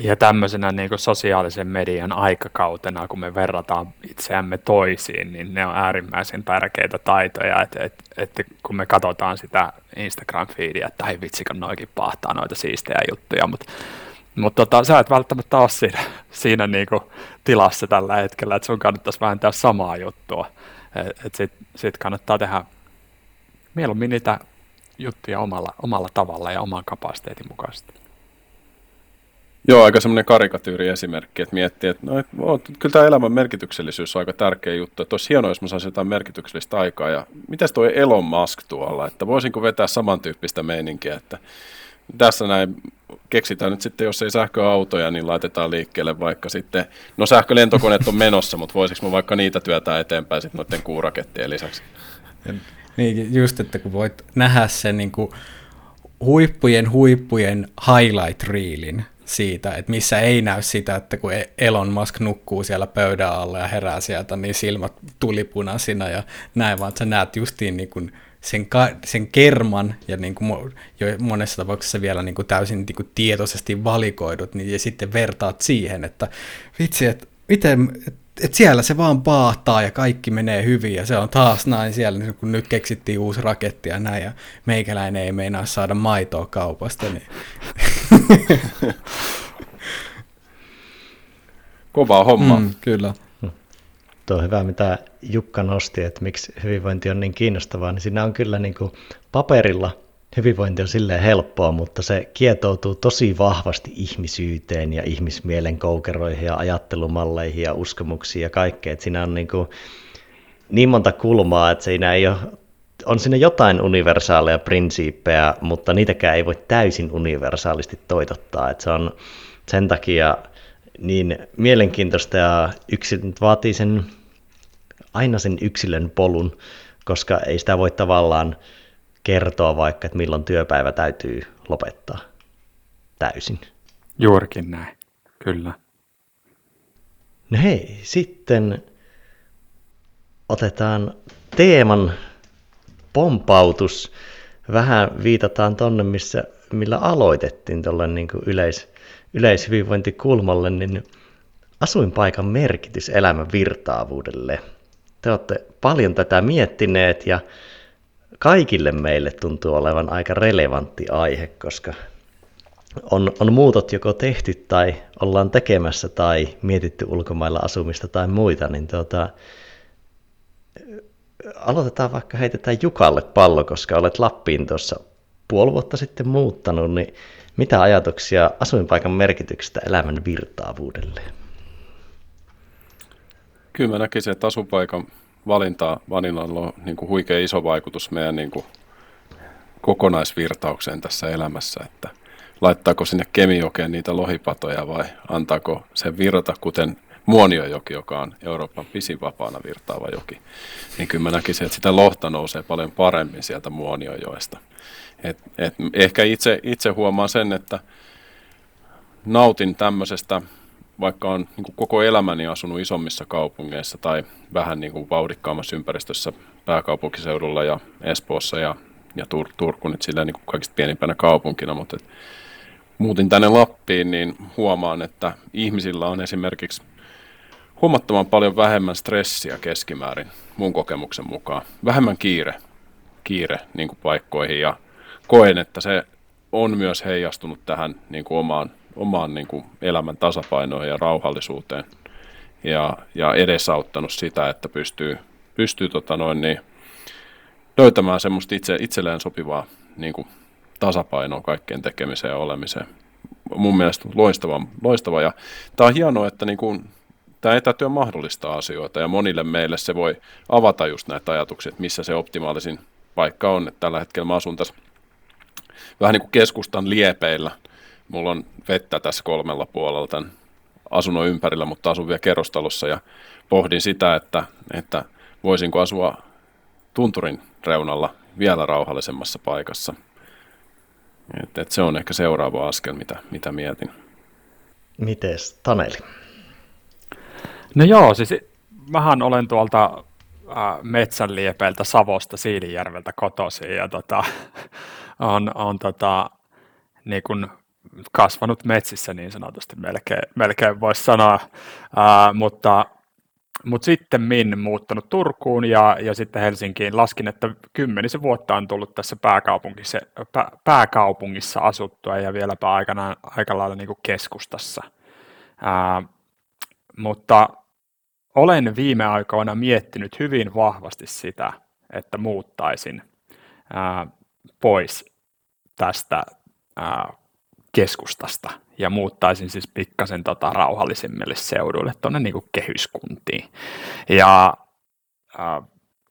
Ja tämmöisenä niin kuin sosiaalisen median aikakautena, kun me verrataan itseämme toisiin, niin ne on äärimmäisen tärkeitä taitoja, että, että, että kun me katsotaan sitä Instagram-feedia, että ei vitsi, kun noikin pahtaa noita siistejä juttuja, mutta mutta tota, sä et välttämättä ole siinä, siinä niinku tilassa tällä hetkellä, että sun kannattaisi vääntää samaa juttua. Että et sitten sit kannattaa tehdä mieluummin niitä juttuja omalla, omalla tavalla ja oman kapasiteetin mukaisesti. Joo, aika semmoinen karikatyyri esimerkki, että miettii, että no, et, oh, kyllä tämä elämän merkityksellisyys on aika tärkeä juttu, että olisi hienoa, jos mä saisin jotain merkityksellistä aikaa, ja mitäs toi Elon Musk tuolla, että voisinko vetää samantyyppistä meininkiä, että tässä näin keksitään nyt sitten, jos ei sähköautoja, niin laitetaan liikkeelle vaikka sitten, no sähkölentokoneet on menossa, mutta voisiko mä vaikka niitä työtää eteenpäin sitten noiden kuurakettien lisäksi? Niin, just, että kun voit nähdä sen niin kuin huippujen huippujen highlight reelin, siitä, että missä ei näy sitä, että kun Elon Musk nukkuu siellä pöydän alla ja herää sieltä, niin silmät tulipunaisina ja näin, vaan sä näet justiin niin kuin sen, ka- sen kerman ja niin kuin jo monessa tapauksessa vielä niin kuin täysin niin kuin tietoisesti valikoidut, niin ja sitten vertaat siihen, että vitsi, että miten, et siellä se vaan paahtaa ja kaikki menee hyvin ja se on taas näin siellä, niin kun nyt keksittiin uusi raketti ja näin ja meikäläinen ei meinaa saada maitoa kaupasta. Niin. Kovaa hommaa. Mm, kyllä. Tuo on hyvä, mitä Jukka nosti, että miksi hyvinvointi on niin kiinnostavaa, niin siinä on kyllä niin kuin paperilla hyvinvointi on silleen helppoa, mutta se kietoutuu tosi vahvasti ihmisyyteen ja ihmismielen koukeroihin ja ajattelumalleihin ja uskomuksiin ja kaikkea. Että siinä on niin, kuin niin monta kulmaa, että siinä ei ole, on siinä jotain universaaleja prinsiippejä, mutta niitäkään ei voi täysin universaalisti toitottaa. Että se on sen takia niin mielenkiintoista ja yksi, vaatii sen, aina sen yksilön polun, koska ei sitä voi tavallaan kertoa vaikka, että milloin työpäivä täytyy lopettaa täysin. Juurikin näin, kyllä. No hei, sitten otetaan teeman pompautus. Vähän viitataan tonne, missä, millä aloitettiin tuolle niin yleis, yleishyvinvointikulmalle, niin asuinpaikan merkitys elämän virtaavuudelle. Te olette paljon tätä miettineet ja kaikille meille tuntuu olevan aika relevantti aihe, koska on, on muutot joko tehty tai ollaan tekemässä tai mietitty ulkomailla asumista tai muita, niin tuota, aloitetaan vaikka heitetään Jukalle pallo, koska olet Lappiin tuossa puoli vuotta sitten muuttanut, niin mitä ajatuksia asuinpaikan merkityksestä elämän virtaavuudelle? Kyllä mä näkisin, että asuinpaikan valinta, on niin kuin huikea iso vaikutus meidän niin kuin kokonaisvirtaukseen tässä elämässä, että laittaako sinne Kemijokeen niitä lohipatoja vai antaako sen virta, kuten Muoniojoki, joka on Euroopan pisin vapaana virtaava joki, niin kyllä mä näkisin, että sitä lohta nousee paljon paremmin sieltä Muoniojoesta. Et, et ehkä itse, itse huomaan sen, että nautin tämmöisestä, vaikka on niin koko elämäni asunut isommissa kaupungeissa tai vähän niin kuin vauhdikkaammassa ympäristössä pääkaupunkiseudulla ja Espoossa ja, ja Tur- Turku nyt sillä niin kuin kaikista pienimpänä kaupunkina, mutta et muutin tänne Lappiin, niin huomaan, että ihmisillä on esimerkiksi huomattavan paljon vähemmän stressiä keskimäärin mun kokemuksen mukaan. Vähemmän kiire, kiire niin kuin paikkoihin ja koen, että se on myös heijastunut tähän niin kuin omaan, omaan niin kuin elämän tasapainoon ja rauhallisuuteen ja, ja edesauttanut sitä, että pystyy, pystyy tota noin, niin, löytämään semmoista itse, itselleen sopivaa niin kuin tasapainoa kaikkeen tekemiseen ja olemiseen. Mun mielestä loistava, loistava. ja tämä on hienoa, että niin kuin, tämä etätyö mahdollistaa asioita ja monille meille se voi avata just näitä ajatuksia, että missä se optimaalisin paikka on. Että tällä hetkellä mä asun tässä vähän niin kuin keskustan liepeillä. Mulla on vettä tässä kolmella puolella tämän asunnon ympärillä, mutta asun vielä kerrostalossa ja pohdin sitä, että, että voisinko asua tunturin reunalla vielä rauhallisemmassa paikassa. Et, et se on ehkä seuraava askel, mitä, mitä mietin. Mites Taneli? No joo, siis mähän olen tuolta äh, metsänliepeiltä Savosta Siilijärveltä kotoisin ja tota, on, on tota, niin kuin kasvanut metsissä niin sanotusti melkein, melkein voisi sanoa, ää, mutta, mutta sitten min muuttanut Turkuun ja, ja sitten Helsinkiin. Laskin, että kymmenisen vuotta on tullut tässä pääkaupungissa, pää, pääkaupungissa asuttua ja vieläpä aikana, aika lailla niin kuin keskustassa. Ää, mutta olen viime aikoina miettinyt hyvin vahvasti sitä, että muuttaisin ää, pois tästä ää, keskustasta ja muuttaisin siis pikkasen tota rauhallisemmille seuduille tuonne niin kehyskuntiin. Ja ää,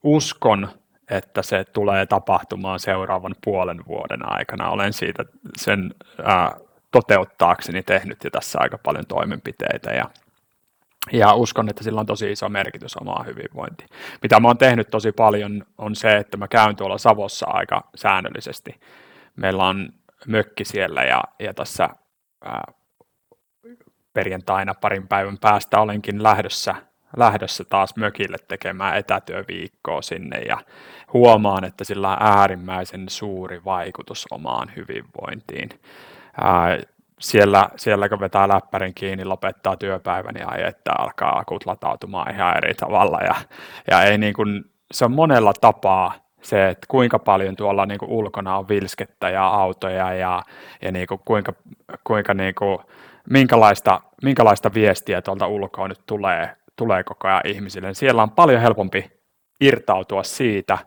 uskon, että se tulee tapahtumaan seuraavan puolen vuoden aikana. Olen siitä sen ää, toteuttaakseni tehnyt jo tässä aika paljon toimenpiteitä ja ja uskon, että sillä on tosi iso merkitys omaa hyvinvointiin. Mitä mä oon tehnyt tosi paljon on se, että mä käyn tuolla Savossa aika säännöllisesti. Meillä on mökki siellä ja, ja tässä ää, perjantaina parin päivän päästä olenkin lähdössä, lähdössä taas mökille tekemään etätyöviikkoa sinne ja huomaan, että sillä on äärimmäisen suuri vaikutus omaan hyvinvointiin. Ää, siellä, siellä kun vetää läppärin kiinni, lopettaa työpäivän ja että alkaa akut latautumaan ihan eri tavalla ja, ja ei niin kuin, se on monella tapaa se, että kuinka paljon tuolla niin kuin ulkona on vilskettä ja autoja ja, ja niin kuin kuinka, kuinka niin kuin, minkälaista, minkälaista viestiä tuolta ulkoa nyt tulee, tulee koko ajan ihmisille. Siellä on paljon helpompi irtautua siitä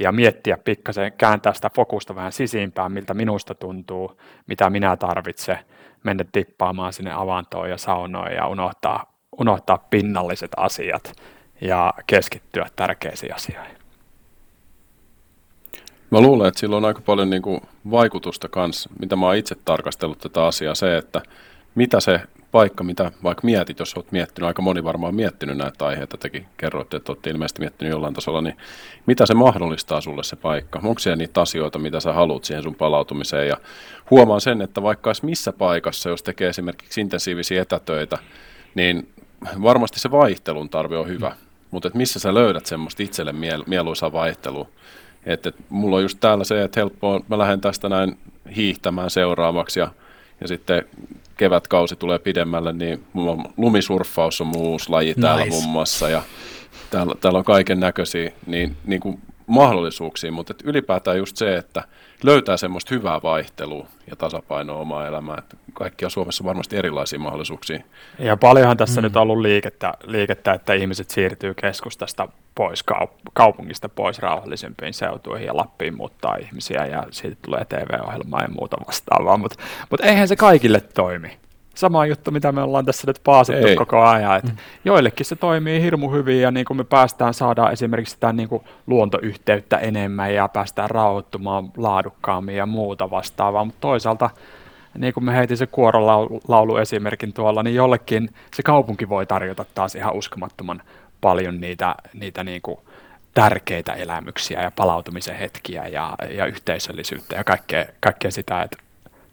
ja miettiä pikkasen, kääntää sitä fokusta vähän sisimpään, miltä minusta tuntuu, mitä minä tarvitsen, mennä tippaamaan sinne avantoon ja saunoon ja unohtaa, unohtaa pinnalliset asiat ja keskittyä tärkeisiin asioihin. Mä luulen, että sillä on aika paljon niin kuin vaikutusta kanssa, mitä mä oon itse tarkastellut tätä asiaa, se, että mitä se paikka, mitä vaikka mietit, jos olet miettinyt, aika moni varmaan miettinyt näitä aiheita, tekin kerroitte, että olette ilmeisesti miettinyt jollain tasolla, niin mitä se mahdollistaa sulle se paikka? Onko siellä niitä asioita, mitä sä haluat siihen sun palautumiseen? Ja huomaan sen, että vaikka olisi missä paikassa, jos tekee esimerkiksi intensiivisiä etätöitä, niin varmasti se vaihtelun tarve on hyvä, mutta että missä sä löydät semmoista itselle miel- mieluisaa vaihtelua? Että et, mulla on just täällä se, että helppoa, mä lähden tästä näin hiihtämään seuraavaksi ja, ja sitten kevätkausi tulee pidemmälle, niin lumisurffaus on muu uusi laji nice. täällä muun muassa ja täällä, täällä on kaiken näköisiä niin, niin kuin mahdollisuuksia, mutta et ylipäätään just se, että löytää semmoista hyvää vaihtelua ja tasapainoa omaa elämää. Että kaikkia Suomessa varmasti erilaisia mahdollisuuksia. Ja paljonhan tässä mm. nyt on ollut liikettä, liikettä, että ihmiset siirtyy keskustasta pois kaupungista pois rauhallisempiin seutuihin ja Lappiin muuttaa ihmisiä ja siitä tulee TV-ohjelmaa ja muuta vastaavaa, mutta mut eihän se kaikille toimi sama juttu, mitä me ollaan tässä nyt paasittu Ei. koko ajan. Että mm. Joillekin se toimii hirmu hyvin ja niin kuin me päästään saada esimerkiksi sitä niin kuin luontoyhteyttä enemmän ja päästään rauhoittumaan laadukkaammin ja muuta vastaavaa, mutta toisaalta niin kuin me heitin se kuorolaulu esimerkin tuolla, niin jollekin se kaupunki voi tarjota taas ihan uskomattoman paljon niitä, niitä niin kuin tärkeitä elämyksiä ja palautumisen hetkiä ja, ja yhteisöllisyyttä ja kaikkea, kaikkea sitä, että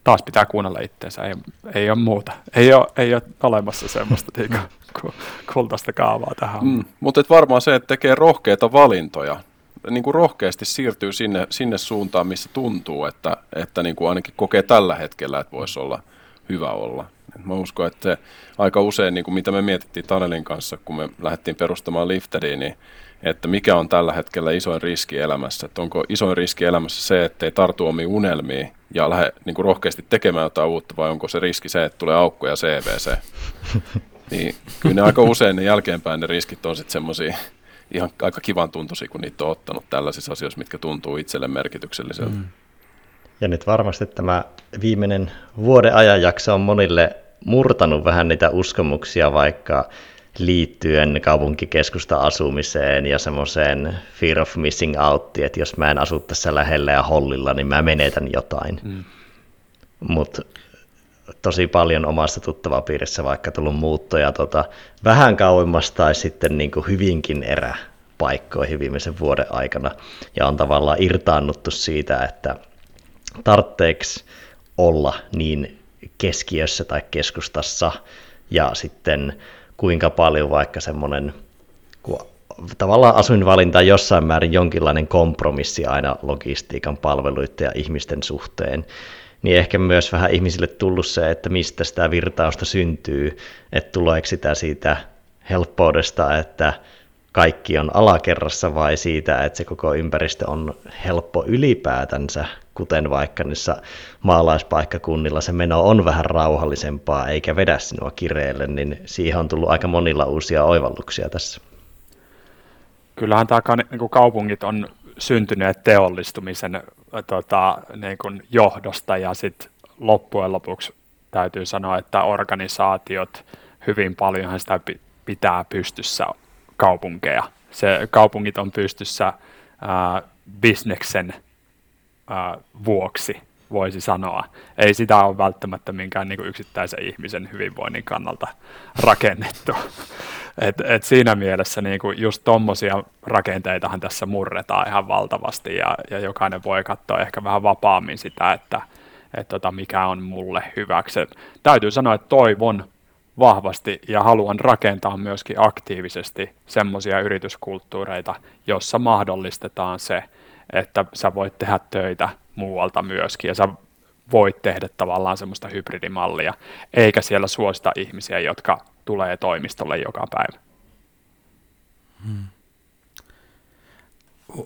taas pitää kuunnella itseensä, ei, ei ole muuta. Ei ole, ei ole olemassa semmoista niinku, kultaista kaavaa tähän. Mm, mutta varmaan se, että tekee rohkeita valintoja, niin kuin rohkeasti siirtyy sinne, sinne suuntaan, missä tuntuu, että, että niin kuin ainakin kokee tällä hetkellä, että voisi olla hyvä olla. Mä uskon, että aika usein, niin kuin mitä me mietittiin Tanelin kanssa, kun me lähdettiin perustamaan Liftediin, niin että mikä on tällä hetkellä isoin riski elämässä. Että onko isoin riski elämässä se, että ei tartu omiin unelmiin ja lähde niin kuin rohkeasti tekemään jotain uutta, vai onko se riski se, että tulee aukkoja CVC? niin kyllä ne aika usein ne jälkeenpäin ne riskit on sitten semmoisia ihan aika kivan tuntuisia, kun niitä on ottanut tällaisissa asioissa, mitkä tuntuu itselle merkitykselliseltä. Mm. Ja nyt varmasti tämä viimeinen vuoden ajanjakso on monille murtanut vähän niitä uskomuksia, vaikka liittyen kaupunkikeskusta asumiseen ja semmoiseen fear of missing out, että jos mä en asu tässä lähellä ja hollilla, niin mä menetän jotain. Mm. Mutta tosi paljon omassa tuttavapiirissä vaikka tullut muuttoja tota, vähän kauemmas tai sitten niin kuin hyvinkin eräpaikkoihin viimeisen vuoden aikana. Ja on tavallaan irtaannuttu siitä, että tarvitseeko olla niin keskiössä tai keskustassa ja sitten kuinka paljon vaikka semmoinen, kun tavallaan asuinvalinta jossain määrin jonkinlainen kompromissi aina logistiikan palveluiden ja ihmisten suhteen, niin ehkä myös vähän ihmisille tullut se, että mistä sitä virtausta syntyy, että tuleeko sitä siitä helppoudesta, että kaikki on alakerrassa vai siitä, että se koko ympäristö on helppo ylipäätänsä, kuten vaikka niissä maalaispaikkakunnilla se meno on vähän rauhallisempaa eikä vedä sinua kireelle, niin siihen on tullut aika monilla uusia oivalluksia tässä. Kyllähän tämä niin kaupungit on syntyneet teollistumisen tota, niin kuin johdosta ja sitten loppujen lopuksi täytyy sanoa, että organisaatiot hyvin paljonhan sitä pitää pystyssä kaupunkeja. Se, kaupungit on pystyssä ää, bisneksen ää, vuoksi, voisi sanoa. Ei sitä ole välttämättä minkään niin kuin yksittäisen ihmisen hyvinvoinnin kannalta rakennettu. Et, et siinä mielessä niin kuin just tuommoisia rakenteitahan tässä murretaan ihan valtavasti ja, ja jokainen voi katsoa ehkä vähän vapaammin sitä, että et tota, mikä on mulle hyväksi. Et täytyy sanoa, että toivon vahvasti ja haluan rakentaa myöskin aktiivisesti semmoisia yrityskulttuureita, jossa mahdollistetaan se, että sä voit tehdä töitä muualta myöskin ja sä voit tehdä tavallaan semmoista hybridimallia, eikä siellä suosita ihmisiä, jotka tulee toimistolle joka päivä. Hmm.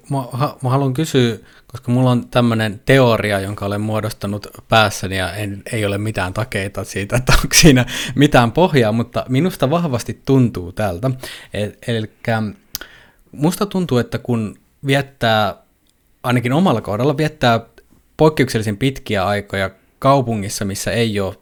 Mä, mä haluan kysyä, koska mulla on tämmöinen teoria, jonka olen muodostanut päässäni ja en, ei ole mitään takeita siitä, että onko siinä mitään pohjaa, mutta minusta vahvasti tuntuu tältä. Eli musta tuntuu, että kun viettää, ainakin omalla kohdalla, viettää poikkeuksellisen pitkiä aikoja kaupungissa, missä ei ole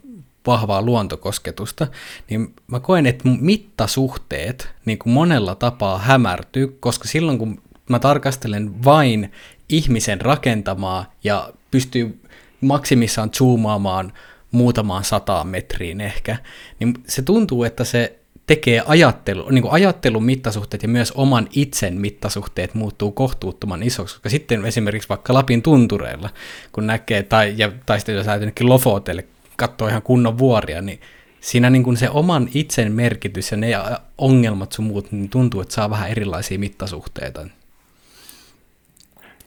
vahvaa luontokosketusta, niin mä koen, että mittasuhteet niin kuin monella tapaa hämärtyy, koska silloin kun mä tarkastelen vain ihmisen rakentamaa ja pystyy maksimissaan zoomaamaan muutamaan sataan metriin ehkä, niin se tuntuu, että se tekee ajattelu, niin kuin ajattelun mittasuhteet ja myös oman itsen mittasuhteet muuttuu kohtuuttoman isoksi, koska sitten esimerkiksi vaikka Lapin tuntureilla, kun näkee, tai, ja, tai sitten jos ajatellaan Lofotelle, katsoo ihan kunnon vuoria, niin siinä niin kuin se oman itsen merkitys ja ne ongelmat sun muut, niin tuntuu, että saa vähän erilaisia mittasuhteita.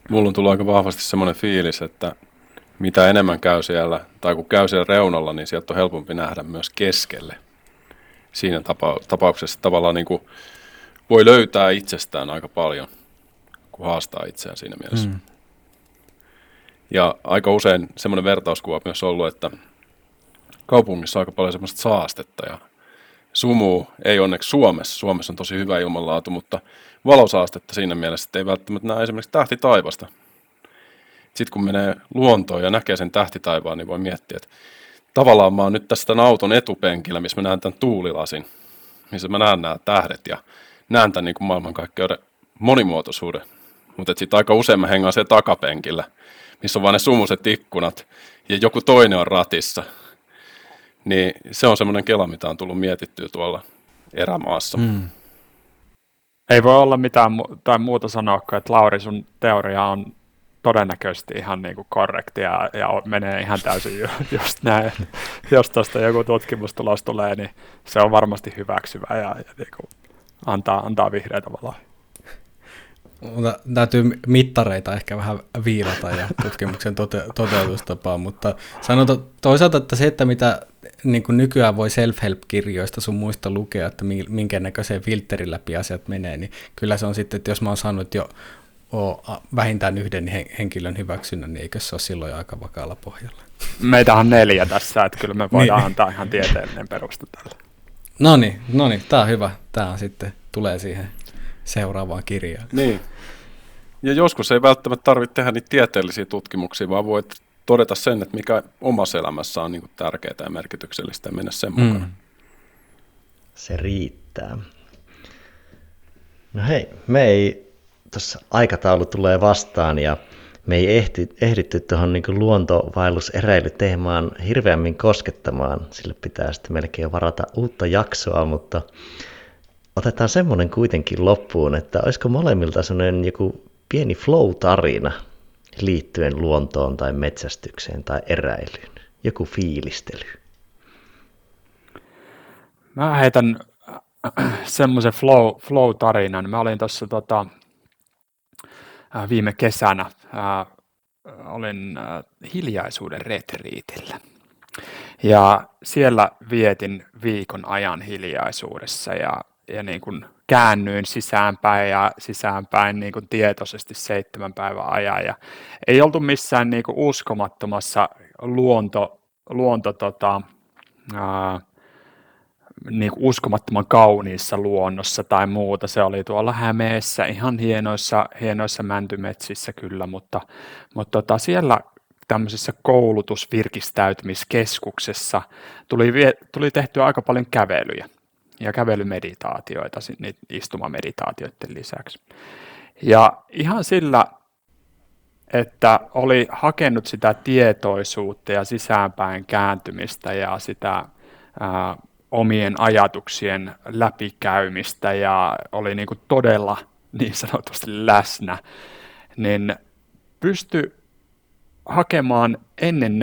Mulla on tullut aika vahvasti semmoinen fiilis, että mitä enemmän käy siellä, tai kun käy siellä reunalla, niin sieltä on helpompi nähdä myös keskelle. Siinä tapa- tapauksessa tavallaan niin kuin voi löytää itsestään aika paljon, kun haastaa itseään siinä mielessä. Mm. Ja aika usein semmoinen vertauskuva on myös ollut, että kaupungissa on aika paljon semmoista saastetta ja sumu ei onneksi Suomessa. Suomessa on tosi hyvä ilmanlaatu, mutta valosaastetta siinä mielessä, että ei välttämättä näe esimerkiksi tähtitaivasta. Sitten kun menee luontoon ja näkee sen tähtitaivaan, niin voi miettiä, että tavallaan mä oon nyt tässä tämän auton etupenkillä, missä mä näen tämän tuulilasin, missä mä näen nämä tähdet ja näen tämän niin kuin maailmankaikkeuden monimuotoisuuden. Mutta sitten aika usein mä hengaan siellä takapenkillä, missä on vain ne sumuset ikkunat ja joku toinen on ratissa. Niin se on semmoinen kela, mitä on tullut mietittyä tuolla erämaassa. Mm. Ei voi olla mitään mu- tai muuta sanoa kuin, että Lauri, sun teoria on todennäköisesti ihan niin kuin korrekti ja, ja menee ihan täysin ju- just näin. Jos tuosta joku tutkimustulos tulee, niin se on varmasti hyväksyvä ja, ja niin kuin antaa, antaa vihreitä valoa. Mutta täytyy mittareita ehkä vähän viilata ja tutkimuksen tote- toteutustapaa, mutta sanotaan toisaalta, että se, että mitä niin kuin nykyään voi self-help-kirjoista sun muista lukea, että minkä näköiseen filterin läpi asiat menee, niin kyllä se on sitten, että jos mä oon saanut jo vähintään yhden henkilön hyväksynnän, niin eikö se ole silloin aika vakaalla pohjalla? Meitä on neljä tässä, että kyllä me voidaan niin. antaa ihan tieteellinen peruste tälle. No niin, no niin, tämä on hyvä. Tämä on sitten, tulee siihen seuraavaan kirjaan. Niin. Ja joskus ei välttämättä tarvitse tehdä niitä tieteellisiä tutkimuksia, vaan voit todeta sen, että mikä omassa elämässä on niin tärkeää ja merkityksellistä ja mennä sen mm. mukana. Se riittää. No hei, me ei, tuossa aikataulu tulee vastaan ja me ei ehti, ehditty tuohon niin luontovailuseräilyteemaan hirveämmin koskettamaan. Sille pitää sitten melkein varata uutta jaksoa, mutta otetaan semmoinen kuitenkin loppuun, että olisiko molemmilta semmoinen joku pieni flow-tarina liittyen luontoon tai metsästykseen tai eräilyyn? Joku fiilistely. Mä heitän äh, semmoisen flow, flow-tarinan. Mä olin tuossa tota, äh, viime kesänä, äh, olin äh, hiljaisuuden retriitillä. Ja siellä vietin viikon ajan hiljaisuudessa ja, ja niin kuin käännyin sisäänpäin ja sisäänpäin niin kuin tietoisesti seitsemän päivän ajan. Ja ei oltu missään niin kuin uskomattomassa luonto, luonto tota, ää, niin kuin uskomattoman kauniissa luonnossa tai muuta. Se oli tuolla Hämeessä ihan hienoissa, hienoissa mäntymetsissä kyllä, mutta, mutta tota, siellä tämmöisessä koulutusvirkistäytymiskeskuksessa tuli, tuli tehtyä aika paljon kävelyjä ja kävelymeditaatioita niitä istumameditaatioiden lisäksi. Ja ihan sillä, että oli hakenut sitä tietoisuutta ja sisäänpäin kääntymistä ja sitä ää, omien ajatuksien läpikäymistä ja oli niin kuin todella niin sanotusti läsnä, niin pysty hakemaan ennen,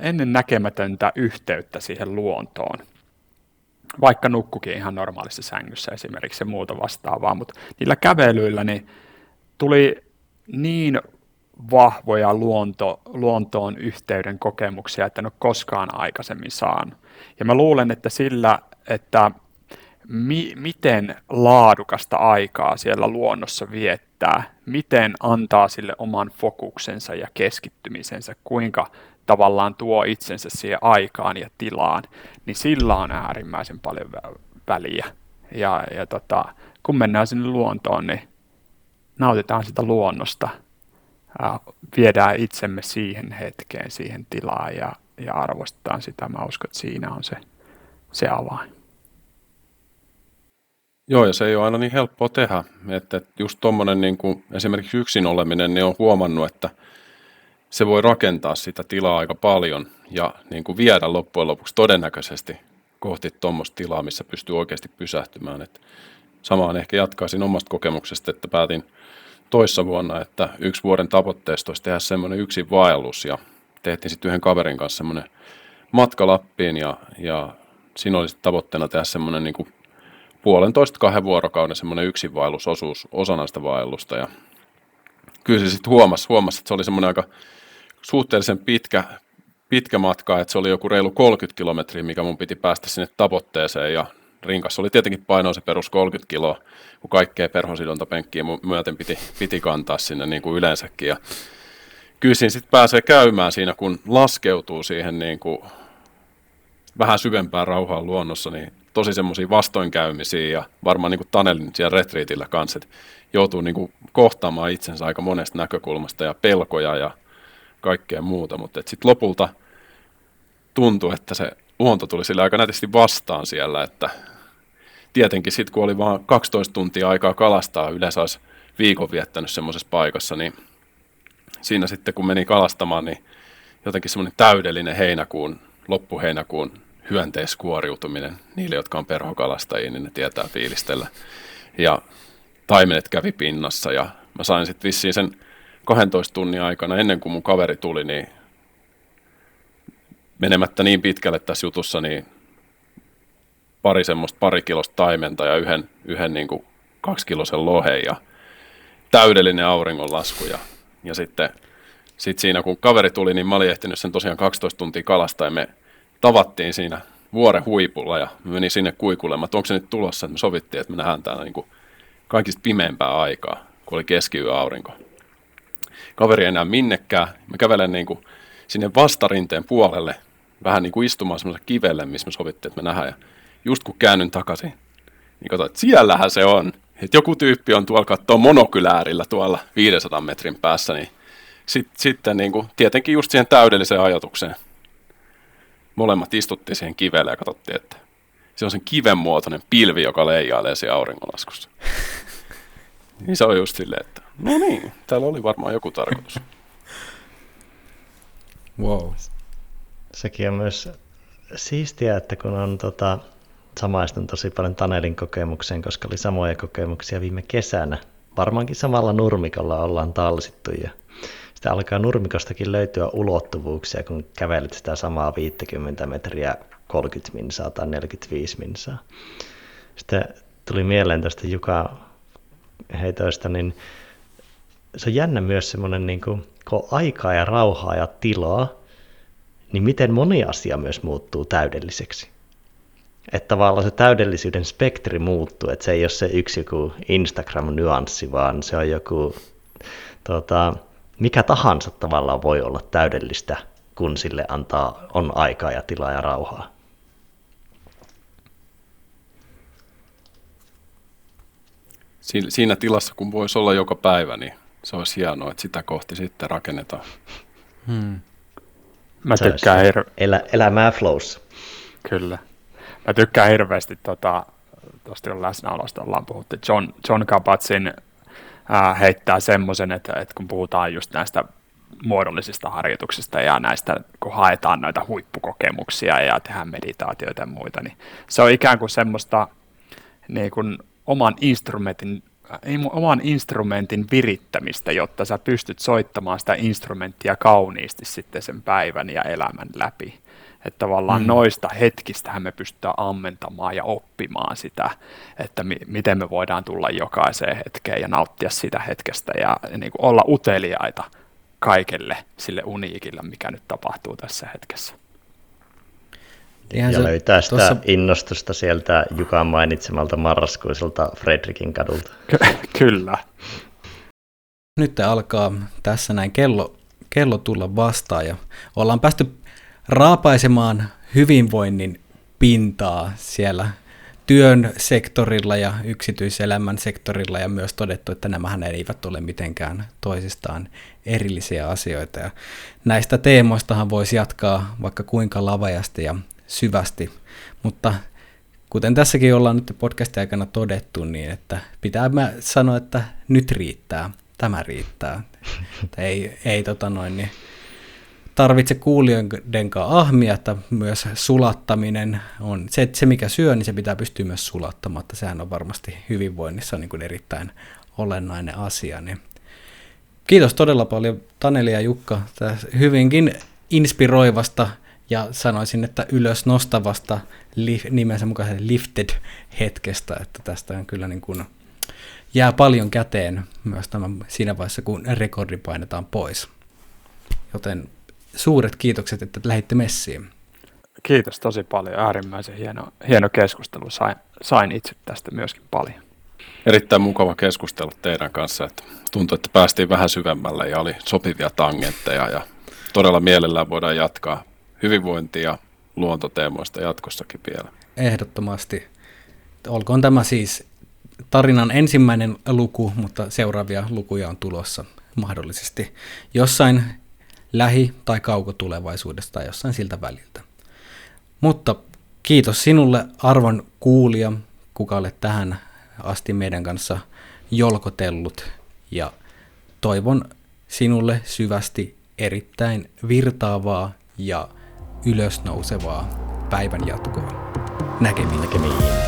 ennen näkemätöntä yhteyttä siihen luontoon vaikka nukkukin ihan normaalissa sängyssä esimerkiksi ja muuta vastaavaa, mutta niillä kävelyillä niin tuli niin vahvoja luonto, luontoon yhteyden kokemuksia, että en ole koskaan aikaisemmin saanut. Ja mä luulen, että sillä, että mi, miten laadukasta aikaa siellä luonnossa viettää, miten antaa sille oman fokuksensa ja keskittymisensä, kuinka tavallaan tuo itsensä siihen aikaan ja tilaan, niin sillä on äärimmäisen paljon väliä. Ja, ja tota, kun mennään sinne luontoon, niin nautitaan sitä luonnosta, ää, viedään itsemme siihen hetkeen, siihen tilaan ja, ja arvostetaan sitä. Mä uskon, että siinä on se, se avain. Joo, ja se ei ole aina niin helppoa tehdä. Että just tuommoinen niin kuin esimerkiksi yksin oleminen, niin on huomannut, että se voi rakentaa sitä tilaa aika paljon ja niin kuin viedä loppujen lopuksi todennäköisesti kohti tuommoista tilaa, missä pystyy oikeasti pysähtymään. Että samaan ehkä jatkaisin omasta kokemuksesta, että päätin toissa vuonna, että yksi vuoden tavoitteesta olisi tehdä semmoinen yksin vaellus ja tehtiin sitten yhden kaverin kanssa semmoinen matka Lappiin ja, ja siinä oli tavoitteena tehdä semmoinen niin kuin puolentoista kahden vuorokauden semmoinen yksinvaellusosuus osana sitä vaellusta ja kyllä se sitten huomasi, huomasi, että se oli semmoinen aika suhteellisen pitkä, pitkä matka, että se oli joku reilu 30 kilometriä, mikä mun piti päästä sinne tavoitteeseen. Ja rinkassa oli tietenkin painoa se perus 30 kiloa, kun kaikkea perhosidontapenkkiä myöten piti, piti kantaa sinne niin kuin yleensäkin. Ja kyllä siinä sitten pääsee käymään siinä, kun laskeutuu siihen niin kuin vähän syvempään rauhaan luonnossa, niin tosi semmoisia vastoinkäymisiä ja varmaan niin kuin Tanelin siellä retriitillä kanssa, että joutuu niin kuin kohtaamaan itsensä aika monesta näkökulmasta ja pelkoja ja kaikkea muuta, mutta sitten lopulta tuntui, että se luonto tuli sille aika nätisti vastaan siellä, että tietenkin sitten kun oli vain 12 tuntia aikaa kalastaa, yleensä olisi viikon viettänyt semmoisessa paikassa, niin siinä sitten kun meni kalastamaan, niin jotenkin semmoinen täydellinen heinäkuun, loppuheinäkuun hyönteiskuoriutuminen niille, jotka on perhokalastajia, niin ne tietää fiilistellä. Ja taimenet kävi pinnassa ja mä sain sitten vissiin sen 12 tunnin aikana ennen kuin mun kaveri tuli, niin menemättä niin pitkälle tässä jutussa, niin pari semmoista pari kilosta taimenta ja yhden, yhden niin kuin kaksikilosen lohen ja täydellinen auringonlasku. Ja, ja sitten sit siinä kun kaveri tuli, niin mä olin ehtinyt sen tosiaan 12 tuntia kalastaa ja me tavattiin siinä vuoren huipulla ja me menin sinne kuikulemaan, että onko se nyt tulossa, että me sovittiin, että me nähdään täällä niin kuin kaikista pimeämpää aikaa, kun oli keskiyö aurinko. Kaveri enää minnekään. Mä kävelen niin kuin sinne vastarinteen puolelle, vähän niin kuin istumaan semmoiselle kivelle, missä me sovittiin, että me nähdään. Ja just kun käännyn takaisin, niin katsoin, että siellähän se on. Että joku tyyppi on tuolla katsoa monokyläärillä tuolla 500 metrin päässä, niin sit, sitten niin kuin, tietenkin just siihen täydelliseen ajatukseen. Molemmat istuttiin siihen kivelle ja katsottiin, että se on sen kiven muotoinen pilvi, joka leijailee siellä auringonlaskussa. niin se on just silleen, että no niin, täällä oli varmaan joku tarkoitus. Wow. Sekin on myös siistiä, että kun on tota, samaistun tosi paljon Tanelin kokemukseen, koska oli samoja kokemuksia viime kesänä. Varmaankin samalla nurmikolla ollaan talsittu ja sitä alkaa nurmikostakin löytyä ulottuvuuksia, kun kävelet sitä samaa 50 metriä 30 minsaa tai 45 minsaa. Sitten tuli mieleen tästä Juka heitoista, niin se on jännä myös semmoinen, niin kun on aikaa ja rauhaa ja tilaa, niin miten moni asia myös muuttuu täydelliseksi. Että tavallaan se täydellisyyden spektri muuttuu, että se ei ole se yksi joku Instagram-nyanssi, vaan se on joku, tota, mikä tahansa tavallaan voi olla täydellistä, kun sille antaa, on aikaa ja tilaa ja rauhaa. Siinä tilassa, kun voisi olla joka päivä, niin se olisi hienoa, että sitä kohti sitten rakennetaan. Hmm. Mä tykkään hir- elä, elämää flows. Kyllä. Mä tykkään hirveästi tuosta tota, on läsnäolosta ollaan puhuttu. John, John Kabatsin äh, heittää semmoisen, että, että kun puhutaan just näistä muodollisista harjoituksista ja näistä, kun haetaan noita huippukokemuksia ja tehdään meditaatioita ja muita, niin se on ikään kuin semmoista niin kuin oman instrumentin oman instrumentin virittämistä, jotta sä pystyt soittamaan sitä instrumenttia kauniisti sitten sen päivän ja elämän läpi. Että tavallaan mm. noista hetkistähän me pystytään ammentamaan ja oppimaan sitä, että mi- miten me voidaan tulla jokaiseen hetkeen ja nauttia sitä hetkestä ja niin kuin olla uteliaita kaikelle sille uniikille, mikä nyt tapahtuu tässä hetkessä. Ihan ja löytää sitä tossa... innostusta sieltä Jukan mainitsemalta marraskuiselta Fredrikin kadulta. Kyllä. Nyt alkaa tässä näin kello, kello tulla vastaan ja ollaan päästy raapaisemaan hyvinvoinnin pintaa siellä työn sektorilla ja yksityiselämän sektorilla ja myös todettu, että nämähän eivät ole mitenkään toisistaan erillisiä asioita. Ja näistä teemoistahan voisi jatkaa vaikka kuinka lavajasti ja syvästi, mutta kuten tässäkin ollaan nyt podcastin aikana todettu, niin että pitää mä sanoa, että nyt riittää, tämä riittää. ei, ei tota noin, niin tarvitse kuulijoiden kanssa ahmia, että myös sulattaminen on se, että se mikä syö, niin se pitää pystyä myös sulattamaan, että sehän on varmasti hyvinvoinnissa niin kuin erittäin olennainen asia. Niin kiitos todella paljon Taneli ja Jukka tästä hyvinkin inspiroivasta ja sanoisin, että ylös nostavasta li, nimensä mukaisen lifted hetkestä, että tästä on kyllä niin kuin jää paljon käteen myös tämän, siinä vaiheessa, kun rekordi painetaan pois. Joten suuret kiitokset, että lähditte messiin. Kiitos tosi paljon, äärimmäisen hieno, hieno keskustelu. Sain, sain itse tästä myöskin paljon. Erittäin mukava keskustella teidän kanssa, että tuntui, että päästiin vähän syvemmälle ja oli sopivia tangentteja ja todella mielellään voidaan jatkaa hyvinvointia ja luontoteemoista jatkossakin vielä. Ehdottomasti. Olkoon tämä siis tarinan ensimmäinen luku, mutta seuraavia lukuja on tulossa mahdollisesti jossain lähi- tai kaukotulevaisuudesta tai jossain siltä väliltä. Mutta kiitos sinulle arvon kuulija, kuka olet tähän asti meidän kanssa jolkotellut ja toivon sinulle syvästi erittäin virtaavaa ja ylösnousevaa päivän jatkoa. Näkemiin. Näkemiin.